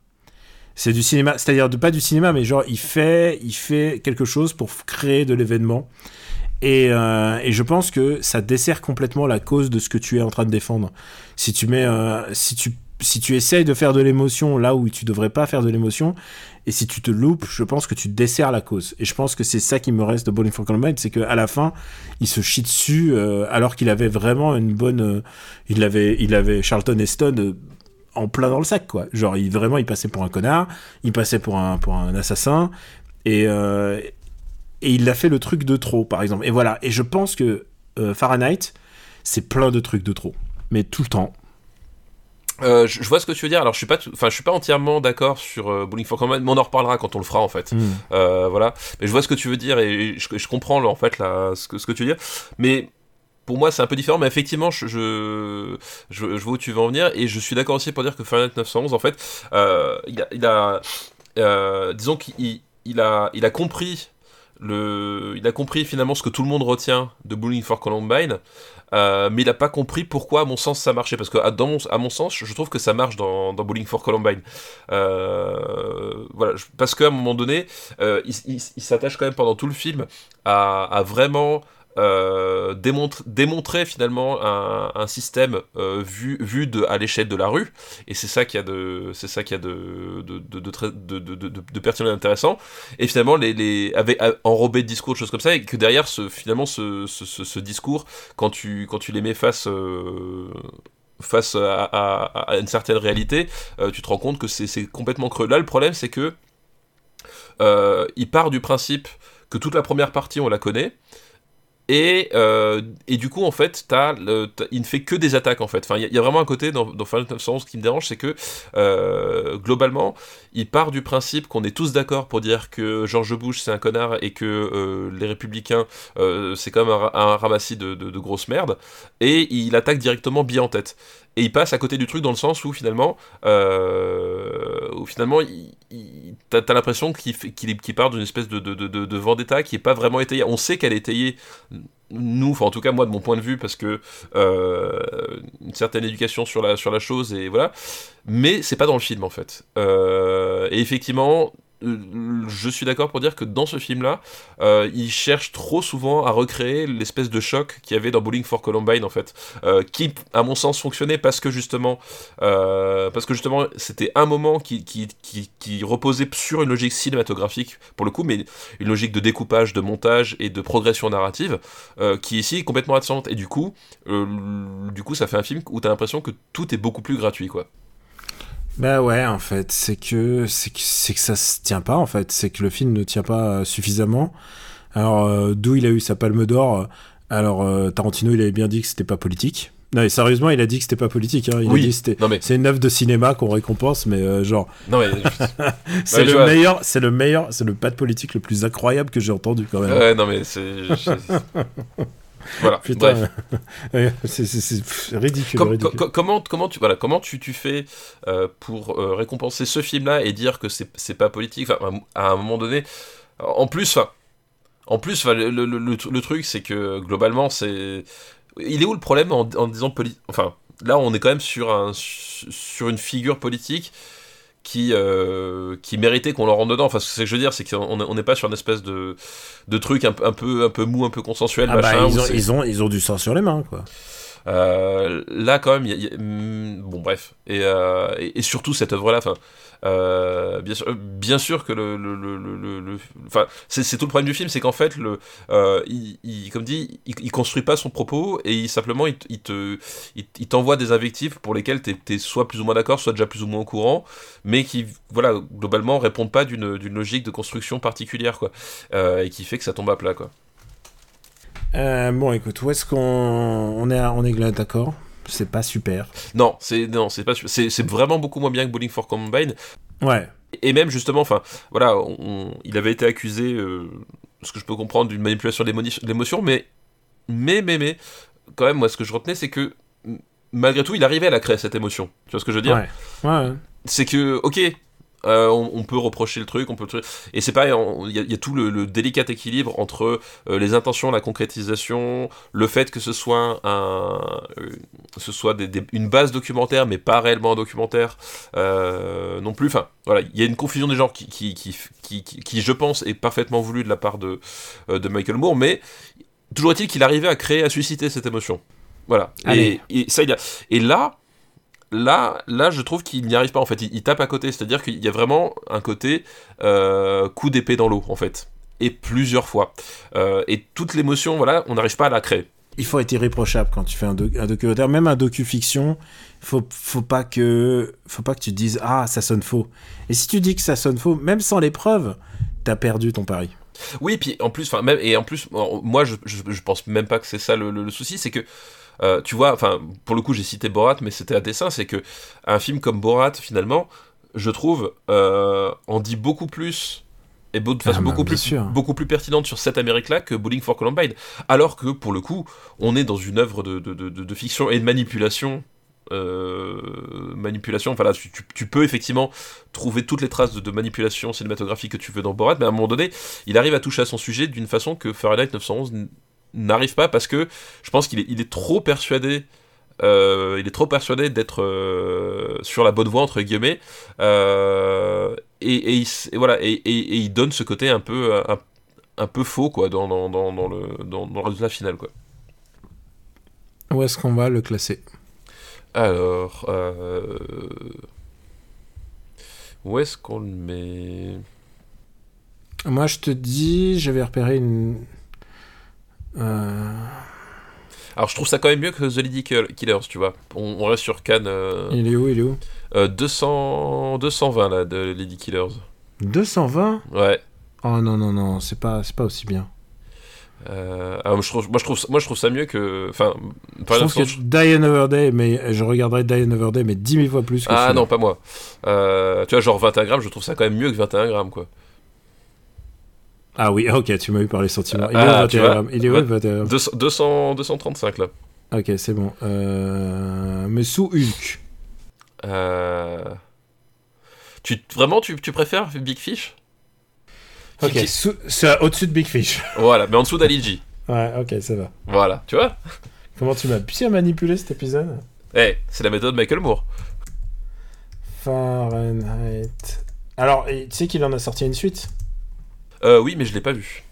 C'est du cinéma, c'est-à-dire pas du cinéma, mais genre il fait, il fait quelque chose pour créer de l'événement. Et, euh, et, je pense que ça dessert complètement la cause de ce que tu es en train de défendre. Si tu mets, euh, si tu si tu essayes de faire de l'émotion là où tu devrais pas faire de l'émotion, et si tu te loupes, je pense que tu desserres la cause. Et je pense que c'est ça qui me reste de Bowling for Columbine, c'est qu'à la fin, il se chie dessus euh, alors qu'il avait vraiment une bonne, euh, il avait, Charlton Heston euh, en plein dans le sac quoi. Genre il vraiment il passait pour un connard, il passait pour un pour un assassin et et il a fait le truc de trop par exemple. Et voilà. Et je pense que Fahrenheit, c'est plein de trucs de trop, mais tout le temps. Euh, je, vois ce que tu veux dire. Alors, je suis pas, enfin, je suis pas entièrement d'accord sur euh, Bowling for Columbine, mais on en reparlera quand on le fera en fait. Hmm. Euh, voilà. Mais je vois ce que tu veux dire et je, comprends en fait là, ce que ce que tu veux dire. Mais pour moi, c'est un peu différent, mais effectivement, je, je, je, vois où tu veux en venir, et je suis d'accord aussi pour dire que Fahrenheit 911, en fait, il a, il a disons qu'il il a, il a compris il a compris finalement ce que tout le monde retient de Bowling for Columbine, euh, mais il n'a pas compris pourquoi, à mon sens, ça marchait. Parce que, à, mon, à mon sens, je trouve que ça marche dans, dans Bowling for Columbine. Euh, voilà, parce qu'à un moment donné, euh, il, s'attache quand même pendant tout le film à vraiment euh, démontrer finalement un, système euh, vu, de, à l'échelle de la rue. Et c'est ça qui a de c'est ça a de de, de, de, pertinent et intéressant. Et finalement les, les enrobé de discours de choses comme ça et que derrière ce finalement ce, discours quand tu quand tu les mets face euh, face à, à, une certaine réalité tu te rends compte que c'est complètement creux. Là le problème c'est que il part du principe que toute la première partie on la connaît et, euh, et du coup, en fait, il ne fait que des attaques, en fait. Enfin, il y, a vraiment un côté dans, Final Fantasy qui me dérange, c'est que, euh, globalement, il part du principe qu'on est tous d'accord pour dire que George Bush, c'est un connard et que euh, les républicains, c'est quand même un, un ramassis de, de, de grosses merdes, et il attaque directement bien en tête et il passe à côté du truc dans le sens où finalement, euh, où finalement, t'as, l'impression qu'il, qu'il, part d'une espèce de, de, de, de, vendetta qui est pas vraiment étayée. On sait qu'elle est étayée, nous, enfin en tout cas moi de mon point de vue, parce que euh, une certaine éducation sur la sur la chose et voilà, mais c'est pas dans le film en fait. Euh, et effectivement, je suis d'accord pour dire que dans ce film-là, euh, il cherche trop souvent à recréer l'espèce de choc qu'il y avait dans Bowling for Columbine en fait, euh, qui, à mon sens, fonctionnait parce que justement, euh, justement, c'était un moment qui, reposait sur une logique cinématographique pour le coup, mais une logique de découpage, de montage et de progression narrative, qui ici est complètement absente. Et du coup, coup, ça fait un film où t'as l'impression que tout est beaucoup plus gratuit, quoi. Bah ouais, en fait, c'est que c'est que que ça se tient pas en fait, c'est que le film ne tient pas euh, suffisamment. Alors euh, d'où il a eu sa Palme d'Or. Alors euh, Tarantino, il avait bien dit que c'était pas politique. Non, mais sérieusement, il a dit que c'était pas politique. Hein. Il oui. a dit c'était mais... c'est une œuvre de cinéma qu'on récompense, mais genre. Non mais c'est le meilleur, c'est le meilleur, c'est le pas de politique le plus incroyable que j'ai entendu quand même. Ouais, non mais c'est. Voilà. Putain, c'est ridicule. comment, comment tu, voilà, comment tu, tu fais euh, pour euh, récompenser ce film-là et dire que c'est pas politique? Enfin, À un moment donné, en plus, en plus, le, le, le, truc, c'est que globalement, c'est. Il est où le problème en, en disant politique Enfin, là, on est quand même sur, un, sur une figure politique qui, euh, qui méritait qu'on leur rentre dedans. Enfin, ce que je veux dire, c'est qu'on n'est pas sur une espèce de, de truc un, un, peu, un peu mou, un peu consensuel. Ah bah, ils, ont, ils, ont, ils, ont, du sang sur les mains, quoi. Euh, là, quand même, y a, y a, hmm, bon, bref. Et, euh, et, et, surtout, cette œuvre-là, enfin, euh, bien, sûr, bien sûr que le, le, le, le c'est tout le problème du film, c'est qu'en fait, le, euh, il, comme dit, il, il, construit pas son propos et il, simplement, il, te, il t'envoie des invectives pour lesquelles tu es, soit plus ou moins d'accord, soit déjà plus ou moins au courant, mais qui, voilà, globalement, répondent pas d'une logique de construction particulière, quoi, euh, et qui fait que ça tombe à plat, quoi. Euh, bon, écoute, où est-ce qu'on on est, on est d'accord c'est pas super. Non, c'est non, c'est pas c'est vraiment beaucoup moins bien que Bowling for Combine. Ouais. Et même justement, enfin, voilà, on, il avait été accusé, euh, ce que je peux comprendre, d'une manipulation de l'émotion, mais mais mais mais quand même, moi, ce que je retenais, c'est que malgré tout, il arrivait à la créer cette émotion. Tu vois ce que je veux dire? Ouais. ouais. C'est que, ok, euh, on, on, peut reprocher le truc, on peut et c'est pareil, il y, y, a tout le, le, délicat équilibre entre euh, les intentions, la concrétisation, le fait que ce soit un, euh, ce soit des, des, une base documentaire, mais pas réellement un documentaire non plus. Enfin, voilà, il y a une confusion des genres qui, qui, qui, qui, qui je pense, est parfaitement voulue de la part de, de Michael Moore, mais toujours est-il qu'il arrivait à créer, à susciter cette émotion. Voilà. Et, et, ça, il y a... et là, là, là, je trouve qu'il n'y arrive pas en fait. Il, il tape à côté, c'est-à-dire qu'il y a vraiment un côté euh, coup d'épée dans l'eau en fait, et plusieurs fois. Euh, et toute l'émotion, voilà, on n'arrive pas à la créer. Il faut être irréprochable quand tu fais un, doc un documentaire, même un docu-fiction. Faut, faut pas que, faut pas que tu te dises ah ça sonne faux. Et si tu dis que ça sonne faux, même sans les preuves, t'as perdu ton pari. Oui, puis en plus, enfin même et en plus, moi je, je, je pense même pas que c'est ça le, le, le souci, c'est que euh, tu vois, enfin, pour le coup, j'ai cité Borat, mais c'était à dessein, c'est que un film comme Borat, finalement, je trouve, euh, en dit beaucoup plus et de façon ah, beaucoup, plus, sûr. beaucoup plus pertinente sur cette Amérique-là que Bowling for Columbine. Alors que, pour le coup, on est dans une œuvre de, de, de, de fiction et de manipulation. Euh, manipulation, enfin là, tu, tu, peux effectivement trouver toutes les traces de, manipulation cinématographique que tu veux dans Borat, mais à un moment donné, il arrive à toucher à son sujet d'une façon que Fahrenheit 911 n'arrive pas parce que je pense qu'il est, il est trop persuadé euh, il est trop persuadé d'être euh, sur la bonne voie entre guillemets. Euh, et, et, il, et, voilà et, et, il donne ce côté un peu un, un peu faux quoi dans, dans, dans, dans le dans, le résultat final quoi. Où est-ce qu'on va le classer? Alors où est-ce qu'on le met? Moi je te dis j'avais repéré une euh... Alors je trouve ça quand même mieux que The Lady Killers, tu vois. On, on reste sur Cannes. Euh... Il est où Il est où? euh, 200... 220 là de Lady Killers. 220 Ouais. Oh non non non, c'est pas c'est pas aussi bien. Euh, alors, je trouve, moi, je trouve, moi je trouve ça mieux que. Enfin, par je trouve que je... Die Another Day, mais je regarderais Die Another Day, mais 10 000 fois plus que Ah non, pas moi. Tu vois, genre 21 grammes, je trouve ça quand même mieux que 21 grammes, quoi. Ah oui, ok, tu m'as eu par les sentiments. Il ah, est où 21 Il est où 21 200, 235 là. Ok, c'est bon. Euh... Mais sous Hulk. Euh... Tu, vraiment, tu, tu préfères Big Fish? Ok, qui... c'est au-dessus de Big Fish. Voilà, mais en dessous d'Aligi. ouais, ok, ça va. Voilà, tu vois Comment tu m'as bien manipulé cet épisode? Eh, hey, c'est la méthode Michael Moore. Fahrenheit. Alors, tu sais qu'il en a sorti une suite? Euh, oui, mais je l'ai pas vu.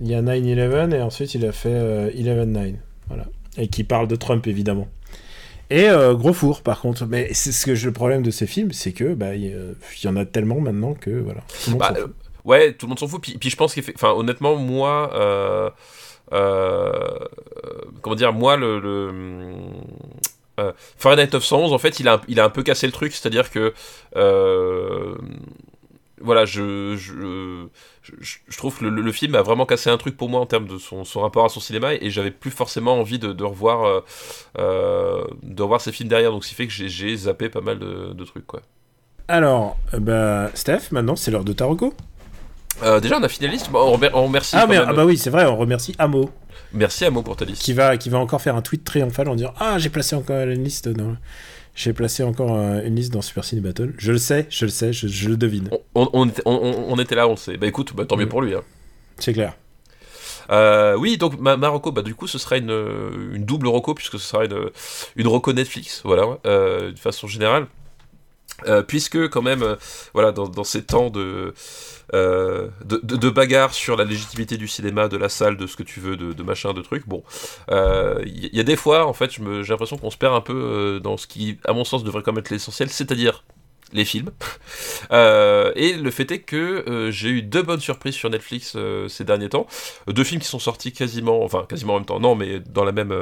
Il y a 9-11 et ensuite il a fait euh, 11-9. Voilà. Et qui parle de Trump, évidemment. Et euh, gros four, par contre. Mais c'est ce que je, le problème de ces films, c'est que bah, il y, y, en a tellement maintenant que voilà. Tout le monde bah, ouais, tout le monde s'en fout. Puis, puis je pense qu'honnêtement, honnêtement, moi. Euh, comment dire, moi, le. le euh, Fahrenheit 911, en fait, il a, il a un peu cassé le truc, c'est-à-dire que euh, voilà, je, je, je, je, trouve que le, le, film a vraiment cassé un truc pour moi en termes de son, son rapport à son cinéma et j'avais plus forcément envie de, de revoir, euh, euh, de revoir ces films derrière. Donc, ce qui fait que j'ai zappé pas mal de, de trucs, quoi. Alors, bah, Steph, maintenant c'est l'heure de Taroko. Euh, déjà, on a finaliste. Bon, on, remercie. Ah, mais, ah, bah oui, c'est vrai, on remercie Amo. Merci Amo pour ta liste. Qui va, qui va encore faire un tweet triomphal en disant Ah, j'ai placé encore une liste dans. J'ai placé encore une liste dans Super Cine Battle. Je le sais, je le sais, je, je le devine. On, on, était, on, était, là, on le sait. Bah écoute, bah, tant mieux pour lui. Hein. C'est clair. oui, donc ma, Marocco, bah du coup, ce sera une, une double Rocco puisque ce sera une une Rocco Netflix, voilà, de façon générale. Puisque quand même, voilà, dans, ces temps de, euh, de, de, bagarre sur la légitimité du cinéma, de la salle, de ce que tu veux, de, de machin, de trucs. Bon, il euh, y, a des fois, en fait, j'ai l'impression qu'on se perd un peu euh, dans ce qui, à mon sens, devrait quand même être l'essentiel, c'est-à-dire les films. et le fait est que j'ai eu deux bonnes surprises sur Netflix ces derniers temps. Deux films qui sont sortis quasiment, enfin quasiment en même temps, non, mais dans la même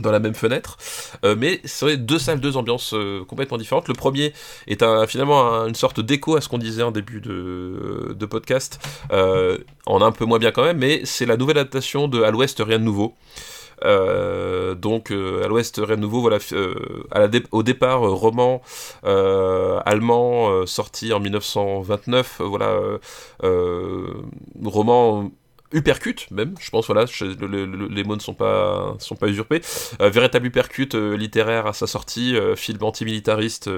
dans la même fenêtre, euh, mais c'est deux salles, deux ambiances euh, complètement différentes. Le premier est finalement une sorte d'écho à ce qu'on disait en début de, de podcast, euh, en un peu moins bien quand même, mais c'est la nouvelle adaptation de À l'Ouest, rien de nouveau. donc à l'Ouest, rien de nouveau, voilà, au départ, roman allemand sorti en 1929, voilà, roman Uppercut même, je pense voilà, les mots ne sont pas usurpés. Euh, véritable uppercut euh, littéraire à sa sortie, euh, film antimilitariste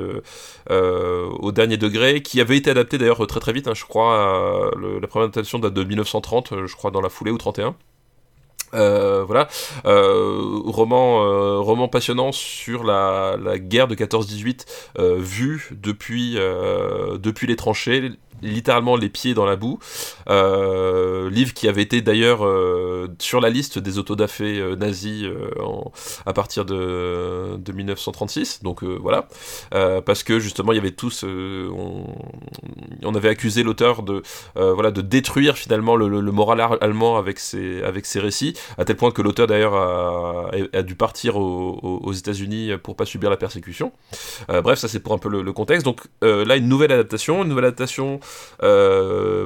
au dernier degré, qui avait été adapté d'ailleurs très très vite, hein, je crois. la première adaptation date de 1930, je crois dans la foulée ou 31. voilà, roman, passionnant sur la, guerre de 14-18 vue depuis les tranchées, littéralement les pieds dans la boue. Euh, livre qui avait été d'ailleurs euh, sur la liste des autodafés euh, nazis euh, à partir de, de 1936. Donc voilà, parce que justement il y avait tous, on, avait accusé l'auteur de voilà de détruire finalement le, moral allemand avec ses avec ses récits, à tel point que l'auteur d'ailleurs a, dû partir aux, États-Unis pour pas subir la persécution. bref, ça c'est pour un peu le, le contexte. Donc là une nouvelle adaptation, une nouvelle adaptation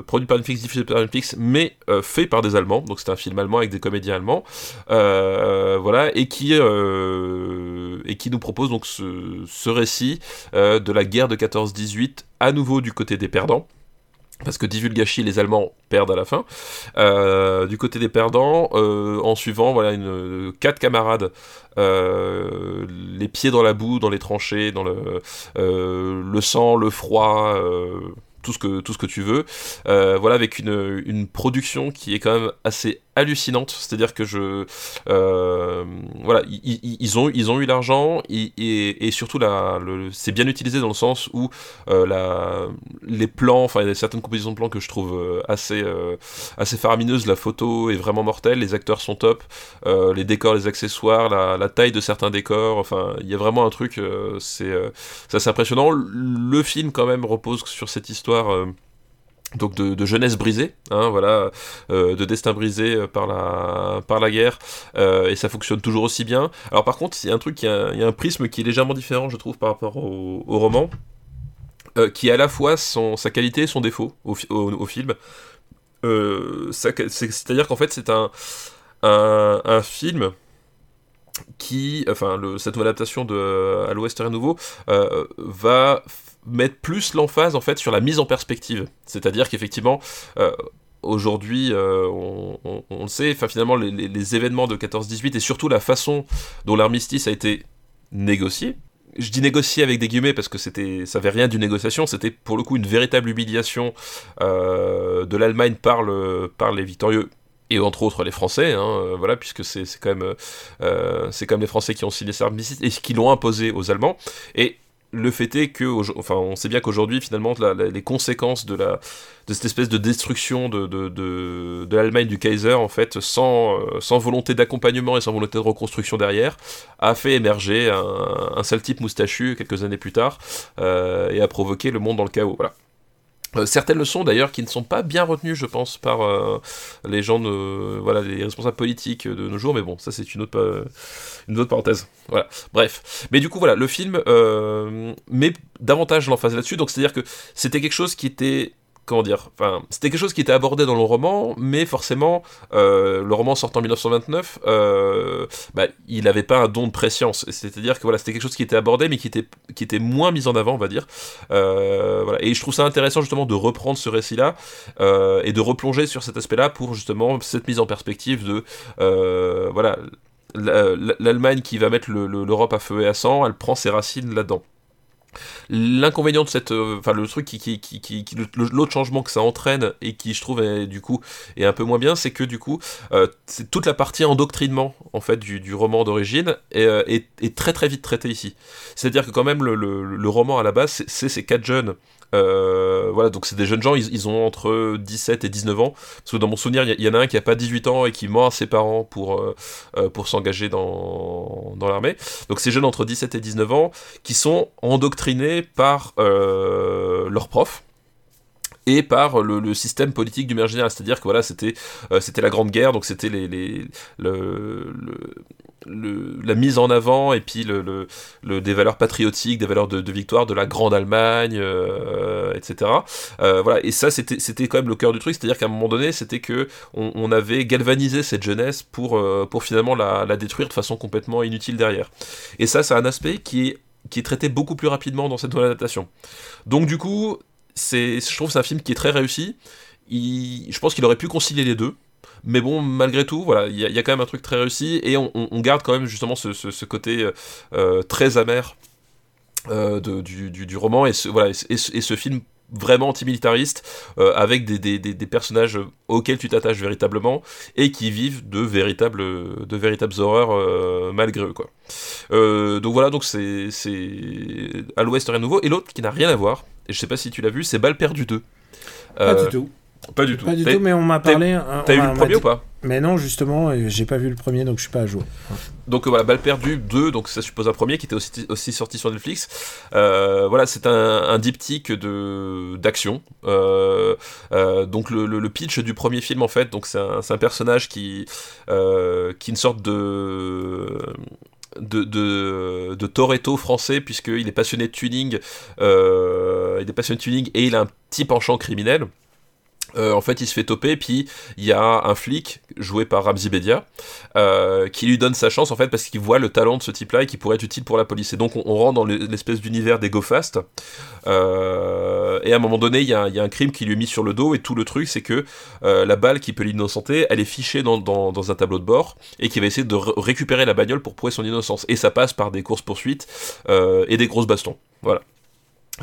produit par Netflix, diffusé par Netflix, mais euh, fait par des Allemands. Donc c'est un film allemand avec des comédiens allemands, euh, voilà, et qui et qui nous propose donc ce, récit de la guerre de 14-18 à nouveau du côté des perdants parce que divulgachi les Allemands perdent à la fin. Euh, du côté des perdants, euh, en suivant voilà une quatre camarades, euh, les pieds dans la boue, dans les tranchées, dans le le sang, le froid tout ce que tout ce que tu veux. Euh, voilà avec une, une production qui est quand même assez hallucinante. C'est à dire que je euh, voilà ils, ont ils ont eu l'argent et, et, surtout la c'est bien utilisé dans le sens où euh, la les plans enfin il y a certaines compositions de plans que je trouve assez assez faramineuses. La photo est vraiment mortelle les acteurs sont top les décors les accessoires la, taille de certains décors enfin il y a vraiment un truc c'est c'est impressionnant. Le film quand même repose sur cette histoire euh, donc de, jeunesse brisée, hein, voilà, euh, de destin brisé euh, par la, guerre, et ça fonctionne toujours aussi bien. Alors par contre, il y a un truc, il y, a un prisme qui est légèrement différent, je trouve, par rapport au, roman, qui a à la fois son, sa qualité et son défaut au, au, film. C'est-à-dire qu'en fait, c'est un, un, film qui, enfin, le, cette adaptation de À l'Ouest Rien Nouveau va mettre plus l'emphase en fait sur la mise en perspective. C'est-à-dire qu'effectivement, euh, aujourd'hui, euh, on, sait, finalement les, événements de 14-18 et surtout la façon dont l'armistice a été négocié. Je dis négocié avec des guillemets parce que c'était, ça avait rien d'une négociation, c'était pour le coup une véritable humiliation euh, de l'Allemagne par, le, par les victorieux et entre autres les Français, hein, voilà, puisque c'est, quand même c'est quand les Français qui ont signé cet armistice et qui l'ont imposé aux Allemands. Et le fait est que, enfin, on sait bien qu'aujourd'hui, finalement, les conséquences de, cette espèce de destruction de, l'Allemagne du Kaiser, en fait, sans, euh, volonté d'accompagnement et sans volonté de reconstruction derrière, a fait émerger un, un sale type moustachu quelques années plus tard euh, et a provoqué le monde dans le chaos. Voilà. Euh, certaines leçons d'ailleurs qui ne sont pas bien retenues, je pense, par euh, les gens, de, voilà, les responsables politiques de nos jours, mais bon, ça c'est une autre, une autre parenthèse. Voilà, bref. Mais du coup, voilà, le film euh, met davantage l'emphase là-dessus, donc c'est-à-dire que c'était quelque chose qui était comment dire, enfin, c'était quelque chose qui était abordé dans le roman, mais forcément, euh, le roman sortant en 1929, euh, bah, il n'avait pas un don de préscience. C'est-à-dire que voilà, c'était quelque chose qui était abordé, mais qui était, moins mis en avant, on va dire. Euh. Et je trouve ça intéressant justement de reprendre ce récit-là et de replonger sur cet aspect-là pour justement cette mise en perspective de, voilà, l'Allemagne qui va mettre l'Europe à feu et à sang, elle prend ses racines là-dedans. L'inconvénient de cette, euh, enfin le truc qui, qui, qui, l'autre changement que ça entraîne et qui je trouve est, du coup est un peu moins bien, c'est que du coup euh, c'est toute la partie endoctrinement en fait du, roman d'origine est, euh, est, très très vite traitée ici. C'est-à-dire que quand même le, le, le roman à la base c'est ces quatre jeunes euh, voilà, donc c'est des jeunes gens, ils, ont entre 17 et 19 ans. Parce que dans mon souvenir, il y, en a un qui a pas 18 ans et qui mord ses parents pour, euh, euh, pour s'engager dans, dans l'armée. Donc ces jeunes entre 17 et 19 ans qui sont endoctrinés par leurs profs et par le, système politique du maire général. C'est-à-dire que voilà, c'était la Grande Guerre, donc c'était les, les le, le, la mise en avant et puis des valeurs patriotiques, des valeurs de, victoire de la grande Allemagne, euh, etc. Euh, voilà, et ça c'était quand même le cœur du truc, c'est-à-dire qu'à un moment donné c'était que on, avait galvanisé cette jeunesse pour euh, finalement la, détruire de façon complètement inutile derrière. Et ça c'est un aspect qui est traité beaucoup plus rapidement dans cette nouvelle adaptation. Donc du coup, je trouve c'est un film qui est très réussi. Je pense qu'il aurait pu concilier les deux. Mais bon, malgré tout, voilà, il y, y, a quand même un truc très réussi et on, on garde quand même justement ce, ce, ce côté euh, très amer euh, de, du, du, du, roman et ce, voilà, et, et, ce film vraiment antimilitariste euh, avec des, des, des, personnages auxquels tu t'attaches véritablement et qui vivent de véritables de véritables horreurs euh, malgré eux quoi. Euh, donc voilà donc c'est c'est à l'Ouest rien de nouveau et l'autre qui n'a rien à voir et je sais pas si tu l'as vu c'est Balle perdue 2. Pas du tout. Pas du tout. Pas du tout, mais on m'a parlé. T'as vu le premier ou pas? Mais non, justement, j'ai pas vu le premier, donc je suis pas à jour. Donc voilà, Balle perdue 2, donc ça suppose un premier qui était aussi, aussi sorti sur Netflix. Euh, voilà, c'est un, un, diptyque de d'action. Euh, euh, donc le, le, le, pitch du premier film en fait, donc c'est un, un, personnage qui euh, qui une sorte de de, de, de Toretto français puisqu'il est passionné de tuning, euh, il est passionné de tuning et il a un petit penchant criminel. Euh, en fait, il se fait toper, puis il y a un flic joué par Ramzi Bedia euh, qui lui donne sa chance en fait parce qu'il voit le talent de ce type-là et qui pourrait être utile pour la police. Et donc on, rentre dans l'espèce d'univers des Go Fast. Euh, et à un moment donné, il y, a un crime qui lui est mis sur le dos et tout le truc, c'est que la balle qui peut l'innocenter, elle est fichée dans, dans, un tableau de bord et qui va essayer de récupérer la bagnole pour prouver son innocence. Et ça passe par des courses poursuites et des grosses bastons. Voilà.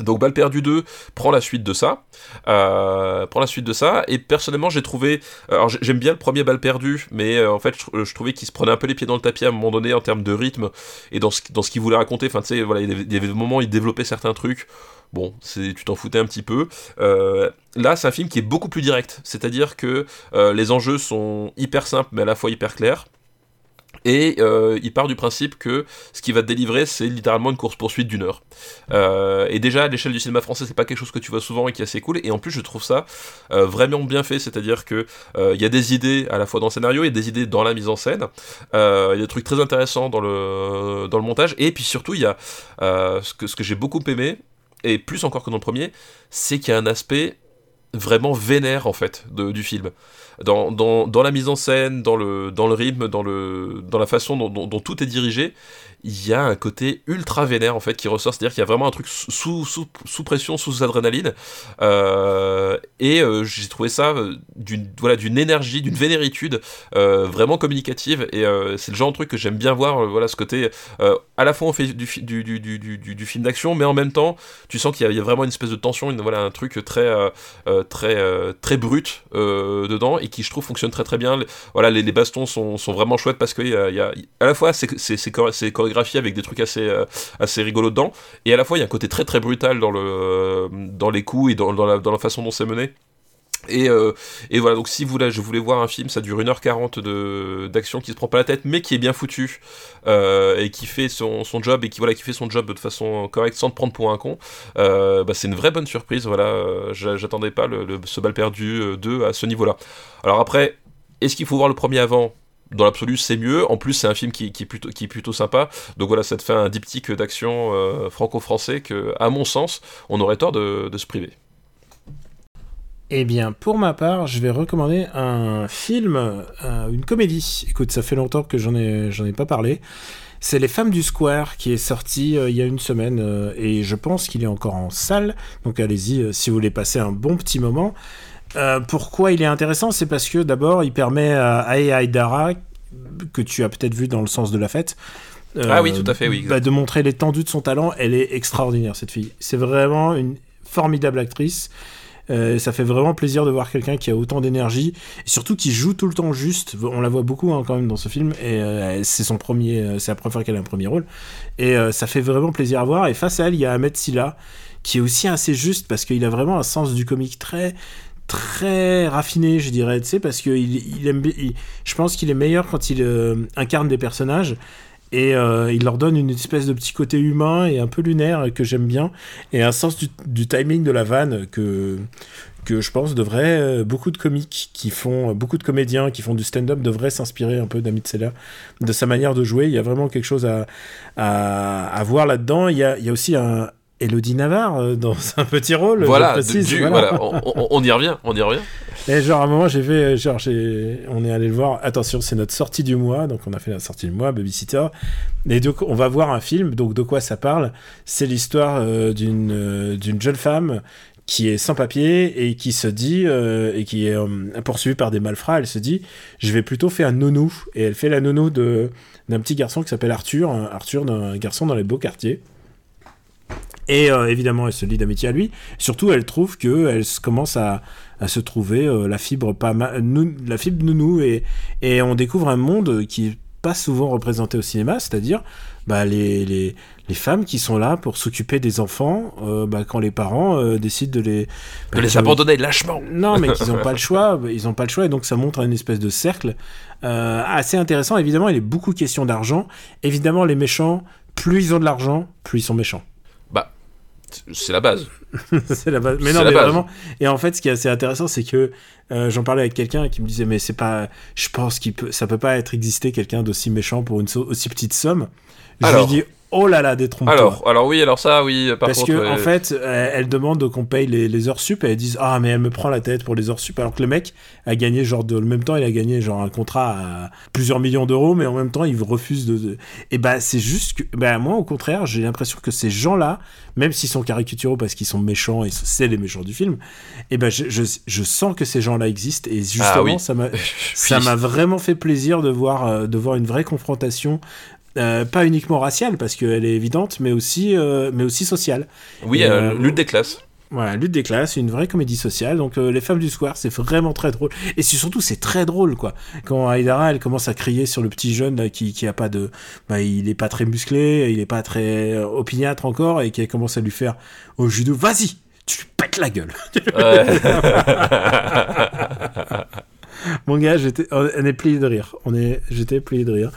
Donc Balle perdue 2 prend la suite de ça, euh, la suite de ça, et personnellement j'ai trouvé, alors j'aime bien le premier Balle perdue, mais euh, en fait je, trouvais qu'il se prenait un peu les pieds dans le tapis à un moment donné en termes de rythme et dans ce, dans ce qu'il voulait raconter, enfin tu sais, voilà, il y, avait, des moments où il développait certains trucs, bon, c'est, tu t'en foutais un petit peu. Euh, là c'est un film qui est beaucoup plus direct, c'est-à-dire que euh, les enjeux sont hyper simples mais à la fois hyper clairs. Et euh, il part du principe que ce qui va te délivrer, c'est littéralement une course-poursuite d'une heure. Euh, et déjà, à l'échelle du cinéma français, c'est pas quelque chose que tu vois souvent et qui est assez cool. Et en plus, je trouve ça euh, vraiment bien fait. C'est-à-dire que il y a des idées à la fois dans le scénario, il y a des idées dans la mise en scène. Il y a des trucs très intéressants dans le, dans le montage. Et puis surtout, il y a ce que, j'ai beaucoup aimé, et plus encore que dans le premier, c'est qu'il y a un aspect vraiment vénère en fait du film dans, la mise en scène dans le, rythme dans, la façon dont, tout est dirigé il y a un côté ultra vénère en fait qui ressort, c'est-à-dire qu'il y a vraiment un truc sous, pression, sous adrénaline, euh, et euh, j'ai trouvé ça d'une voilà énergie, d'une vénéritude euh, vraiment communicative, et euh, c'est le genre de truc que j'aime bien voir, voilà ce côté, euh, à la fois on fait du, film d'action, mais en même temps tu sens qu'il y, a vraiment une espèce de tension, voilà un truc très très très brut dedans qui je trouve fonctionne très très bien. Voilà les, bastons sont, vraiment chouettes parce qu'il y à la fois c'est chorégraphie avec des trucs assez, euh, assez rigolos dedans. Et à la fois, il y a un côté très très brutal dans, euh, les coups et dans la façon dont c'est mené. Et, euh, et, voilà, donc si vous là, je voulais voir un film, ça dure 1h40 d'action qui se prend pas la tête, mais qui est bien foutu, euh, et qui fait son, son, job, et qui, voilà, qui fait son job de façon correcte sans te prendre pour un con, euh, bah, c'est une vraie bonne surprise, voilà, j'attendais pas le, le, ce bal perdu 2 à ce niveau-là. Alors après, est-ce qu'il faut voir le premier avant? Dans l'absolu c'est mieux. En plus c'est un film qui, qui, est plutôt, qui est plutôt sympa. Donc voilà ça te fait un diptyque d'action franco-français que à mon sens on aurait tort de, de se priver eh bien, pour ma part, je vais recommander un film, euh, une comédie. Écoute, ça fait longtemps que j'en ai, j'en ai pas parlé. C'est Les Femmes du Square qui est sorti euh, il y a une semaine euh, et je pense qu'il est encore en salle. Donc allez-y si vous voulez passer un bon petit moment. Pourquoi il est intéressant? C'est parce que d'abord, il permet à Ae Aïdara, que tu as peut-être vu dans le sens de la fête, Ah oui, tout à fait, oui, exact. bah, de montrer l'étendue de son talent. Elle est extraordinaire, cette fille. C'est vraiment une formidable actrice. Euh, ça fait vraiment plaisir de voir quelqu'un qui a autant d'énergie et surtout qui joue tout le temps juste. On la voit beaucoup hein, quand même dans ce film et euh, c'est son premier, euh, c'est la première fois qu'elle a un premier rôle et ça fait vraiment plaisir à voir. Et face à elle, il y a Ahmed Silla qui est aussi assez juste parce qu'il a vraiment un sens du comique très très raffiné, je dirais, tu parce que il, aime, je pense qu'il est meilleur quand il incarne des personnages et euh, il leur donne une espèce de petit côté humain et un peu lunaire que j'aime bien. Et un sens du, timing de la vanne que que je pense devrait euh, beaucoup de comiques qui font beaucoup de comédiens qui font du stand-up devraient s'inspirer un peu d'Amit Seller de sa manière de jouer. Il y a vraiment quelque chose à à, voir là-dedans. Il il y a aussi un Elodie Navarre euh, dans un petit rôle Voilà, précise, du- voilà. voilà, on, y revient, on y revient. Et genre à un moment j'ai fait genre j'ai on est allé le voir attention c'est notre sortie du mois donc on a fait la sortie du mois babysitter. Et donc on va voir un film donc de quoi ça parle? C'est l'histoire euh, d'une euh, d'une jeune femme qui est sans papier et qui se dit euh, et qui est euh, poursuivie par des malfrats. Elle se dit je vais plutôt faire un nounou. Et elle fait la nounou de d'un petit garçon qui s'appelle Arthur Arthur d'un garçon dans les beaux quartiers et euh, évidemment, elle se lie d'amitié à lui. Surtout, elle trouve que elle commence à, à se trouver euh, la fibre pas nou- la fibre nounou, et, et on découvre un monde qui est pas souvent représenté au cinéma, c'est-à-dire bah, les, les, les femmes qui sont là pour s'occuper des enfants euh, bah, quand les parents euh, décident de les bah, De les abandonner lâchement. non, mais qu'ils n'ont pas le choix. Ils n'ont pas le choix et donc ça montre une espèce de cercle euh, assez intéressant. Évidemment, il est beaucoup question d'argent. Évidemment, les méchants, plus ils ont de l'argent, plus ils sont méchants. C'est la base. c'est la base. Mais non, mais base. vraiment. Et en fait, ce qui est assez intéressant, c'est que euh, j'en parlais avec quelqu'un qui me disait, mais c'est pas. Je pense qu'il peut, ça peut pas être existé quelqu'un d'aussi méchant pour une so- aussi petite somme. Je Alors. lui dis, oh là là, détrompe-toi. Alors, alors oui, alors ça, oui, par Parce contre. que en fait, euh, elle demande qu'on paye les, les heures sup et elles disent ah mais elle me prend la tête pour les heures sup alors que le mec a gagné genre de le même temps il a gagné genre un contrat à plusieurs millions d'euros mais en même temps il refuse de, de- et bah c'est juste que bah moi au contraire j'ai l'impression que ces gens là même s'ils sont caricaturaux parce qu'ils sont méchants et c'est les méchants du film et ben je, je, je sens que ces gens là existent et justement Ah oui. ça m'a ça Oui. m'a vraiment fait plaisir de voir, euh, de voir une vraie confrontation, euh, pas uniquement raciale, parce qu'elle est évidente, mais aussi, euh, mais aussi sociale. Oui, euh, lutte des classes. Voilà, lutte des classes, une vraie comédie sociale. Donc, Les Femmes du Square, c'est vraiment très drôle. Et surtout, c'est très drôle, quoi. Quand Aïdara, elle commence à crier sur le petit jeune, là, qui, qui a pas de. Bah, il est pas très musclé, il est pas très opiniâtre encore, et qui commence à lui faire au judo, vas-y, tu lui pètes la gueule. Ouais. Mon gars, j'étais, on est plié de rire. On est, j'étais plié de rire.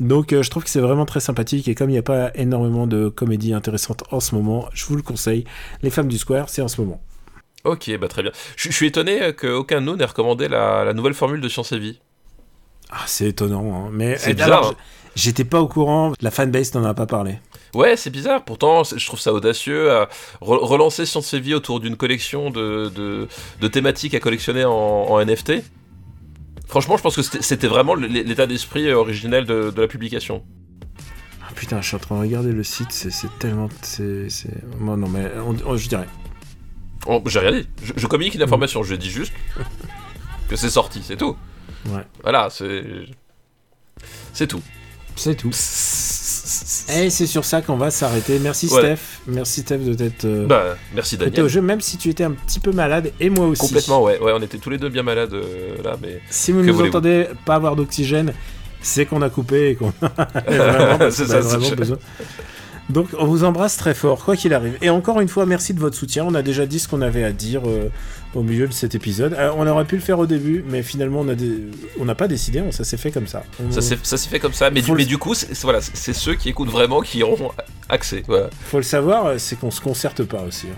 Donc, euh, je trouve que c'est vraiment très sympathique. Et comme il n'y a pas énormément de comédies intéressantes en ce moment, je vous le conseille. Les femmes du Square, c'est en ce moment. ok, bah très bien. Je, je suis étonné euh, qu'aucun de nous n'ait recommandé la, la nouvelle formule de Science et Vie. Ah, c'est étonnant. hein. Mais C'est eh, bizarre, hein. j'étais pas au courant. La fanbase n'en a pas parlé. Ouais, c'est bizarre. Pourtant, je trouve ça audacieux. à re- relancer Science et Vie autour d'une collection de, de, de thématiques à collectionner en, en NFT. Franchement, je pense que c'était vraiment l'état d'esprit euh, originel de, de la publication. Ah, putain, je suis en train de regarder le site. C'est, tellement, c'est, c'est. Moi, non, mais on- on- je dirais. Oh, J'ai rien dit. Je, je communique une information. Je dis juste que c'est sorti, c'est tout. Ouais. Voilà, c'est. C'est tout. C'est tout. Et c'est sur ça qu'on va s'arrêter. Merci Ouais. Steph. Merci Steph de t'être euh, Bah, merci Daniel. au jeu, même si tu étais un petit peu malade et moi aussi. Complètement, ouais. Ouais, on était tous les deux bien malades euh, là, mais. Si vous nous entendez pas avoir d'oxygène, c'est qu'on a coupé et qu'on a vraiment, ça, vraiment besoin. Donc on vous embrasse très fort, quoi qu'il arrive. Et encore une fois, merci de votre soutien. On a déjà dit ce qu'on avait à dire euh, au milieu de cet épisode. Euh, on aurait pu le faire au début, mais finalement on a dé- on n'a pas décidé. on- Ça s'est fait comme ça. On- Ça s'est fait comme ça, mais, du, le- mais du coup, c'est voilà, ceux qui écoutent vraiment qui auront accès. Voilà. Faut le savoir, euh, c'est qu'on se concerte pas aussi. hein.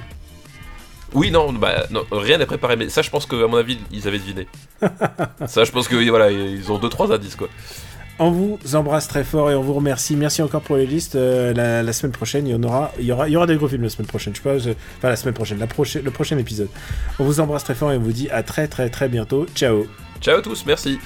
Oui, non, bah, non, rien n'est préparé, mais ça, je pense que à mon avis, ils avaient deviné. ça, je pense que voilà, ils ont deux trois indices quoi. On vous embrasse très fort et on vous remercie. Merci encore pour les listes. Euh, la, semaine prochaine, il y aura, des gros films la semaine prochaine. Je sais enfin la semaine prochaine, prochaine, le prochain épisode. On vous embrasse très fort et on vous dit à très très très bientôt. Ciao. Ciao tous, merci.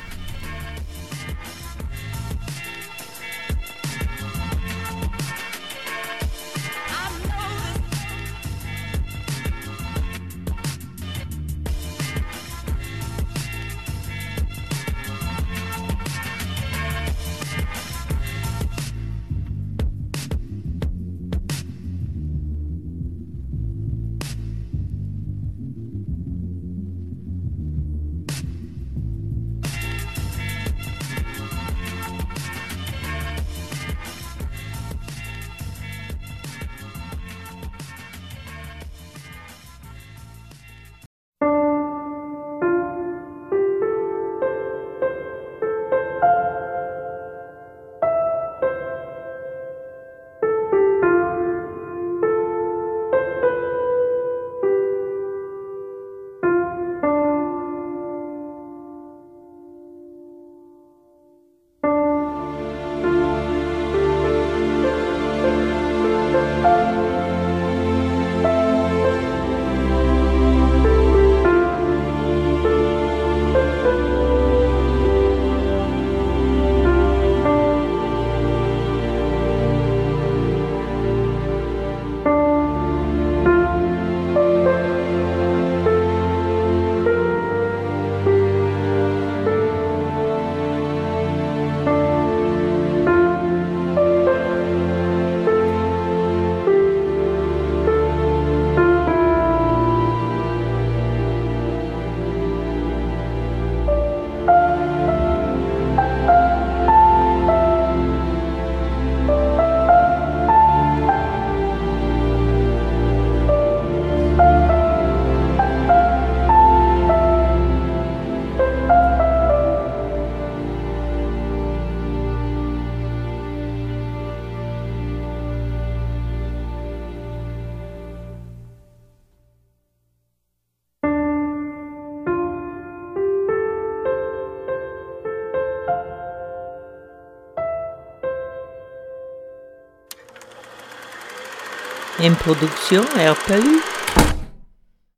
Production RPU.